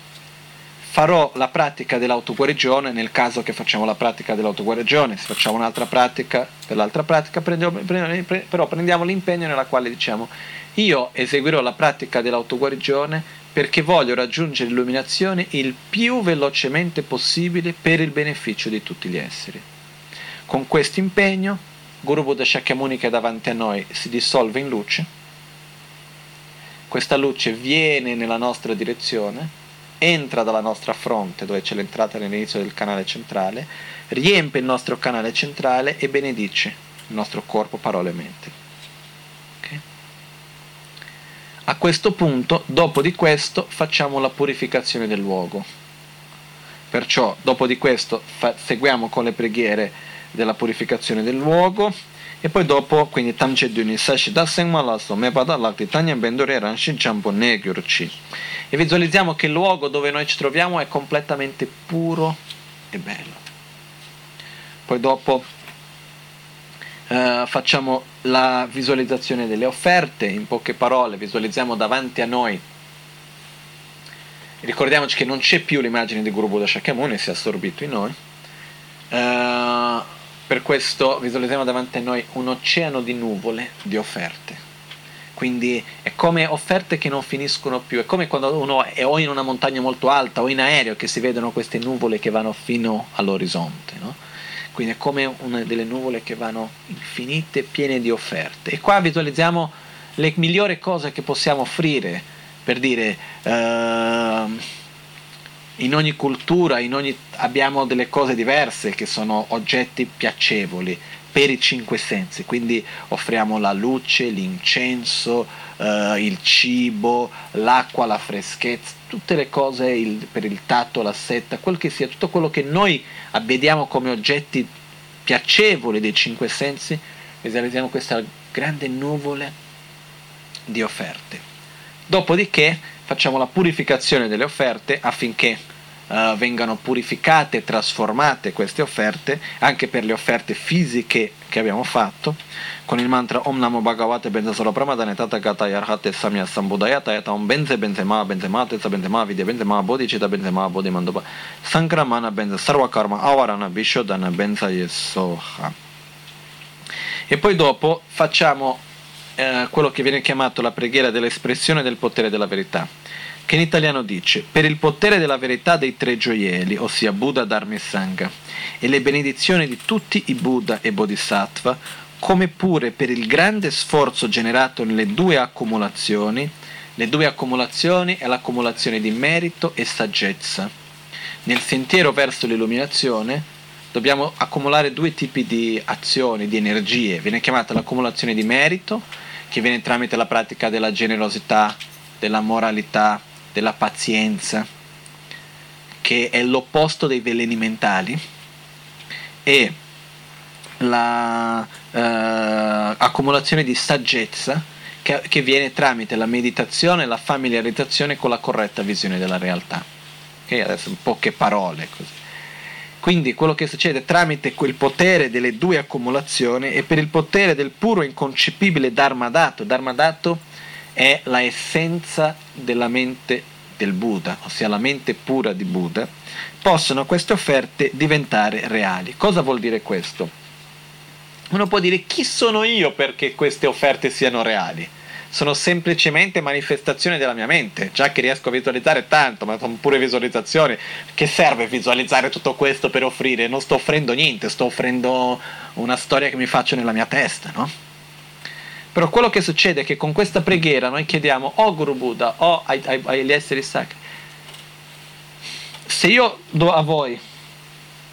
farò la pratica dell'autoguarigione nel caso che facciamo la pratica dell'autoguarigione, se facciamo un'altra pratica per l'altra pratica, prendiamo, prendiamo, però prendiamo l'impegno nella quale diciamo io eseguirò la pratica dell'autoguarigione perché voglio raggiungere l'illuminazione il più velocemente possibile per il beneficio di tutti gli esseri. Con questo impegno Guru Buddha Shakyamuni che è davanti a noi si dissolve in luce, questa luce viene nella nostra direzione entra dalla nostra fronte, dove c'è l'entrata nell'inizio del canale centrale, riempie il nostro canale centrale e benedice il nostro corpo, parole e mente. A questo punto, dopo di questo, facciamo la purificazione del luogo. Perciò, dopo di questo, fa- seguiamo con le preghiere della purificazione del luogo e poi dopo, quindi Tamche Duni Sashi Dasen Malaso Mepada Lakti Tanya Bendore Ranshi JampoEgyurci e visualizziamo che il luogo dove noi ci troviamo è completamente puro e bello. Poi dopo Uh, facciamo la visualizzazione delle offerte, in poche parole visualizziamo davanti a noi. Ricordiamoci che non c'è più l'immagine di Guru Buddha Shakyamuni, si è assorbito in noi. Uh, per questo visualizziamo davanti a noi un oceano di nuvole di offerte quindi è come offerte che non finiscono più, è come quando uno è o in una montagna molto alta o in aereo che si vedono queste nuvole che vanno fino all'orizzonte, no? quindi è come una delle nuvole che vanno infinite, piene di offerte. E qua visualizziamo le migliori cose che possiamo offrire, per dire, uh, in ogni cultura in ogni, abbiamo delle cose diverse che sono oggetti piacevoli per i cinque sensi, quindi offriamo la luce, l'incenso, eh, il cibo, l'acqua, la freschezza, tutte le cose il, per il tatto, la setta, quel che sia, tutto quello che noi vediamo come oggetti piacevoli dei cinque sensi, visualizziamo questa grande nuvole di offerte. Dopodiché facciamo la purificazione delle offerte affinché uh, vengano purificate e trasformate queste offerte, anche per le offerte fisiche che abbiamo fatto, con il mantra Om Namo Bhagavate Benza Solapramadane Tata Gata Yarhate Samya Sambudayata Yata Om Benze Benzema Benzema Teza Benzema Vidya Benzema Bodhicita Benzema Bodhi Mandoba Sankramana Benza Sarva Karma Avarana Vishodana Benza Yesoha. E poi dopo facciamo eh, quello che viene chiamato la preghiera dell'espressione del potere della verità che in italiano dice per il potere della verità dei tre gioielli, ossia Buddha, Dharma e Sangha, e le benedizioni di tutti i Buddha e Bodhisattva, come pure per il grande sforzo generato nelle due accumulazioni, le due accumulazioni è l'accumulazione di merito e saggezza. Nel sentiero verso l'illuminazione dobbiamo accumulare due tipi di azioni, di energie. Viene chiamata l'accumulazione di merito, che viene tramite la pratica della generosità, della moralità, della pazienza, che è l'opposto dei veleni mentali, e l'accumulazione uh, di saggezza che, che, viene tramite la meditazione e la familiarizzazione con la corretta visione della realtà. Ok, adesso poche parole così. Quindi quello che succede tramite quel potere delle due accumulazioni e per il potere del puro inconcepibile Dharma dato. Dharma dato è la essenza della mente del Buddha, ossia la mente pura di Buddha, possono queste offerte diventare reali. Cosa vuol dire questo? Uno può dire chi sono io perché queste offerte siano reali? Sono semplicemente manifestazioni della mia mente, già che riesco a visualizzare tanto, ma sono pure visualizzazioni. Che serve visualizzare tutto questo per offrire? Non sto offrendo niente, sto offrendo una storia che mi faccio nella mia testa, no? Però quello che succede è che con questa preghiera noi chiediamo o Guru Buddha o ai, agli esseri sacri, se io do a voi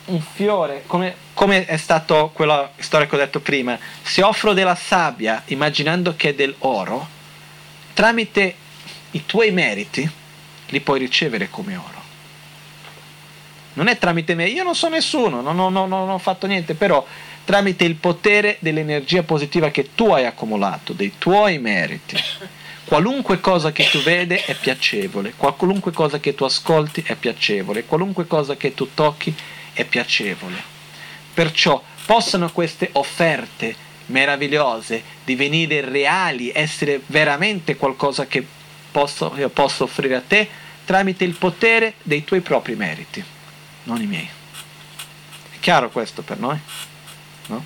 un fiore, come, come è stato quella storia che ho detto prima, se offro della sabbia immaginando che è dell'oro, tramite i tuoi meriti li puoi ricevere come oro. Non è tramite me, io non so nessuno, non, non, non, non ho fatto niente, però tramite il potere dell'energia positiva che tu hai accumulato, dei tuoi meriti. Qualunque cosa che tu vedi è piacevole, qualunque cosa che tu ascolti è piacevole, qualunque cosa che tu tocchi è piacevole. Perciò possano queste offerte meravigliose divenire reali, essere veramente qualcosa che posso, io posso offrire a te tramite il potere dei tuoi propri meriti, non i miei. È chiaro questo per noi? No?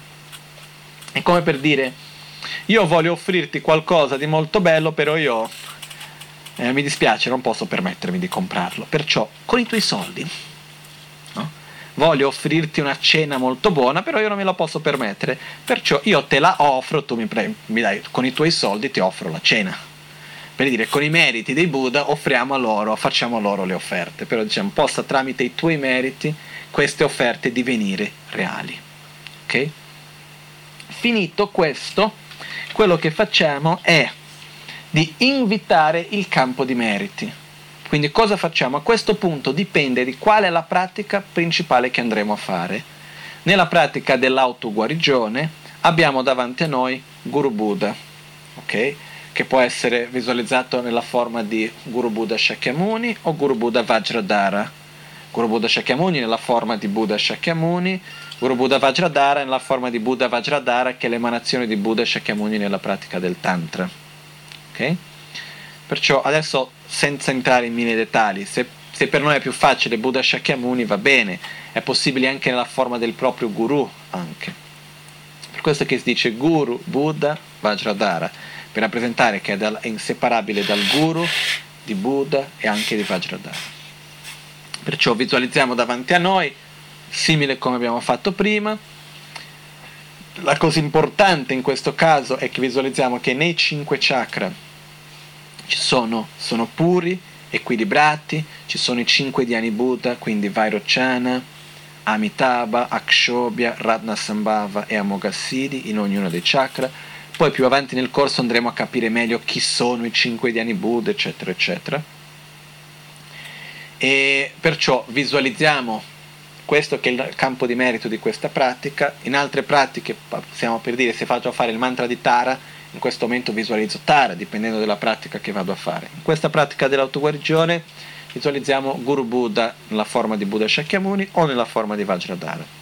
È come per dire, io voglio offrirti qualcosa di molto bello, però io eh, mi dispiace, non posso permettermi di comprarlo. Perciò, con i tuoi soldi, no? voglio offrirti una cena molto buona, però io non me la posso permettere. Perciò io te la offro, tu mi, pre- mi dai, con i tuoi soldi ti offro la cena. Per dire, con i meriti dei Buddha offriamo a loro, facciamo loro le offerte. Però diciamo, possa tramite i tuoi meriti queste offerte divenire reali. Ok? Finito questo, quello che facciamo è di invitare il campo di meriti. Quindi cosa facciamo? A questo punto dipende di qual è la pratica principale che andremo a fare. Nella pratica dell'autoguarigione abbiamo davanti a noi Guru Buddha, okay? che può essere visualizzato nella forma di Guru Buddha Shakyamuni o Guru Buddha Vajradhara Guru Buddha Shakyamuni nella forma di Buddha Shakyamuni, Guru Buddha Vajradhara nella forma di Buddha Vajradhara che è l'emanazione di Buddha Shakyamuni nella pratica del Tantra. Ok? Perciò adesso senza entrare in mille dettagli, se, se per noi è più facile Buddha Shakyamuni va bene, è possibile anche nella forma del proprio guru anche. Per questo che si dice Guru, Buddha, Vajradhara, per rappresentare che è inseparabile dal guru, di Buddha e anche di Vajradhara. Perciò visualizziamo davanti a noi, simile come abbiamo fatto prima. La cosa importante in questo caso è che visualizziamo che nei cinque chakra ci sono, sono puri, equilibrati, ci sono i cinque Dhyani Buddha, quindi Vairochana, Amitabha, Akshobhya, Ratnasambhava e Amoghasiddhi in ognuno dei chakra. Poi più avanti nel corso andremo a capire meglio chi sono i cinque Dhyani Buddha, eccetera, eccetera. E perciò visualizziamo questo che è il campo di merito di questa pratica. In altre pratiche, stiamo per dire, se faccio fare il mantra di Tara, in questo momento visualizzo Tara, dipendendo dalla pratica che vado a fare. In questa pratica dell'autoguarigione visualizziamo Guru Buddha nella forma di Buddha Shakyamuni o nella forma di Vajradhara.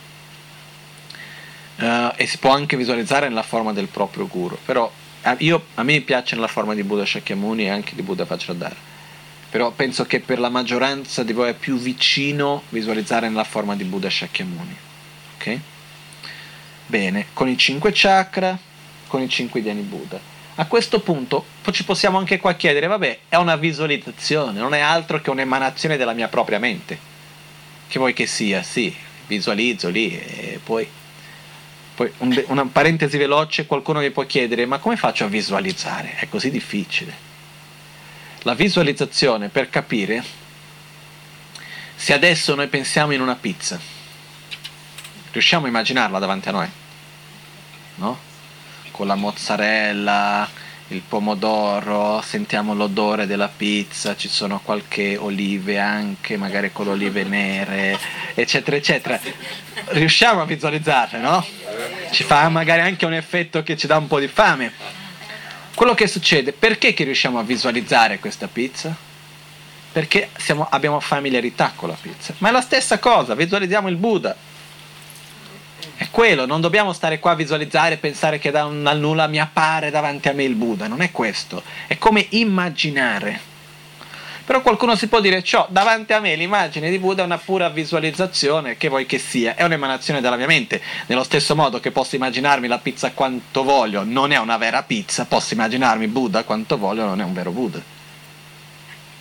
Uh, e si può anche visualizzare nella forma del proprio Guru, però io, a me piace nella forma di Buddha Shakyamuni e anche di Buddha Vajradhara però penso che per la maggioranza di voi è più vicino visualizzare nella forma di Buddha Shakyamuni. Ok? Bene, con i cinque chakra, con i cinque Dhyani Buddha. A questo punto ci possiamo anche qua chiedere, vabbè, è una visualizzazione, non è altro che un'emanazione della mia propria mente. Che vuoi che sia, sì, visualizzo lì e poi... Poi un, una parentesi veloce, qualcuno mi può chiedere, ma come faccio a visualizzare? È così difficile la visualizzazione per capire se adesso noi pensiamo in una pizza. Riusciamo a immaginarla davanti a noi? No? Con la mozzarella, il pomodoro, sentiamo l'odore della pizza, ci sono qualche olive anche, magari con le olive nere, eccetera, eccetera. Riusciamo a visualizzarle, no? Ci fa magari anche un effetto che ci dà un po' di fame quello che succede, perché che riusciamo a visualizzare questa pizza? Perché siamo, abbiamo familiarità con la pizza. Ma è la stessa cosa, visualizziamo il Buddha. È quello, non dobbiamo stare qua a visualizzare e pensare che da un, nulla mi appare davanti a me il Buddha, non è questo. È come immaginare. Però qualcuno si può dire, ciò davanti a me l'immagine di Buddha è una pura visualizzazione, che vuoi che sia, è un'emanazione della mia mente. Nello stesso modo che posso immaginarmi la pizza quanto voglio, non è una vera pizza, posso immaginarmi Buddha quanto voglio, non è un vero Buddha.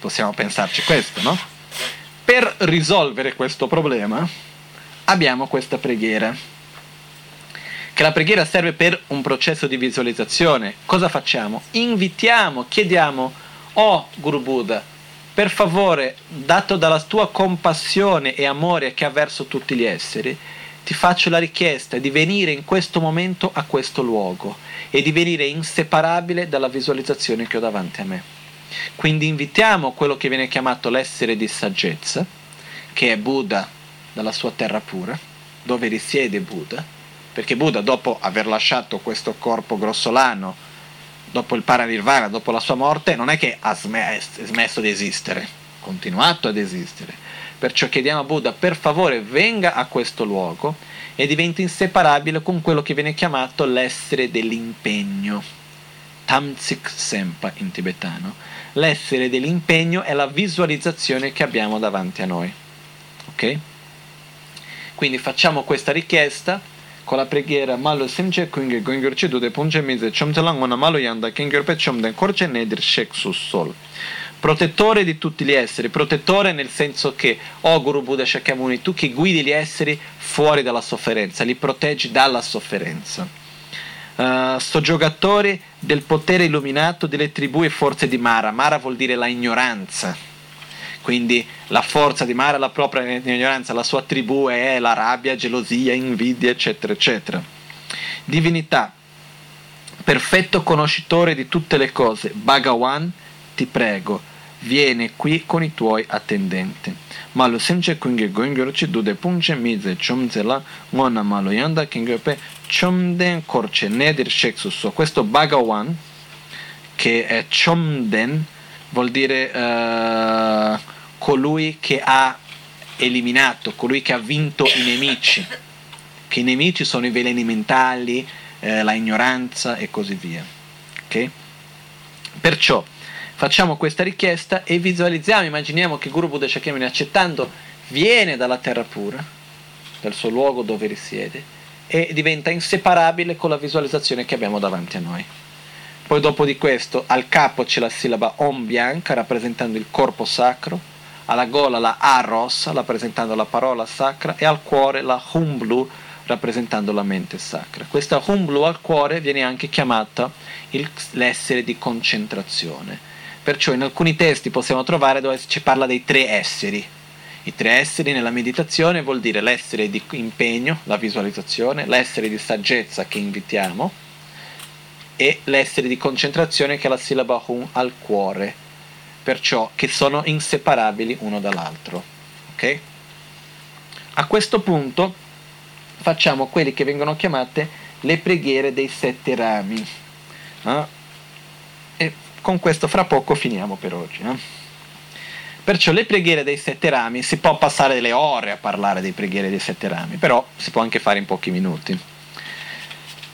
Possiamo pensarci questo, no? Per risolvere questo problema abbiamo questa preghiera. Che la preghiera serve per un processo di visualizzazione. Cosa facciamo? Invitiamo, chiediamo, oh Guru Buddha, per favore, dato dalla tua compassione e amore che ha verso tutti gli esseri, ti faccio la richiesta di venire in questo momento a questo luogo e di venire inseparabile dalla visualizzazione che ho davanti a me. Quindi invitiamo quello che viene chiamato l'essere di saggezza, che è Buddha dalla sua terra pura, dove risiede Buddha, perché Buddha dopo aver lasciato questo corpo grossolano dopo il paranirvana, dopo la sua morte, non è che ha smesso, di esistere, ha continuato ad esistere. Perciò chiediamo a Buddha, per favore venga a questo luogo e diventi inseparabile con quello che viene chiamato l'essere dell'impegno. Tamsik Sempa in tibetano. L'essere dell'impegno è la visualizzazione che abbiamo davanti a noi. Ok? Quindi facciamo questa richiesta con la preghiera malo semche kunge gongyor che dude punche mize chomtelang ona malo yanda kengyor pe chomden korche nedir shek sus sol. Protettore di tutti gli esseri protettore nel senso che oh Guru Buddha Shakyamuni tu che guidi gli esseri fuori dalla sofferenza li proteggi dalla sofferenza. Uh, sto giocatore del potere illuminato delle tribù e forze di Mara. Mara vuol dire la ignoranza quindi la forza di Mara la propria ignoranza, la sua tribù è la rabbia, gelosia, invidia, eccetera, eccetera. Divinità, perfetto conoscitore di tutte le cose, Bhagawan, ti prego, vieni qui con i tuoi attendenti. Malo semce kunge goingyor ci dude punce mize chomzela ngona malo yanda kingepe chomden korche nedir sheksusso. Questo Bhagawan, che è chomden, vuol dire uh, colui che ha eliminato, colui che ha vinto i nemici, che i nemici sono i veleni mentali, eh, la ignoranza e così via. Okay? Perciò facciamo questa richiesta e visualizziamo, immaginiamo che Guru Buddha Shakyamuni accettando viene dalla terra pura, dal suo luogo dove risiede, e diventa inseparabile con la visualizzazione che abbiamo davanti a noi. Poi dopo di questo al capo c'è la sillaba Om bianca rappresentando il corpo sacro, alla gola la A rossa rappresentando la parola sacra e al cuore la Hum blu rappresentando la mente sacra. Questa Hum blu al cuore viene anche chiamata il, l'essere di concentrazione. Perciò in alcuni testi possiamo trovare dove ci parla dei tre esseri. I tre esseri nella meditazione vuol dire l'essere di impegno, la visualizzazione, l'essere di saggezza che invitiamo e l'essere di concentrazione che è la sillaba Hum al cuore, perciò che sono inseparabili uno dall'altro. Ok? A questo punto facciamo quelle che vengono chiamate le preghiere dei sette rami. Eh? E con questo fra poco finiamo per oggi. Eh? Perciò le preghiere dei sette rami si può passare delle ore a parlare delle preghiere dei sette rami, però si può anche fare in pochi minuti.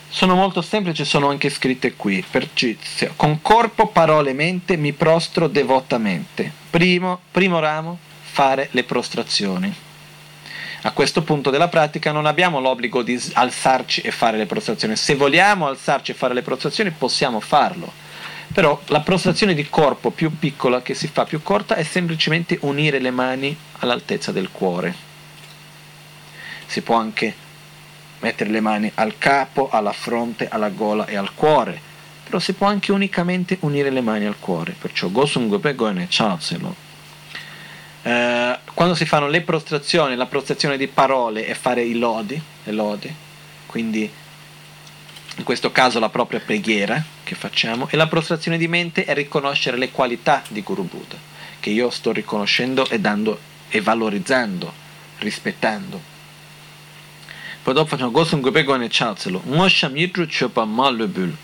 Sono molto semplici, sono anche scritte qui. Perciò, con corpo, parole mente mi prostro devotamente. Primo, primo ramo, fare le prostrazioni. A questo punto della pratica non abbiamo l'obbligo di alzarci e fare le prostrazioni. Se vogliamo alzarci e fare le prostrazioni possiamo farlo. Però la prostrazione di corpo più piccola che si fa più corta è semplicemente unire le mani all'altezza del cuore. Si può anche mettere le mani al capo, alla fronte, alla gola e al cuore, però si può anche unicamente unire le mani al cuore, perciò Gosungope Goene Chaselo. Eh, quando si fanno le prostrazioni, la prostrazione di parole è fare i lodi, le lodi, quindi in questo caso la propria preghiera che facciamo, e la prostrazione di mente è riconoscere le qualità di Guru Buddha, che io sto riconoscendo e dando e valorizzando, rispettando. Poi facciamo Gosum Gopegone Chazelo, Mosham Yidru Chopa Malubul.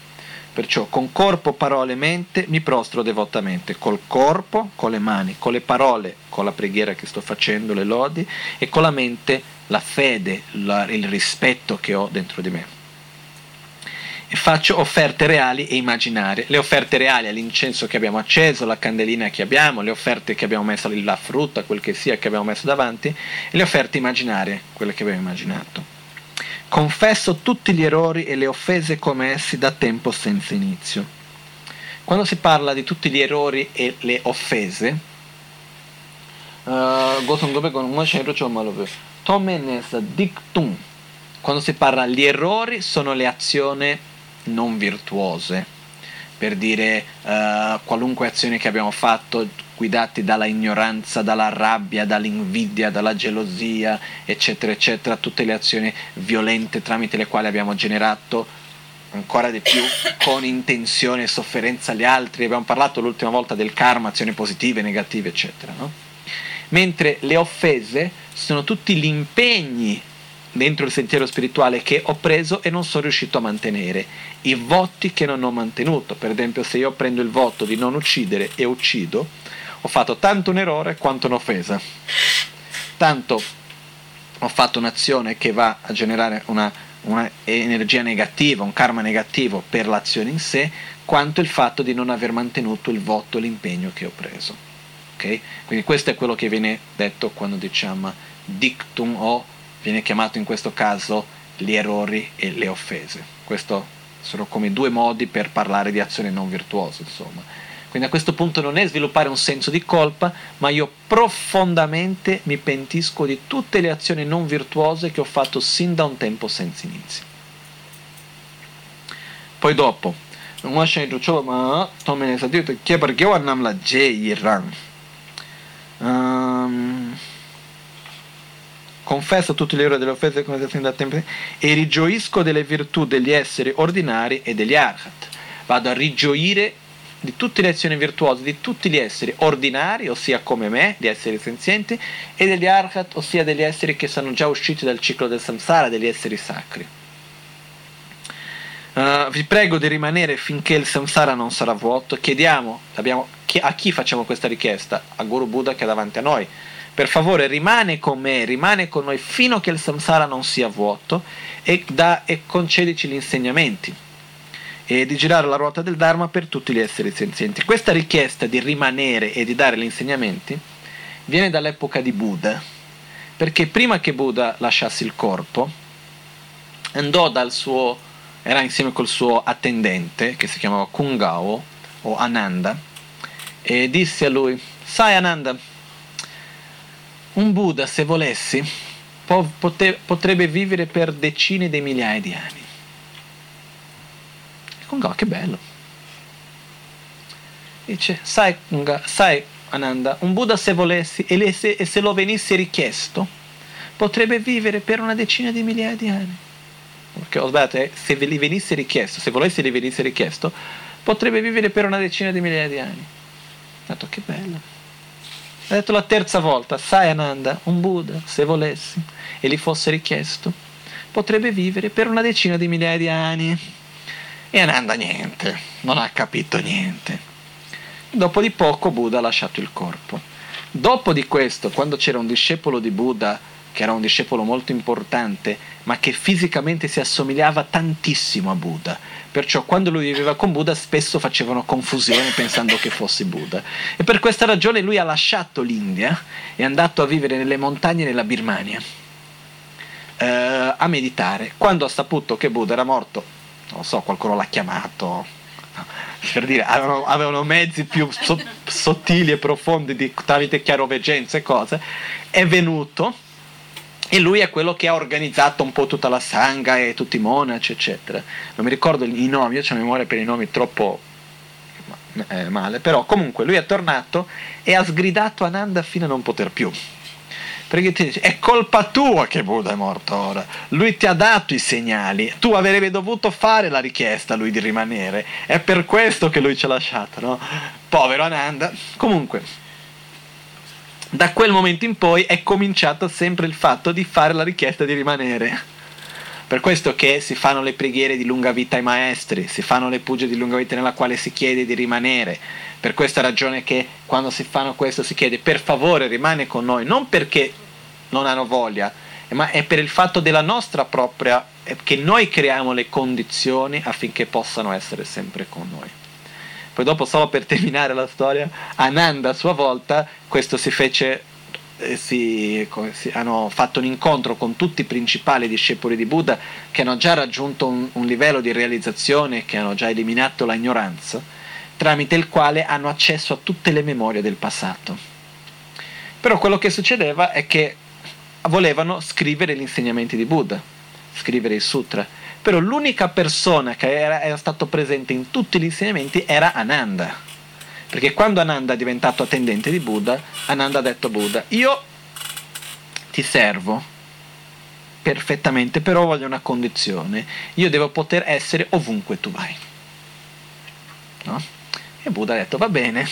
Perciò con corpo, parole e mente mi prostro devotamente, col corpo, con le mani, con le parole, con la preghiera che sto facendo, le lodi, e con la mente la fede, la, il rispetto che ho dentro di me. E faccio offerte reali e immaginarie. Le offerte reali è l'incenso che abbiamo acceso, la candelina che abbiamo, le offerte che abbiamo messo, la frutta, quel che sia che abbiamo messo davanti, e le offerte immaginarie, quelle che abbiamo immaginato. Confesso tutti gli errori e le offese commessi da tempo senza inizio. Quando si parla di tutti gli errori e le offese, uh, quando si parla di errori sono le azioni non virtuose, per dire uh, qualunque azione che abbiamo fatto guidati dalla ignoranza, dalla rabbia, dall'invidia, dalla gelosia, eccetera, eccetera, tutte le azioni violente tramite le quali abbiamo generato ancora di più *coughs* con intenzione e sofferenza agli altri. Abbiamo parlato l'ultima volta del karma, azioni positive, negative, eccetera. No? Mentre le offese sono tutti gli impegni dentro il sentiero spirituale che ho preso e non sono riuscito a mantenere, i voti che non ho mantenuto. Per esempio, se io prendo il voto di non uccidere e uccido, ho fatto tanto un errore quanto un'offesa. Tanto ho fatto un'azione che va a generare una, una energia negativa, un karma negativo per l'azione in sé, quanto il fatto di non aver mantenuto il voto, l'impegno che ho preso. Okay? Quindi questo è quello che viene detto quando diciamo dictum o viene chiamato in questo caso gli errori e le offese. Questi sono come due modi per parlare di azione non virtuosa, insomma quindi a questo punto non è sviluppare un senso di colpa, ma io profondamente mi pentisco di tutte le azioni non virtuose che ho fatto sin da un tempo senza inizio. Poi dopo, um, confesso tutti gli errori delle offese come sin da tempo e rigioisco delle virtù degli esseri ordinari e degli arhat. Vado a rigioire di tutte le azioni virtuose di tutti gli esseri ordinari, ossia come me, gli esseri senzienti, e degli arhat, ossia degli esseri che sono già usciti dal ciclo del samsara, degli esseri sacri. Uh, vi prego di rimanere finché il samsara non sarà vuoto. Chiediamo abbiamo, a chi facciamo questa richiesta? A Guru Buddha che è davanti a noi. per favore rimane con me, rimane con noi fino a che il samsara non sia vuoto e, da, e concedici gli insegnamenti e di girare la ruota del Dharma per tutti gli esseri senzienti. Questa richiesta di rimanere e di dare gli insegnamenti viene dall'epoca di Buddha, perché prima che Buddha lasciasse il corpo, andò dal suo, era insieme col suo attendente, che si chiamava Kungao o Ananda, e disse a lui, sai Ananda, un Buddha se volessi potrebbe vivere per decine di migliaia di anni. Kungao, che bello. Dice, sai, sai Ananda, un Buddha se volessi e, se, e se lo venisse richiesto, potrebbe vivere per una decina di migliaia di anni. Perché ho sbagliato, eh? se gli venisse richiesto, se volessi gli venisse richiesto, potrebbe vivere per una decina di migliaia di anni. Ho detto, che bello. Ha detto la terza volta, sai Ananda, un Buddha, se volessi, e gli fosse richiesto, potrebbe vivere per una decina di migliaia di anni. E Ananda niente, non ha capito niente. Dopo di poco Buddha ha lasciato il corpo. Dopo di questo, quando c'era un discepolo di Buddha, che era un discepolo molto importante, ma che fisicamente si assomigliava tantissimo a Buddha, perciò quando lui viveva con Buddha spesso facevano confusione pensando che fosse Buddha. E per questa ragione lui ha lasciato l'India e è andato a vivere nelle montagne della Birmania, eh, a meditare. Quando ha saputo che Buddha era morto, non so, qualcuno l'ha chiamato, per dire, avevano, avevano mezzi più so, sottili e profondi di, tramite chiaroveggenza e cose, è venuto e lui è quello che ha organizzato un po' tutta la sangha e tutti i monaci, eccetera. Non mi ricordo i nomi, io ho memoria per i nomi troppo eh, male, però comunque lui è tornato e ha sgridato Ananda fino a non poter più perché ti dice è colpa tua che Buddha è morto ora, lui ti ha dato i segnali, tu avrebbe dovuto fare la richiesta a lui di rimanere, è per questo che lui ci ha lasciato, no? Povero Ananda. Comunque, da quel momento in poi è cominciato sempre il fatto di fare la richiesta di rimanere. Per questo che si fanno le preghiere di lunga vita ai maestri, si fanno le pugie di lunga vita nella quale si chiede di rimanere. Per questa ragione che quando si fanno questo si chiede per favore rimane con noi, non perché non hanno voglia, ma è per il fatto della nostra propria, che noi creiamo le condizioni affinché possano essere sempre con noi. Poi dopo, solo per terminare la storia, Ananda a sua volta, questo si fece eh, si, si, hanno fatto un incontro con tutti i principali discepoli di Buddha che hanno già raggiunto un, un livello di realizzazione, che hanno già eliminato la ignoranza, tramite il quale hanno accesso a tutte le memorie del passato. Però quello che succedeva è che volevano scrivere gli insegnamenti di Buddha, scrivere i sutra. Però l'unica persona che era, era stato presente in tutti gli insegnamenti era Ananda. Perché quando Ananda è diventato attendente di Buddha, Ananda ha detto a Buddha, io ti servo perfettamente, però voglio una condizione, io devo poter essere ovunque tu vai. No? E Buddha ha detto, va bene.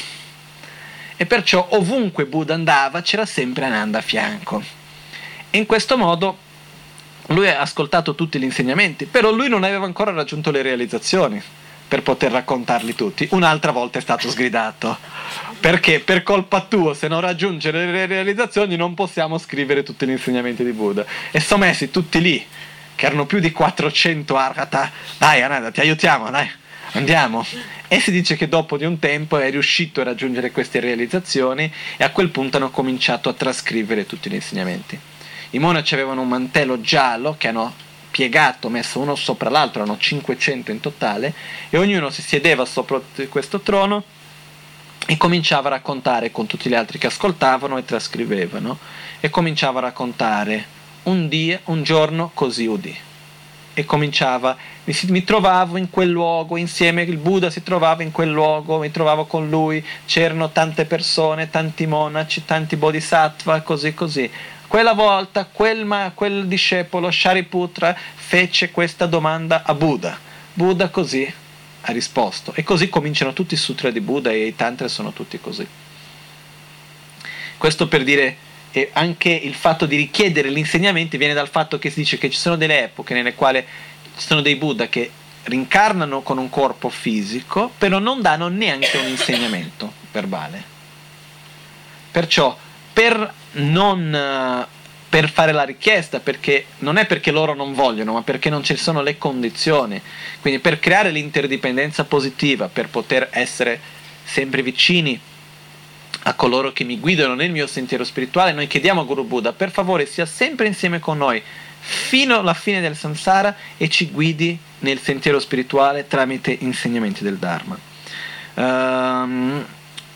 E perciò ovunque Buddha andava c'era sempre Ananda a fianco. In questo modo lui ha ascoltato tutti gli insegnamenti, però lui non aveva ancora raggiunto le realizzazioni per poter raccontarli tutti. Un'altra volta è stato sgridato. Perché per colpa tua, se non raggiunge le realizzazioni, non possiamo scrivere tutti gli insegnamenti di Buddha. E sono messi tutti lì, che erano più di 400 arhata. Dai, Ananda, ti aiutiamo, dai, andiamo. E si dice che dopo di un tempo è riuscito a raggiungere queste realizzazioni e a quel punto hanno cominciato a trascrivere tutti gli insegnamenti. I monaci avevano un mantello giallo che hanno piegato, messo uno sopra l'altro, erano 500 in totale, e ognuno si sedeva sopra questo trono e cominciava a raccontare con tutti gli altri che ascoltavano e trascrivevano, e cominciava a raccontare un, dia, un giorno così udì. E cominciava, mi, mi trovavo in quel luogo insieme, il Buddha si trovava in quel luogo, mi trovavo con lui, c'erano tante persone, tanti monaci, tanti bodhisattva, così così quella volta quel, ma, quel discepolo Shariputra fece questa domanda a Buddha. Buddha così ha risposto. E così cominciano tutti i sutra di Buddha e i tantra sono tutti così. Questo per dire e anche il fatto di richiedere gli insegnamenti viene dal fatto che si dice che ci sono delle epoche nelle quali ci sono dei Buddha che rincarnano con un corpo fisico, però non danno neanche un insegnamento verbale. Perciò per non eh, per fare la richiesta, perché non è perché loro non vogliono, ma perché non ci sono le condizioni. Quindi per creare l'interdipendenza positiva, per poter essere sempre vicini a coloro che mi guidano nel mio sentiero spirituale, noi chiediamo a Guru Buddha, per favore sia sempre insieme con noi fino alla fine del samsara e ci guidi nel sentiero spirituale tramite insegnamenti del Dharma. Um,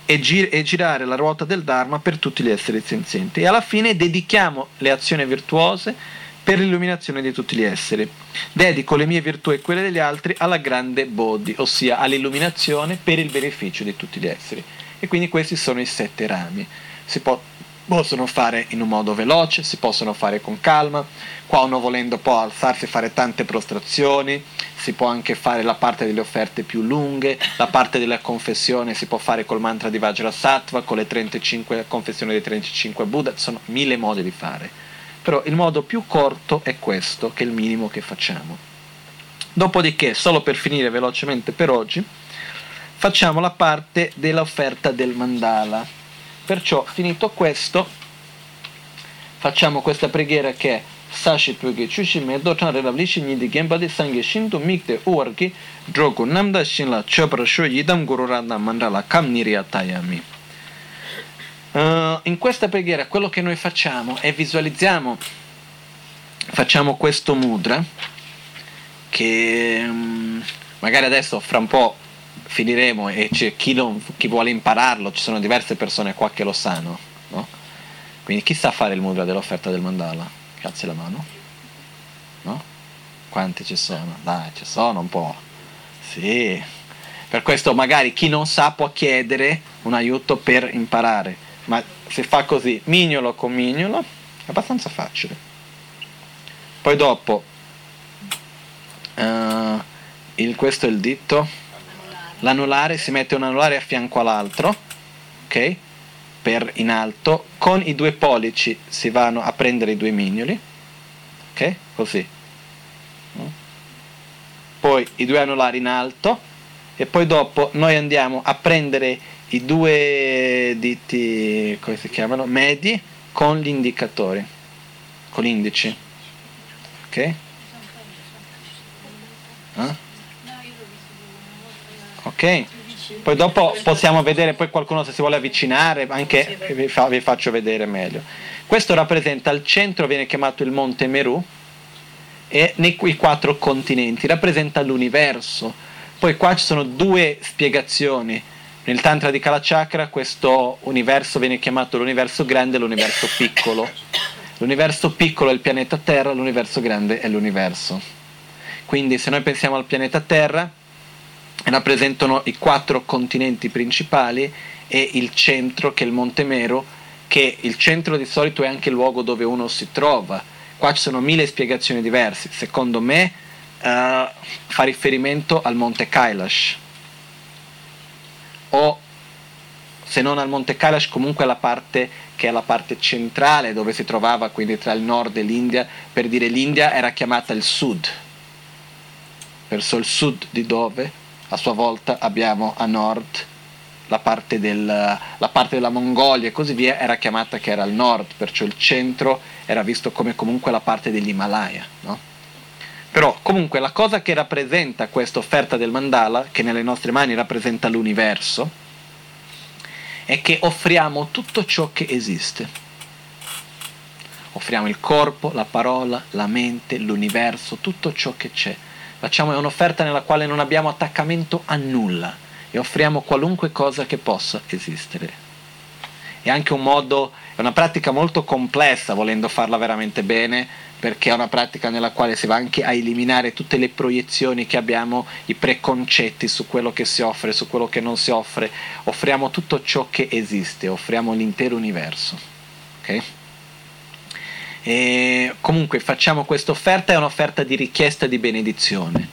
e, gir- e, girare la ruota del Dharma per tutti gli esseri senzienti. E alla fine dedichiamo le azioni virtuose per l'illuminazione di tutti gli esseri. Dedico le mie virtù e quelle degli altri alla grande Bodhi, ossia all'illuminazione per il beneficio di tutti gli esseri. E quindi questi sono i sette rami. Si può, possono fare in un modo veloce, si possono fare con calma. Qua uno volendo può alzarsi e fare tante prostrazioni, si può anche fare la parte delle offerte più lunghe, la parte della confessione si può fare col mantra di Vajrasattva, con le 35 confessioni dei 35 Buddha, sono mille modi di fare. Però il modo più corto è questo, che è il minimo che facciamo. Dopodiché, solo per finire velocemente per oggi, facciamo la parte dell'offerta del mandala. Perciò, finito questo, facciamo questa preghiera che è sashi pyoge chushi me do chan rela vli shin di gemba de sangye shin to mikte uar ki drogo namda shin la chopra sho yidam guru randa mandala kam niriyatayami uh, in questa preghiera quello che noi facciamo è visualizziamo facciamo questo mudra che um, magari adesso fra un po' finiremo e c'è chi, non, chi vuole impararlo ci sono diverse persone qua che lo sanno no? quindi chi sa fare il mudra dell'offerta del mandala? Alzi la mano. No? Quanti ci sono? Dai, ci sono un po'. Sì. Per questo magari chi non sa può chiedere un aiuto per imparare. Ma se fa così, mignolo con mignolo, è abbastanza facile. Poi dopo, uh, il, questo è il dito. L'anulare, si mette un anulare a fianco all'altro, ok? per in alto, con i due pollici si vanno a prendere i due mignoli, ok? Così. Poi i due anulari in alto e poi dopo noi andiamo a prendere i due diti, come si chiamano, medi con gli indicatori, con gli indici. Ok? Eh? Ok? Poi dopo possiamo vedere poi qualcuno se si vuole avvicinare, anche vi, fa, vi faccio vedere meglio. Questo rappresenta il centro, viene chiamato il Monte Meru, e nei quattro continenti, rappresenta l'universo. Poi qua ci sono due spiegazioni. Nel Tantra di Kalachakra questo universo viene chiamato l'universo grande e l'universo piccolo. L'universo piccolo è il pianeta Terra, l'universo grande è l'universo. Quindi se noi pensiamo al pianeta Terra, rappresentano i quattro continenti principali e il centro che è il Monte Mero, che il centro di solito è anche il luogo dove uno si trova. Qua ci sono mille spiegazioni diverse. Secondo me uh, fa riferimento al Monte Kailash o se non al Monte Kailash comunque alla parte che è la parte centrale dove si trovava quindi tra il nord e l'India per dire l'India era chiamata il sud verso il sud di dove a sua volta abbiamo a nord la parte, del, la parte della Mongolia e così via era chiamata che era il nord, perciò il centro era visto come comunque la parte dell'Himalaya. No? Però comunque la cosa che rappresenta questa offerta del mandala, che nelle nostre mani rappresenta l'universo, è che offriamo tutto ciò che esiste. Offriamo il corpo, la parola, la mente, l'universo, tutto ciò che c'è Facciamo un'offerta nella quale non abbiamo attaccamento a nulla e offriamo qualunque cosa che possa esistere. È anche un modo, è una pratica molto complessa volendo farla veramente bene, perché è una pratica nella quale si va anche a eliminare tutte le proiezioni che abbiamo, i preconcetti su quello che si offre, su quello che non si offre. Offriamo tutto ciò che esiste, offriamo l'intero universo. Okay? E comunque facciamo questa offerta, è un'offerta di richiesta di benedizione.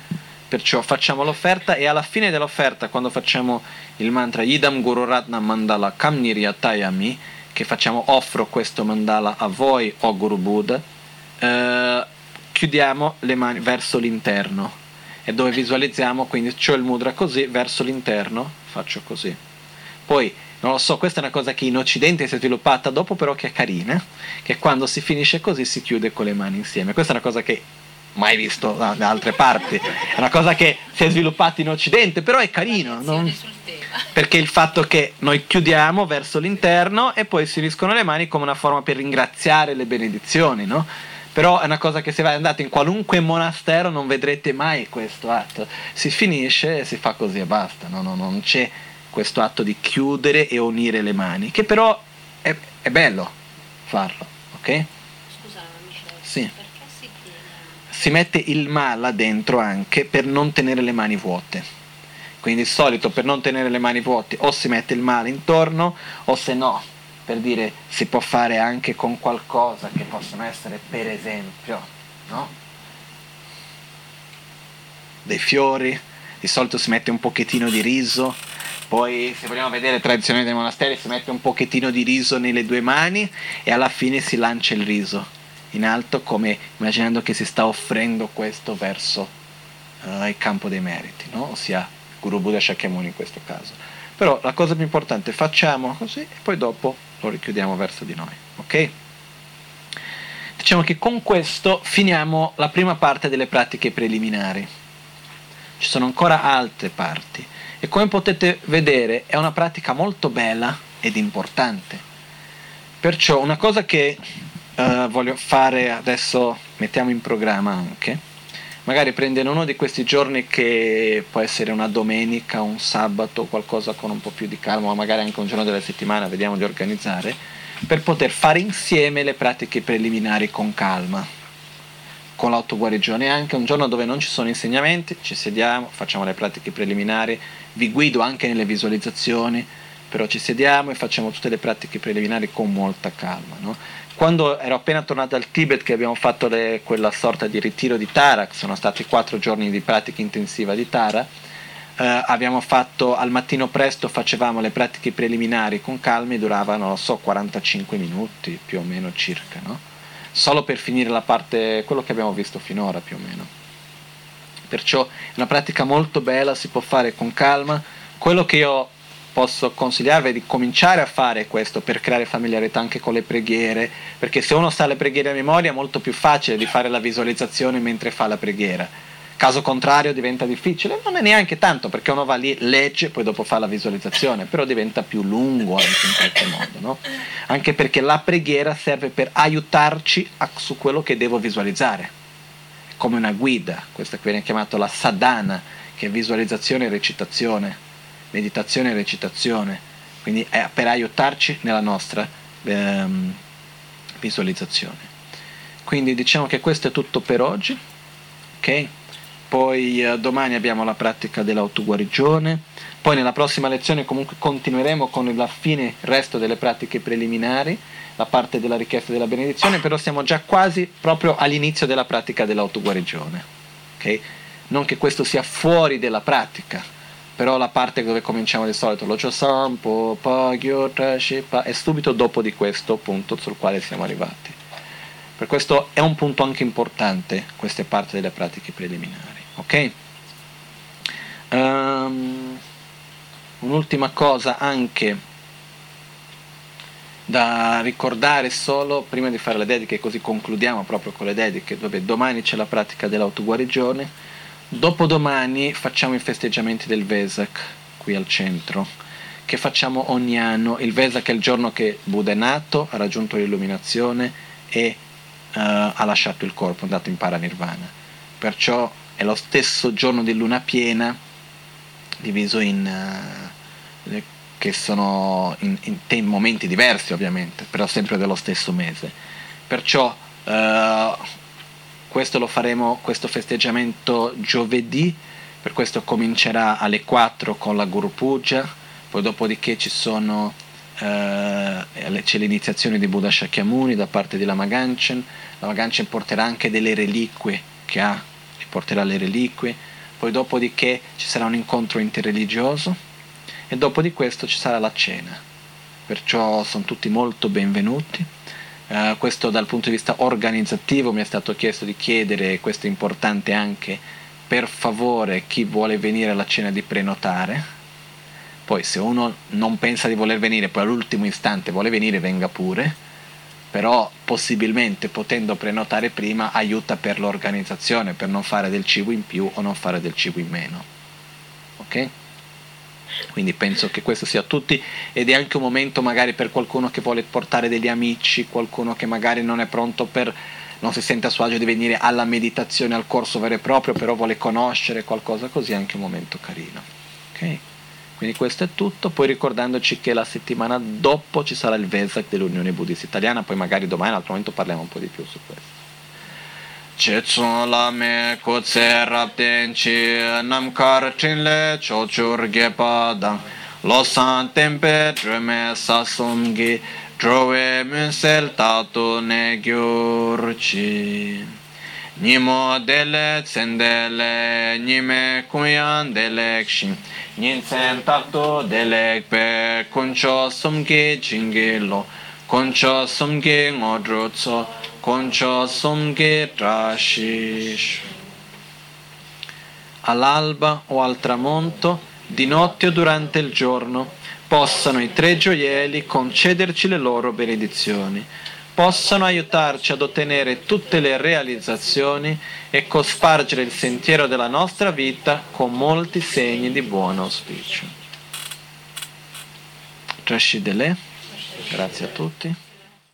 Perciò facciamo l'offerta e alla fine dell'offerta, quando facciamo il mantra Idam Guru Ratna Mandala Kamniryatayami, che facciamo offro questo mandala a voi, o Guru Buddha, eh, chiudiamo le mani verso l'interno e dove visualizziamo, quindi ho il mudra così, verso l'interno, faccio così. Poi, non lo so, questa è una cosa che in Occidente si è sviluppata dopo, però che è carina, che quando si finisce così si chiude con le mani insieme. Questa è una cosa che mai visto da, da altre parti, è una cosa che si è sviluppata in Occidente, però è carino. Non... Perché il fatto che noi chiudiamo verso l'interno e poi si uniscono le mani come una forma per ringraziare le benedizioni, no? Però è una cosa che se andate in qualunque monastero non vedrete mai questo atto. Si finisce e si fa così e basta, no? no non c'è questo atto di chiudere e unire le mani, che però è, è bello farlo, ok? Scusa, Michele, sì. perché si tiene? Si mette il mala dentro anche per non tenere le mani vuote. Quindi di solito per non tenere le mani vuote o si mette il male intorno o se no, per dire, si può fare anche con qualcosa che possono essere per esempio, no? Dei fiori, di solito si mette un pochettino di riso, poi se vogliamo vedere tradizioni dei monasteri si mette un pochettino di riso nelle due mani e alla fine si lancia il riso in alto come immaginando che si sta offrendo questo verso uh, il campo dei meriti, no? ossia Guru Buddha Shakyamuni in questo caso. Però la cosa più importante, facciamo così e poi dopo lo richiudiamo verso di noi, ok? Diciamo che con questo finiamo la prima parte delle pratiche preliminari. Ci sono ancora altre parti e come potete vedere è una pratica molto bella ed importante. Perciò una cosa che uh, voglio fare adesso, mettiamo in programma anche, magari prendere uno di questi giorni che può essere una domenica, un sabato, qualcosa con un po' più di calma, o magari anche un giorno della settimana, vediamo di organizzare, per poter fare insieme le pratiche preliminari con calma, con l'autoguarigione, anche un giorno dove non ci sono insegnamenti, ci sediamo, facciamo le pratiche preliminari, vi guido anche nelle visualizzazioni, però ci sediamo e facciamo tutte le pratiche preliminari con molta calma. No? quando ero appena tornato dal Tibet che abbiamo fatto le, quella sorta di ritiro di Tara, che sono stati quattro giorni di pratica intensiva di Tara, eh, abbiamo fatto al mattino presto, facevamo le pratiche preliminari con calma e duravano, non so, 45 minuti più o meno circa, no? Solo per finire la parte, quello che abbiamo visto finora più o meno. Perciò è una pratica molto bella, si può fare con calma. Quello che io posso consigliarvi di cominciare a fare questo per creare familiarità anche con le preghiere, perché se uno sa le preghiere a memoria è molto più facile di fare la visualizzazione mentre fa la preghiera. Caso contrario diventa difficile, non è neanche tanto perché uno va lì, legge, poi dopo fa la visualizzazione, però diventa più lungo anche in qualche modo, no? Anche perché la preghiera serve per aiutarci a, su quello che devo visualizzare, come una guida, questa che viene chiamata la sadhana, che è visualizzazione e recitazione meditazione e recitazione, quindi è per aiutarci nella nostra ehm, visualizzazione. Quindi diciamo che questo è tutto per oggi, ok? Poi eh, domani abbiamo la pratica dell'autoguarigione, poi nella prossima lezione comunque continueremo con la fine, il resto delle pratiche preliminari, la parte della richiesta della benedizione, però siamo già quasi proprio all'inizio della pratica dell'autoguarigione. Okay? Non che questo sia fuori della pratica, però la parte dove cominciamo di solito lo Chosampo, Pagyo, Tashipa è subito dopo di questo punto sul quale siamo arrivati. Per questo è un punto anche importante, queste parti delle pratiche preliminari. Ok? Um, un'ultima cosa anche da ricordare solo prima di fare le dediche, così concludiamo proprio con le dediche, dove domani c'è la pratica dell'autoguarigione Dopodomani facciamo i festeggiamenti del Vesak qui al centro, che facciamo ogni anno. Il Vesak è il giorno che Buddha è nato, ha raggiunto l'illuminazione e uh, ha lasciato il corpo, è andato in paranirvana. Perciò è lo stesso giorno di luna piena, diviso in... Uh, che sono in, in, momenti diversi ovviamente, però sempre dello stesso mese. Perciò uh, questo lo faremo, questo festeggiamento giovedì, per questo comincerà alle 4 con la Guru Puja, poi dopodiché ci sono, eh, c'è l'iniziazione di Buddha Shakyamuni da parte di Lama Ganchen, Lama Ganchen porterà anche delle reliquie che ha, porterà le reliquie, poi dopodiché ci sarà un incontro interreligioso e dopo di questo ci sarà la cena, perciò sono tutti molto benvenuti. Uh, questo dal punto di vista organizzativo mi è stato chiesto di chiedere, questo è importante anche, per favore chi vuole venire alla cena di prenotare. Poi se uno non pensa di voler venire, poi all'ultimo istante vuole venire, venga pure, però possibilmente potendo prenotare prima aiuta per l'organizzazione, per non fare del cibo in più o non fare del cibo in meno. Ok? Quindi penso che questo sia a tutti ed è anche un momento magari per qualcuno che vuole portare degli amici, qualcuno che magari non è pronto per, non si sente a suo agio di venire alla meditazione, al corso vero e proprio, però vuole conoscere qualcosa così, è anche un momento carino. Ok? Quindi questo è tutto, poi ricordandoci che la settimana dopo ci sarà il Vesak dell'Unione Buddista Italiana, poi magari domani in un altro momento parliamo un po' di più su questo. Chetsun la me kutse rapten chi namkar chinle chochur gepa dang losan tempe drume sasum gi drove munsel tatu ne gyurchi Nimo dele tsendele nime kunyan delek shin Ninsen takto delek pe kuncho sumki chingilo Kuncho sumki ngodro tso concio somghe trashish. All'alba o al tramonto, di notte o durante il giorno, possano i tre gioielli concederci le loro benedizioni, possano aiutarci ad ottenere tutte le realizzazioni e cospargere il sentiero della nostra vita con molti segni di buon auspicio. Trashidele, grazie a tutti.